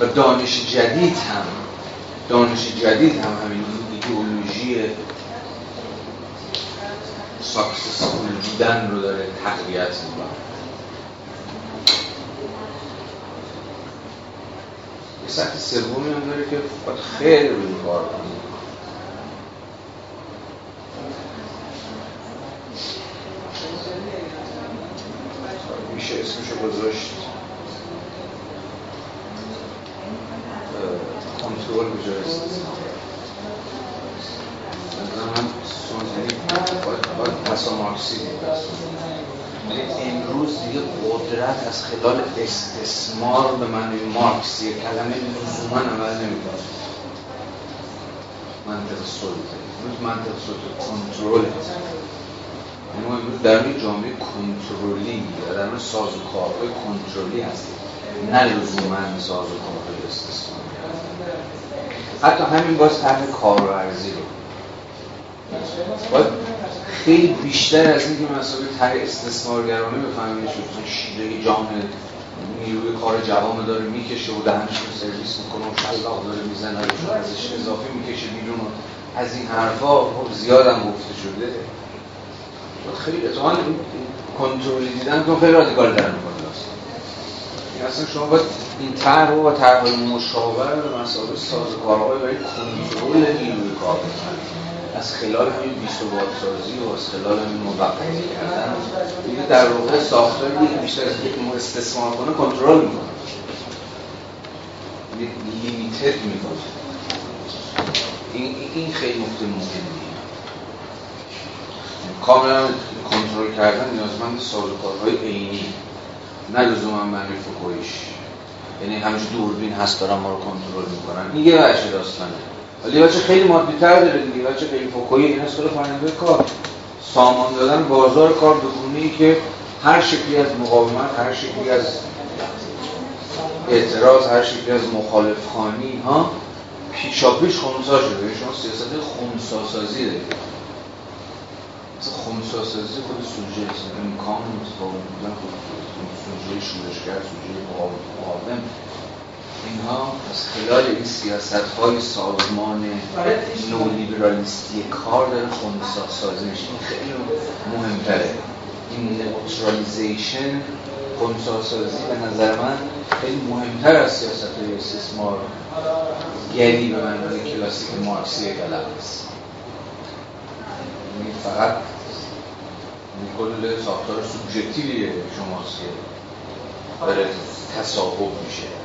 و دانش جدید هم دانش جدید هم همین ایدئولوژی ساکسسفول بودن رو داره تقویت می‌کنه. یه سطح سومی هم داره که باید خیلی روی کار کنیم میشه اسمشو گذاشت کنترل بجای من باید مارکسی ولی امروز دیگه قدرت از خلال استثمار به معنی مارکسی کلمه لزوما عمل نمی‌کنه منطق سلطه امروز منطق سلطه کنترل یعنی ما امروز در این جامعه کنترلی یا در سازوکارهای کنترلی هستیم نه لزوما سازوکارهای استثمار حتی همین باز طرح کارورزی رو باید خیلی بیشتر از اینکه مسئله تر استثمارگرانه بفهمید چون شیره جان نیروی کار جوان داره می‌کشه و دهنش رو سرویس می‌کنه و شلاق داره می‌زنه و ازش اضافه می‌کشه بیرون از این حرفا خب زیاد هم گفته شده. خیلی اتحان کنترلی دیدن که خیلی رادیکال در می‌کنه این اصلا شما باید این طرح و طرح مشاور به مسائل سازوکارهای برای کنترل نیروی کار از خلال همین بیثبات سازی و از خلال همین موقعیت کردن این در واقع ساختار دیگه بیشتر از یک استثمار کنه کنترل می‌کنه. لیمیتد می‌کنه. این این خیلی نکته مهمیه. کاملا کنترل کردن نیازمند سازوکارهای عینی. نه لزوما معنی فکویش یعنی همیشه دوربین هست دارن ما رو کنترل می‌کنن. این یه وجه داستانه. ولی بچه خیلی مادی تر داره دیگه. بچه خیلی فوکوی این هست فرنده کار سامان دادن بازار کار به ای که هر شکلی از مقاومت هر شکلی از اعتراض هر شکلی از مخالف خانی ها پیشاپیش خونسا شده. یعنی شما سیاست خونسا سازی دارید. خونسا سازی خود سوژه است. امکان متفاوت بودن خود سوژه شورشگر سوژه مقاوم. اینها از خلال این سیاست های سازمان نولیبرالیستی کار داره خونسا سازی این خیلی مهمتره. این نوترالیزیشن خونسا سازی به نظر من خیلی مهمتر از سیاست های استثمار گری به معنی کلاسیک مارکسی کلم است یعنی فقط کل ساختار سوبژکتیوی شماست که داره تصاحب میشه.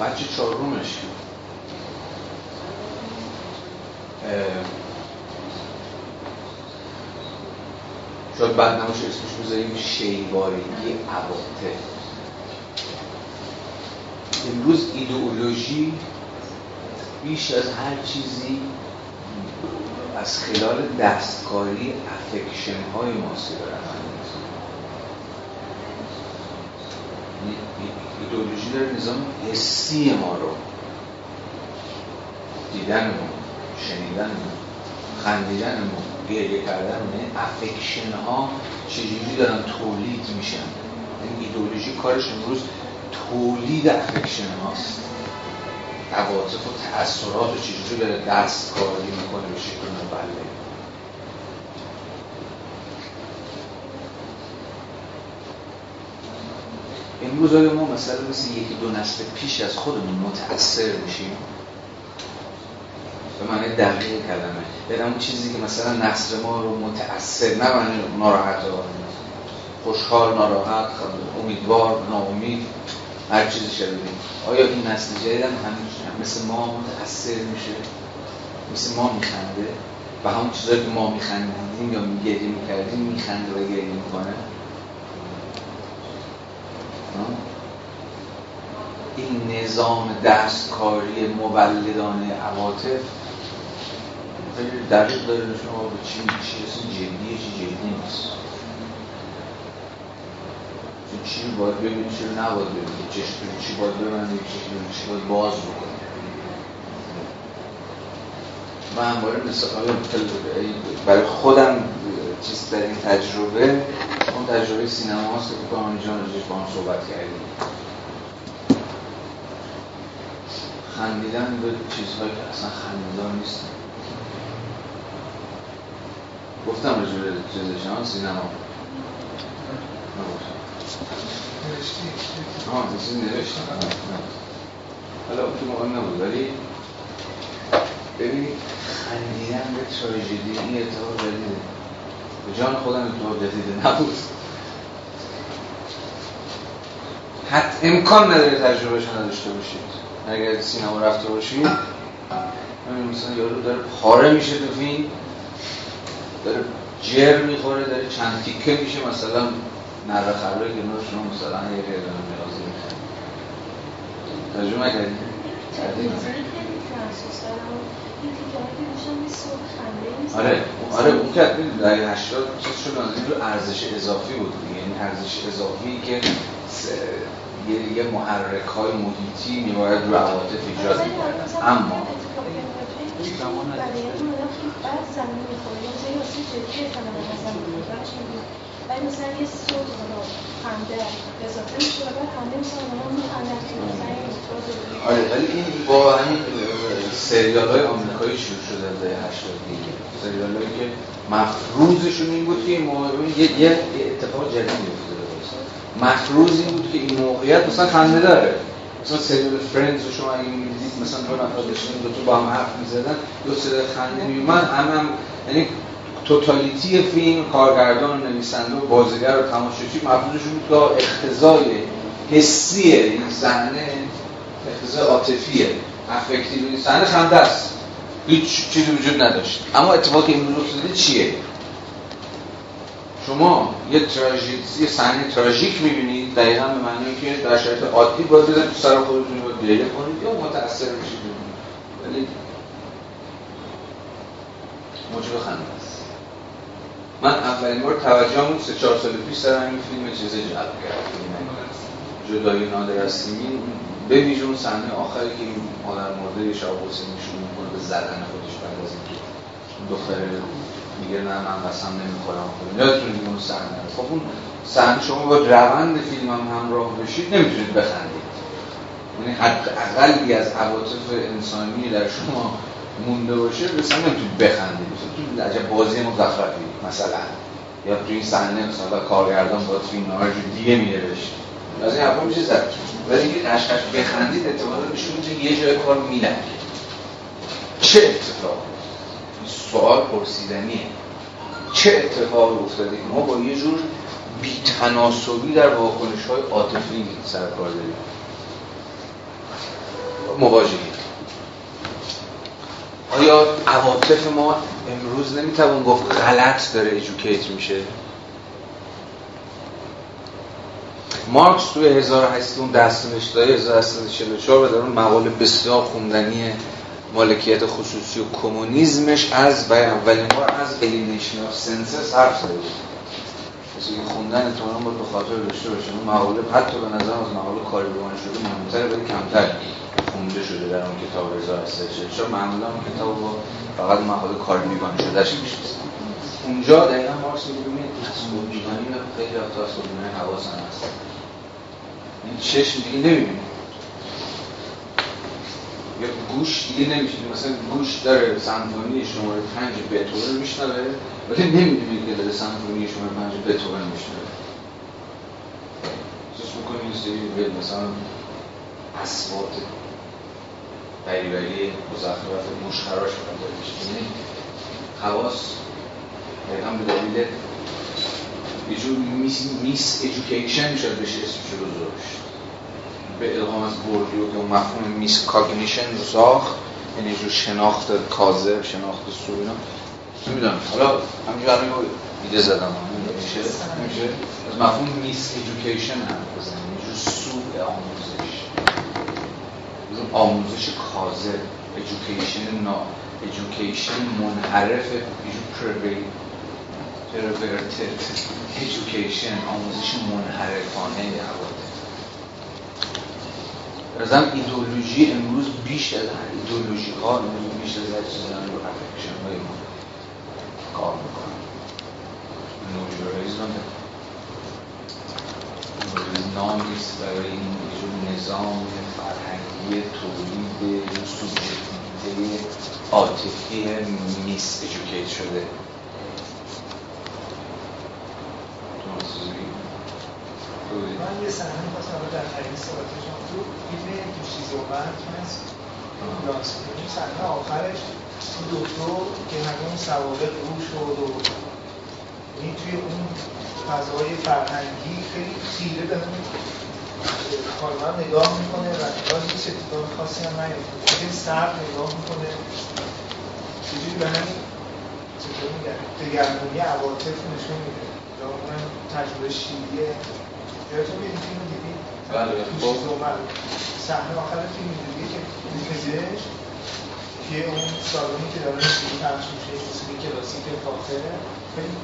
بچه چهارمش شاید بعد نماش اسمش بذاریم شیوارگی عواطف. امروز ایدئولوژی بیش از هر چیزی از خلال دستکاری افکشن های ماسی داره ایدئولوژی داره نظام حسی ما رو دیدنمون شنیدن خندیدن ما گریه کردن یعنی افکشن ها چجوری دارن تولید میشن؟ این یعنی ایدولوژی کارش امروز تولید افکشن هاست عواطف و تأثیرات و چجوری داره دست کاری می‌کنه به شکل مبلغ؟ امروز آیا ما مثلا مثل یکی دو نسل پیش از خودمون متأثر میشیم به معنی دقیق کلمه. یعنی اون چیزی که مثلا نسل ما رو متأثر نه معنی ناراحت خوشحال ناراحت امیدوار ناامید هر چیزی شده آیا این نسل جدید هم مثل ما متأثر میشه؟ مثل ما میخنده؟ و همون چیزایی که ما میخندیدیم یا میگریه می‌کردیم میخنده و گریه می‌کنه؟ این نظام دستکاری مولدانه عواطف خیلی دقیق داره شما به چی چی جدیه چی جدی نیست. چی باید ببینید چی نباید ببینید چشم چی باید ببینید چی باید باز بکنید من همواره مثال برای خودم چیز در این تجربه اون تجربه سینما هست که بکنم اینجا راجعش با هم صحبت کردیم. خندیدن به چیزهایی که اصلا خندیدار نیستن گفتم راجع به چیزشان سینما. نگفتم. آه چیزی نوشتم حالا تو مهم نبود ولی ببینید خندیدن به تراژدی این اتفاق جدیده. به جان خودم اتفاق جدیده نبود. حتی امکان نداره تجربهش نداشته باشید. اگر سینما رفته باشید مثلا یارو داره پاره میشه تو فیلم داره جر می‌خوره داره چند تیکه میشه مثلا نره خبره که شما مثلا یه قیدان نیازی می‌کنه ترجمه کردید؟ آره آره اون که در 80 چیز شد از این ارزش اضافی بود یعنی ارزش اضافی که یه, یه محرک های محیطی میباید رو عواطف ایجاد می‌کرد. اما ولی مثلا یه صوت خنده اضافه میشه و بعد خنده میشه و مثلا آره ولی این با همین سریال های آمریکایی شروع شده از دهه 80 دیگه. سریال هایی که مفروضشون این بود که این یه, یه اتفاق جدید افتاده مفروض این بود که این موقعیت مثلا خنده داره. مثلا سریال فرندز رو شما اگه می‌دیدید مثلا دو نفر داشتن دو تا با هم حرف می‌زدن دو صدا خنده میومد هم هم یعنی توتالیتی فیلم کارگردان نویسنده و بازیگر و تماشاچی مفروضشون بود که اختزای حسیه این صحنه اختزای عاطفیه افکتیو این صحنه خنده است. هیچ چیزی وجود نداشت. اما اتفاقی این افتاده چیه؟ شما یه تراژدی یه صحنه تراژیک می‌بینید دقیقاً به معنی که در شرایط عادی باید بزنید تو سر خودتون رو گریه کنید یا متأثر بشید. ولی موجب خنده. من اولین بار توجهم سه چهار سال پیش سر این فیلم چیزی جلب کرد جدای نادر از سیمین به ویژه اون صحنه آخری که این مادر مرده شاه حسینی شروع می‌کنه به زدن خودش بعد از اینکه دختر میگه نه من قسم نمی‌خورم. یادتون اون صحنه؟ خب اون صحنه شما با روند فیلم هم همراه بشید نمی‌تونید بخندید. یعنی اقلی از عواطف انسانی در شما مونده باشه مثلا نمی‌تونید بخندید. تو عجب بازی مزخرفی. مثلا. یا تو این صحنه مثلا کارگردان با فیلم نهار دیگه می‌نوشت. از این حرفا میشه زد. ولی اینکه قشقش بخندید اعتمادا میشه یه جای کار میلنگه. چه اتفاق؟ سوال پرسیدنیه. چه اتفاق افتاده؟ ما با یه جور بیتناسبی در واکنش های عاطفی سرکار داریم. مواجهیم. آیا عواطف ما امروز نمی‌توان گفت غلط داره educate میشه. مارکس توی 1800 دست نوشته 1844 و در اون مقاله بسیار خوندنی مالکیت خصوصی و کمونیسمش از برای اولین بار از alienation of senses حرف زده بود. نویسندگی خوندن احتمالا باید به خاطر داشته باشه اون مقاله حتی به نظر از مقاله کاری شده مهمتره ولی کمتر. خونده شده در اون کتاب رضا هستش چون معمولا اون کتاب با فقط مقاله کاری بیگان شدهش می‌شناسن اونجا دقیقا مارکس می‌بینید تصمیم بیگانی خیلی از تصمیم بیگانی حواسن هست. این چشم دیگه نمی‌بینید یا گوش دیگه نمیشه مثلا گوش داره سمفونی شماره پنج بتوون میشنوه ولی نمی‌دونی که داره سمفونی شماره پنج بتوون میشنوه. احساس می‌کنی؟ سری مثلا اصوات بریبری مزخرفات داره میشه یعنی حواس دقیقا به دلیل یه جور mis, mis-education شاید بشه اسمش رو گذاشت. به الهام از بوردیو که اون مفهوم miscognition رو ساخت. یعنی جور شناخت کاذب شناخت سو اینا. نمی‌دونم. حالا همینجور الان ایده زدم. میشه؟ از مفهوم miseducation هم بزنیم. یه جور سوء آموزش آموزش کاذب education نا education منحرف perverted education آموزش منحرفانه حوادث. رزم ایدئولوژی امروز بیش از ایدئولوژی ها امروز بیش از هر چیز رو affection های ما کار می‌کنن. نولیبرالیزم نامیست برای این نظام فرهنگی. تولید سوبژکتیویته عاطفی میس ایژوکیت شده. من یه صحنه می‌خواستم در حدیث صحبتشون تو فیلم تو اومد هست. آخرش دکتر که همون سوابق رو شد و این توی اون فضای فرهنگی خیلی خیره به کارمند نگاه می‌کنه و نگاه هیچ اتفاق خاصی هم نیفته. خیلی سرد نگاه می‌کنه. چجوری به همین چطور میگن دگرگونی عواطف نشون میده. یا اون تجربه شیریه یادتون میاد فیلم دیدی؟ بله خب صحنه آخر فیلم دیدی که پزشک که اون سالونی که داره موسیقی پخش میشه موسیقی کلاسیک فاخره. خیلی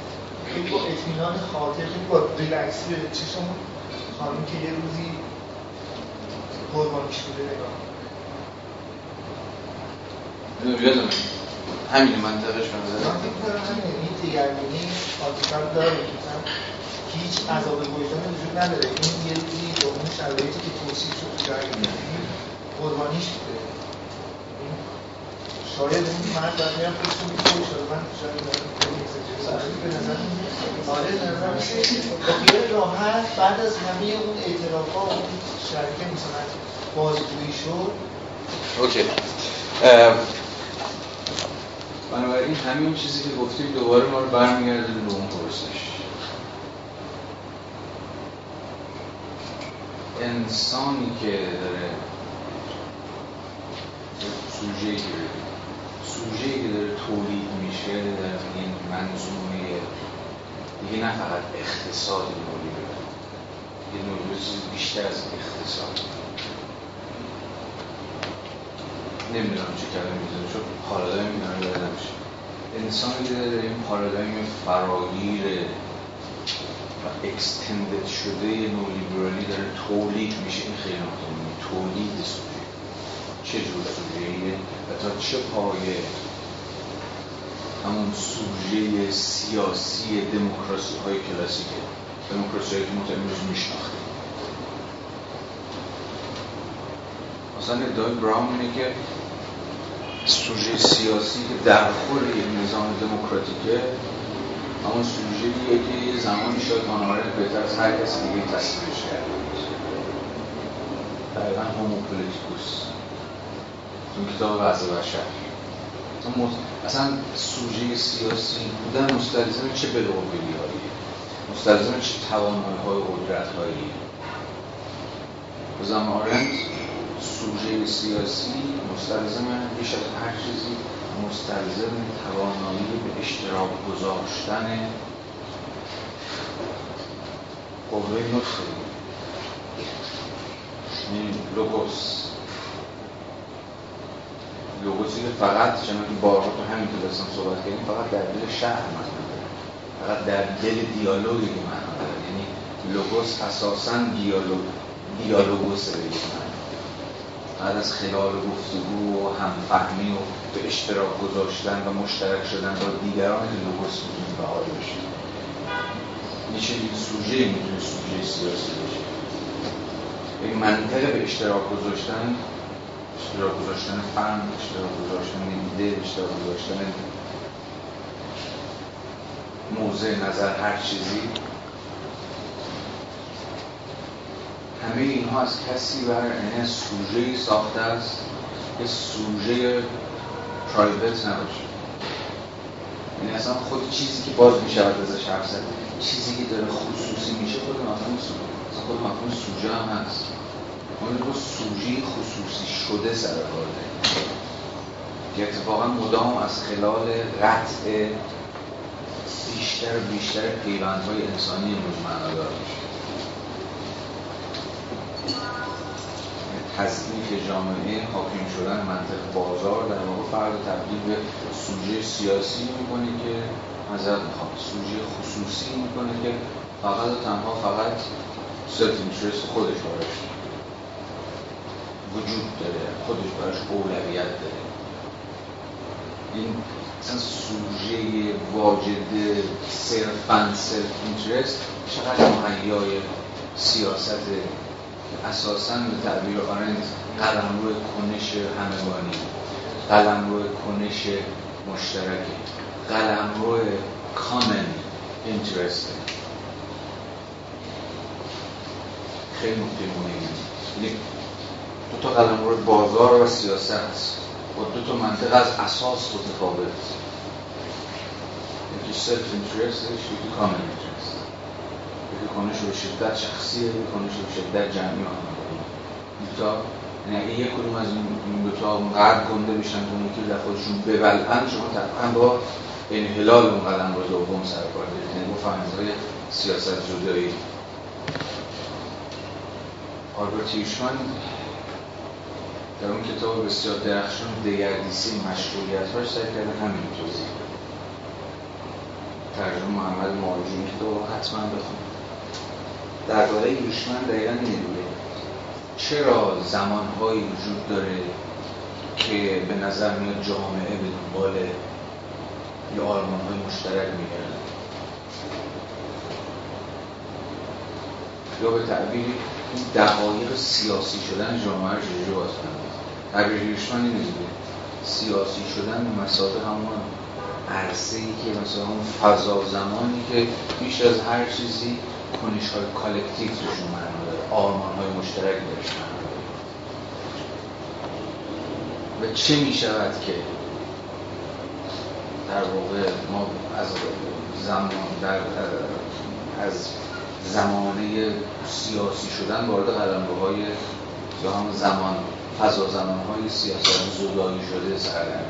خیلی با اطمینان خاطر خیلی با ریلکسی به چشم خانم که یه روزی قربانیش بوده نگاه یادم همین منطقش من من فکر کنم همین این دیگرگونی عاطفه داره هیچ عذاب وجدانی وجود نداره. این یه روزی اون شرایطی که توصیف شد تو جای قربانیش بوده. شاید اون مرد باید میرم خودشون می‌کنه شاید من شاید به نظر آره نظر با خیال راحت بعد از همه اون اعترافا اون شرکه مثلا بازگویی شد. اوکی. بنابراین همین چیزی که گفتیم دوباره ما رو برمیگرده به اون پرسش انسانی که داره سوژه‌ای که سوژه‌ای که داره تولید میشه در این منظومه دیگه نه فقط اقتصاد نوعی یه نوعی چیز بیشتر از اقتصاد. نمی‌دونم چه کلمه می‌زنم چون پارادایم می‌دونم یادم انسانی که داره این پارادایم فراگیر و اکستندد شده نولیبرالی داره تولید میشه این خیلی مهمه. تولید سوژه. چه جور سوژه و تا چه پایه همون سوژه سیاسی دموکراسی های کلاسیکه دموکراسی هایی که متعمروز میشناختیم. مثلا ادعای براون اینه که سوژه سیاسی که در خور یک نظام دموکراتیکه همون سوژه‌ایه که زمانی شاید آنوارد بهتر از هر کسی دیگه تصویرش کرده دقیقا هوموپولیتیکوس تو کتاب وضع بشر. اصلا سوژه سیاسی بودن مستلزم چه بلغوبیلی هایی مستلزم چه توانایی های قدرت هایی زمان سوژه سیاسی مستلزم بیش از هر چیزی مستلزم توانایی به اشتراک گذاشتن قوه نطق این لوگوس. لوگوسی که فقط چنان که بارها تو همین کلاس صحبت کردیم فقط در دل شهر مطرح فقط در دل دیالوگی معنا داره. یعنی لوگوس اساسا دیالوگ دیالوگوس به بعد از خلال گفتگو و همفهمی و به اشتراک گذاشتن و مشترک شدن با دیگران لوگوس می‌تونیم بهار بشیم میشه این سوژه می‌تونه سوژه سیاسی باشه. این منطقه به اشتراک گذاشتن اشتراک گذاشتن فهم اشتراک گذاشتن ایده اشتراک گذاشتن موضع نظر هر چیزی. همه اینها از کسی بر این سوژه ساخته است که سوژه پرایوت نباشه. یعنی اصلا خود چیزی که باز میشه ازش حرف زد چیزی که داره خصوصی میشه خود مفهوم سوژه خود مفهوم سوژه هم هست. ما با سوژه خصوصی شده سر کار که اتفاقا مدام از خلال قطع بیشتر و بیشتر پیوندهای انسانی امروز معنادار میشه. تصدیق جامعه حاکم شدن منطق بازار در واقع فرد تبدیل به سوژه سیاسی می‌کنه که نظر می‌خواد سوژه خصوصی می‌کنه که فقط و تنها فقط self interest خودش براش وجود داره خودش براش اولویت داره. این مثلا سوژه واجد صرفا self interest چقدر مهیای سیاست اساسا به تعبیر آرنت قلم روی کنش همگانی قلم روی کنش مشترک قلم روی کامن اینترست خیلی نکته مهمی. دو تا قلم روی بازار و سیاست هست با دو تا منطقه از اساس متفاوت. یکی self interest یکی common interest یکی کنش به شدت شخصیه یکی کنش به شدت جمعی آمده تا یعنی اگه یک کدوم از این دو تا قدر گنده بشن تو اون در خودشون ببلعن شما تقریبا با انحلال اون قدم رو دوم سر کار دارید. یعنی با سیاست زدایی آلبرت در اون کتاب بسیار درخشان دگردیسی مشغولیت هاش سعی کرده همین توضیح ترجمه محمد مارجون کتاب حتما بخونید درباره یوشمن دقیقا نمی‌دونه چرا زمانهایی وجود داره که به نظر میاد جامعه به دنبال یه آرمان های مشترک میگرد یا به تعبیر این دقایق سیاسی شدن جامعه رو چجوری باز تعبیر هیرشمن اینه سیاسی شدن به مسابقه همون عرصه ای که مثلا اون فضا زمانی که بیش از هر چیزی کنش های کالکتیو توشون معنا داره. آرمان های مشترک درش و چه می شود که در واقع ما از زمان در از زمانه سیاسی شدن وارد قلمروهای یا هم زمان فضا زمان های سیاست زودایی شده سرگرم.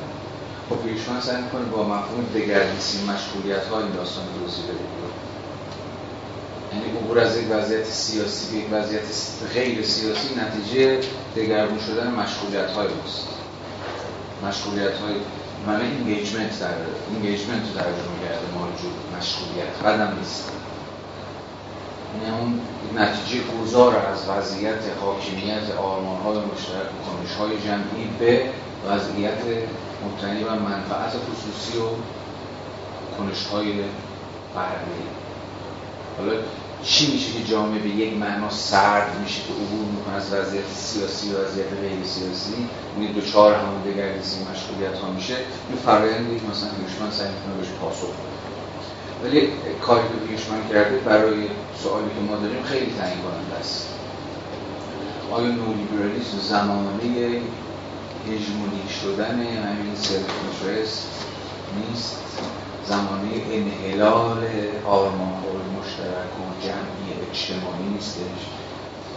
خب ایشون سعی می‌کنه با مفهوم دگردیسی مشغولیت های این داستان توضیح بده. یعنی عبور از یک وضعیت سیاسی به وضعیت غیر سیاسی نتیجه دگرگون شدن مشغولیت های ماست. مشغولیت های معنی engagement در engagement رو ترجمه کرده موجود مشغولیت بدم نیست. یعنی اون نتیجه گذار از وضعیت حاکمیت آرمان های مشترک کنش های جمعی به وضعیت مبتنی و منفعت خصوصی و کنش های فردی حالا چی میشه که جامعه به یک معنا سرد میشه که عبور می‌کنه از وضعیت سیاسی و وضعیت غیر سیاسی؟ این دو چهار همون دگردیسی مشغولیت ها میشه. این فرایندی مثلا هیوشمن سعی می‌کنه بهش پاسخ بده. ولی کاری که هیوشمن کرده برای سوالی که ما داریم خیلی تعیین کننده است. آیا نولیبرالیسم زمانه هژمونی شدن همین سلف نیست؟ زمانه انحلال آرمان مشترک و جمعی اجتماعی نیستش؟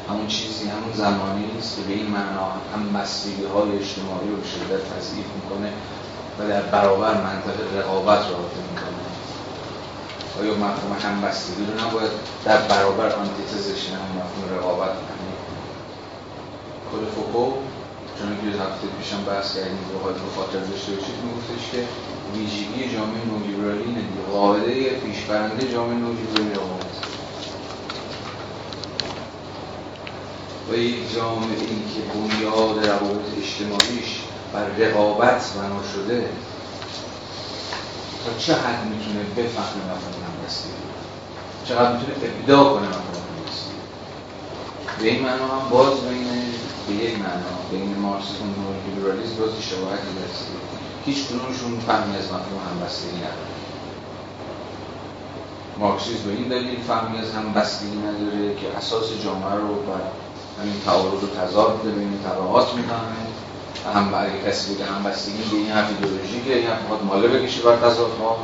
همون چیزی همون زمانی است که به این معنا هم مسئولی های اجتماعی رو شدت تضعیف می‌کنه و در برابر منطقه رقابت رو می‌کنه. آیا مفهوم همبستگی رو نباید در برابر آنتیتزش هم مفهوم رقابت کنه کل فوکو چون که هفته پیشم بحث کردیم باید به خاطر داشته باشید میگفتش که ویژگی جامعه نولیبرالی اینه دیگه قاعده پیشبرنده جامعه نولیبرالی آقا و یک جامعه ای که بنیاد روابط اجتماعیش بر رقابت بنا شده تا چه حد می‌تونه بفهمه مفهوم همبستگی چقدر می‌تونه ابداع کنه مفهوم همبستگی به این معنا هم باز بین به یک معنا بین مارکسیسم و لیبرالیسم باز شباهتی دست هیچ کنونشون فهمی از مفهوم همبستگی نداره. مارکسیسم به این دلیل فهمی از همبستگی نداره که اساس جامعه رو بر همین تعارض و تضاد بین طبقات می‌فهمه. هم اگه کسی بگه همبستگی به این حرف ایدئولوژیکه یا می‌خواد ماله بکشه بر تضادها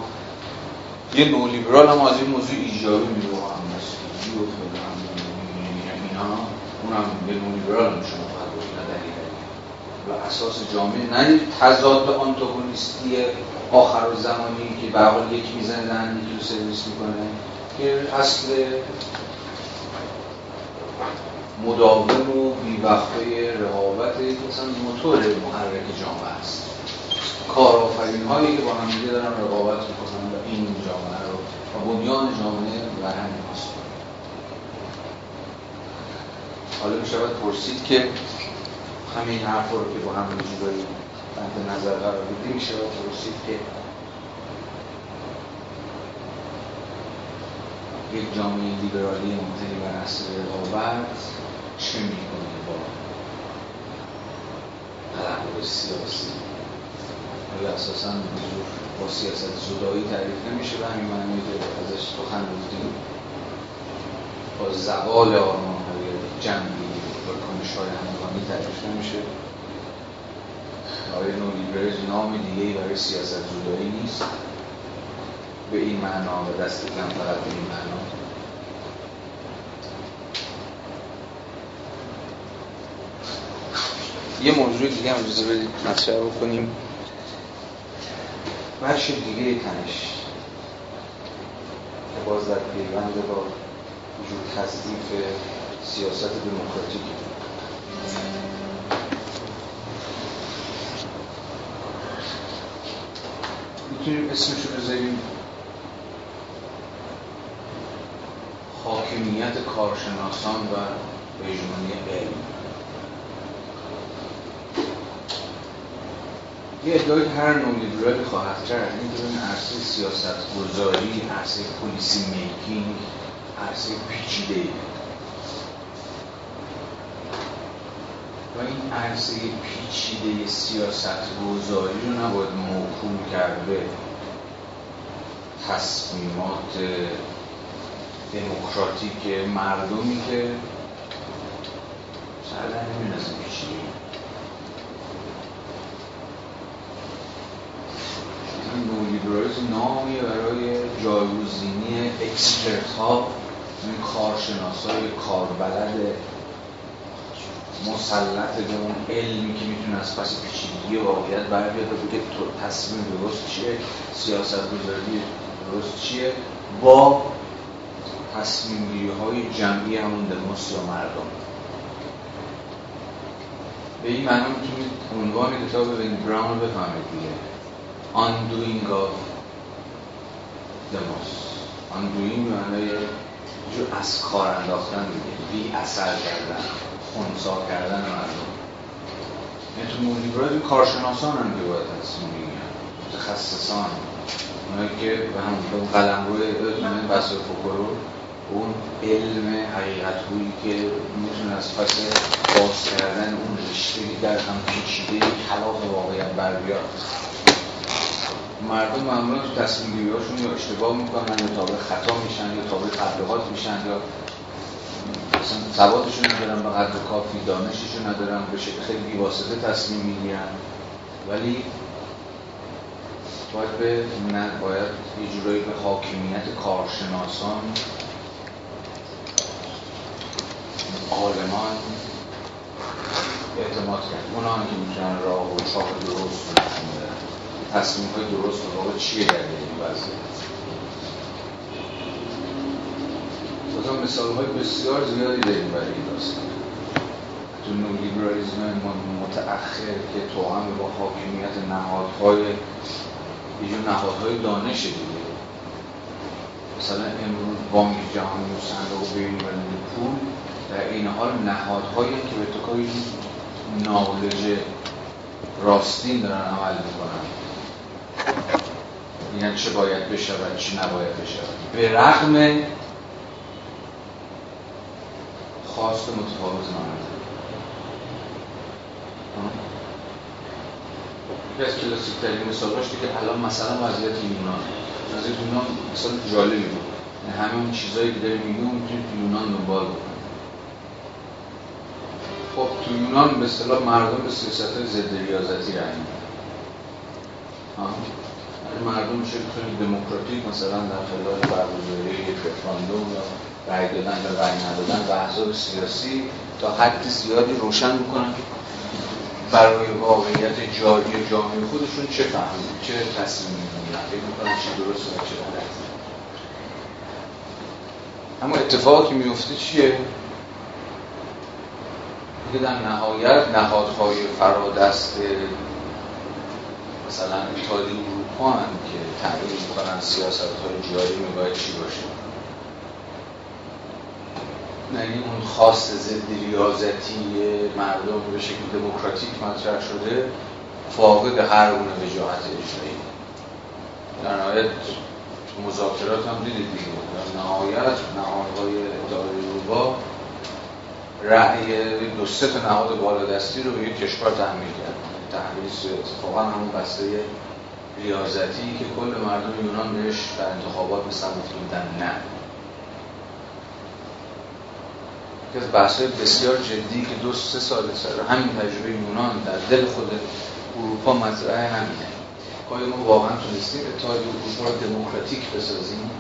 یه نولیبرال هم از این موضوع ایجابی میگه همبستگی و فلان اینا اونم به نولیبرال میشه و اساس جامعه نه تضاد آنتاگونیستی آخر و زمانی که به حال یک می‌زنه دهن یکی رو سرویس می‌کنه که اصل مداوم و بیوقفه رقابت مثلا موتور محرک جامعه است. کارآفرین هایی که با هم دیگه دارن رقابت می‌کنن و این جامعه رو و بنیان جامعه برهنگ هست حالا می شود پرسید که همین حرف رو که با هم جورایی تحت نظر قرار بدیم می شود پرسید که یک جامعه لیبرالی مبتنی بر اصل رقابت چه می‌کنه با تلقب سیاسی آیا اساسا با سیاست زدایی تعریف نمیشه به همین معنی که ازش سخن بودیم با زوال آرمان های جنگی و کنش های همگانی تعریف نمیشه آیا نولیبرز نام دیگه برای سیاست زدایی نیست به این معنا و دست کم فقط به این معنا یه موضوع دیگه هم اجازه بدید مطرح بکنیم. بخش دیگه تنش. باز در پیوند با وجود تصدیف سیاست دموکراتیک. می‌تونیم اسمش رو بذاریم؟ حاکمیت کارشناسان و هژمونی علم. یه ادعای هر نوع لیبرالی خواهد کرد این که عرصه سیاست گذاری عرصه پولیسی میکینگ عرصه پیچیده و این عرصه پیچیده سیاست گذاری رو نباید موکول کرده تصمیمات دموکراتیک مردمی که سرده نمین از پیچیده نولیبرالیسم نامی برای جایگزینی اکسپرت ها این کارشناس های کاربلد مسلط به اون علمی که می‌تونه از پس پیچیدگی واقعیت بر بیاد بگه تصمیم درست چیه سیاست گذاری درست چیه با تصمیم گیری های جمعی همون دموس یا مردم. به این معنی می‌تونید عنوان کتاب وین براون بفهمید دیگه. Undoing of demos undoing معنی جو از کار انداختن دیگه بی اثر کردن خونسا کردن مردم یعنی تو مولیبرال کارشناسان هم که باید تصمیم میگن متخصصان. اونایی که به هم به قلم روی بسیار فکرو. اون علم حقیقت هایی که می‌تونه از پس باز کردن اون رشته در هم پیچیده خلاف واقعیت بر بیاد. مردم معمولا تو تصمیم گیری هاشون یا اشتباه می‌کنن یا تابع خطا میشن یا تابع تبلیغات میشن یا مثلا سوادشون ندارن به قدر کافی دانششون ندارن به شکل خیلی بیواسطه تصمیم می‌گیرن. ولی باید به نه باید یه جورایی به حاکمیت کارشناسان عالمان اعتماد کرد. اونا که می‌تونن راه و چاه درست تصمیم های درست و چیه در این وضعیت؟ مثال های بسیار زیادی داریم برای این داستان. تو نولیبرالیزم متأخر که توهم با حاکمیت نهادهای یه نهادهای دانش دیگه. مثلا امروز بانک جهانی و صندوق بین‌المللی پول در این حال نهادهایی که به اتکای نالج راستین دارن عمل می‌کنن. یعنی چه باید بشود چه نباید بشود. به رغم خواست متفاوت نامده یکی از کلاسیک ترین مثالاش که الان مثلا وضعیت یونان. وضعیت یونان مثلا جالبی بود. یعنی همه اون چیزایی که داریم میگیم می‌تونید تو یونان دنبال بکنید خب تو یونان به اصطلاح مردم به سیاست های ضد ریاضتی رنگ مردم خیلی دموکراتیک مثلا در خلال برگزاری یک رفراندوم یا رأی دادن یا رأی ندادن و احزاب سیاسی تا حد زیادی روشن می‌کنن برای واقعیت جاری جامعه خودشون چه فهمید چه تصمیم می‌گیرن؟ فکر می‌کنن چه درست و چه غلط. اما اتفاقی میفته چیه؟ که در نهایت نهادهای فرادست مثلا اتحادیه اروپا هم که تعیین می‌کنن سیاست های جاری میباید چی باشه؟ یعنی اون خواست ضد ریاضتی مردم به شکل دموکراتیک مطرح شده فاقد هر گونه وجاهت اجرایی. در نهایت مذاکرات هم دیدید دیگه. در نهایت نهادهای اداره اروپا رأی دو سه تا نهاد بالادستی رو به یک کشور تحمیل کرد. تحمیل اتفاقا همون بسته ریاضتی که کل مردم یونان بهش در انتخابات مثل بودن. نه. که از بسیار جدی که دو سه سال سر همین تجربه یونان در دل خود اروپا مطرح همینه. آیا ما واقعا تونستیم اتحادیه اروپا رو دموکراتیک بسازیم.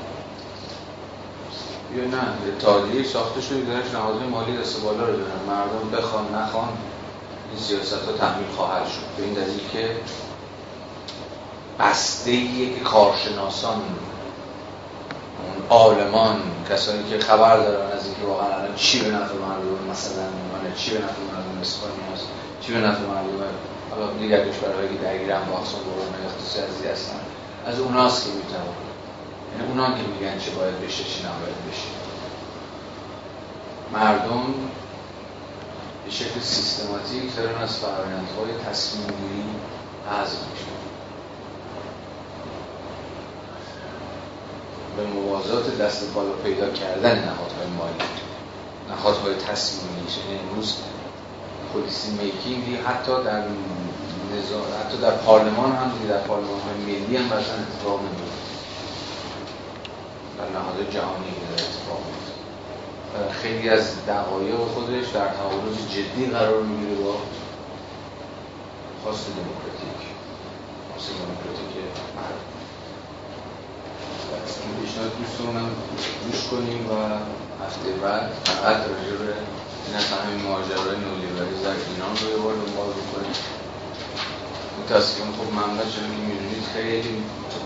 یا نه اتحادیه ساخته شده درش نهادهای مالی دست بالا رو دارن. مردم بخوان نخوان. این سیاست ها تحمیل خواهد شد. به این دلیل که بسته که کارشناسان عالمان کسانی که خبر دارن از اینکه واقعا الان چی به نفع مردم مثلا میمانه چی به نفع مردم اسپانیا هست چی به نفع مردم حالا دیگر کشورهایی که درگیرن با اقسام بحران اقتصادی هستن از اوناست که می‌توان یعنی اونا که میگن چه باید بشه چی نباید بشه. مردم به شکل سیستماتیک دارن از فرآیندهای تصمیم گیری حذف به موازات دست بالا پیدا کردن نهادهای مالی. نهادهای تصمیمی یعنی امروز پلیسی میکینگی حتی در نظام حتی در پارلمان هم در پارلمان های ملی هم مثلا اتفاق نمیفته در نهاد جهانی اتفاق خیلی از دقایق خودش در تعارض جدی قرار می‌گیره با خواست دموکراتیک. خواست دموکراتیک مردم این پیشنهاد دوستمونم گوش کنیم و هفته بعد فقط راجع به این از همین ماجرای نولیبرالیسم در ایران رو یه بار دنبال بکنیم. متاسفانه خب منبع چون می‌دونید خیلی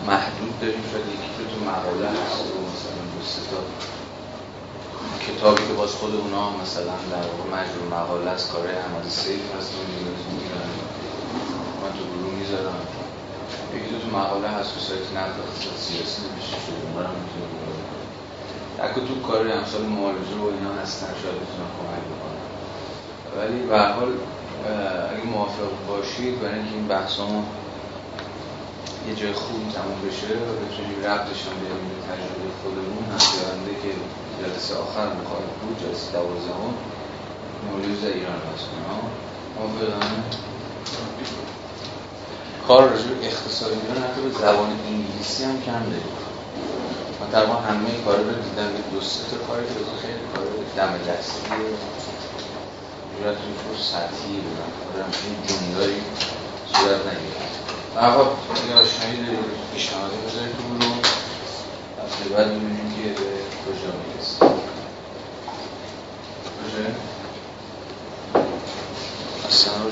محدود داریم شاید یکی تو مقاله هست. و مثلا دو تا کتابی که باز خود اونا مثلا در واقع مجموع مقاله از کار احمد سیف هست میگن من تو گروه می‌ذارم. یکی دو تا مقاله هست که سایت نقد اقتصاد سیاسی نمیشه شده اونها رو می‌تونه در تو کار امثال معالجه و اینا هستن شاید بتونن کمک بکنن ولی به حال اگه موافق باشید برای اینکه این بحثامو یه جای خوبی تموم بشه و بتونیم ربطش هم به تجربه خودمون هفته که جلسه آخر می‌خواهد بود جلسه دوازدهم مولیوز ایران هست. موافقانه کار راجع به اقتصادی ایران حتی به زبان انگلیسی هم کم داریم. من تقریبا همه کار رو دیدم. یه دو سه تا کاری که خیلی کار دم دستی صورت رو سطحی بودن کارم این جمعداری صورت نگیرم و یه آشنایی داریم پیشنهادی بذارید تو هفته بعد می‌بینیم که به کجا می‌رسیم باشه؟ اصلا رو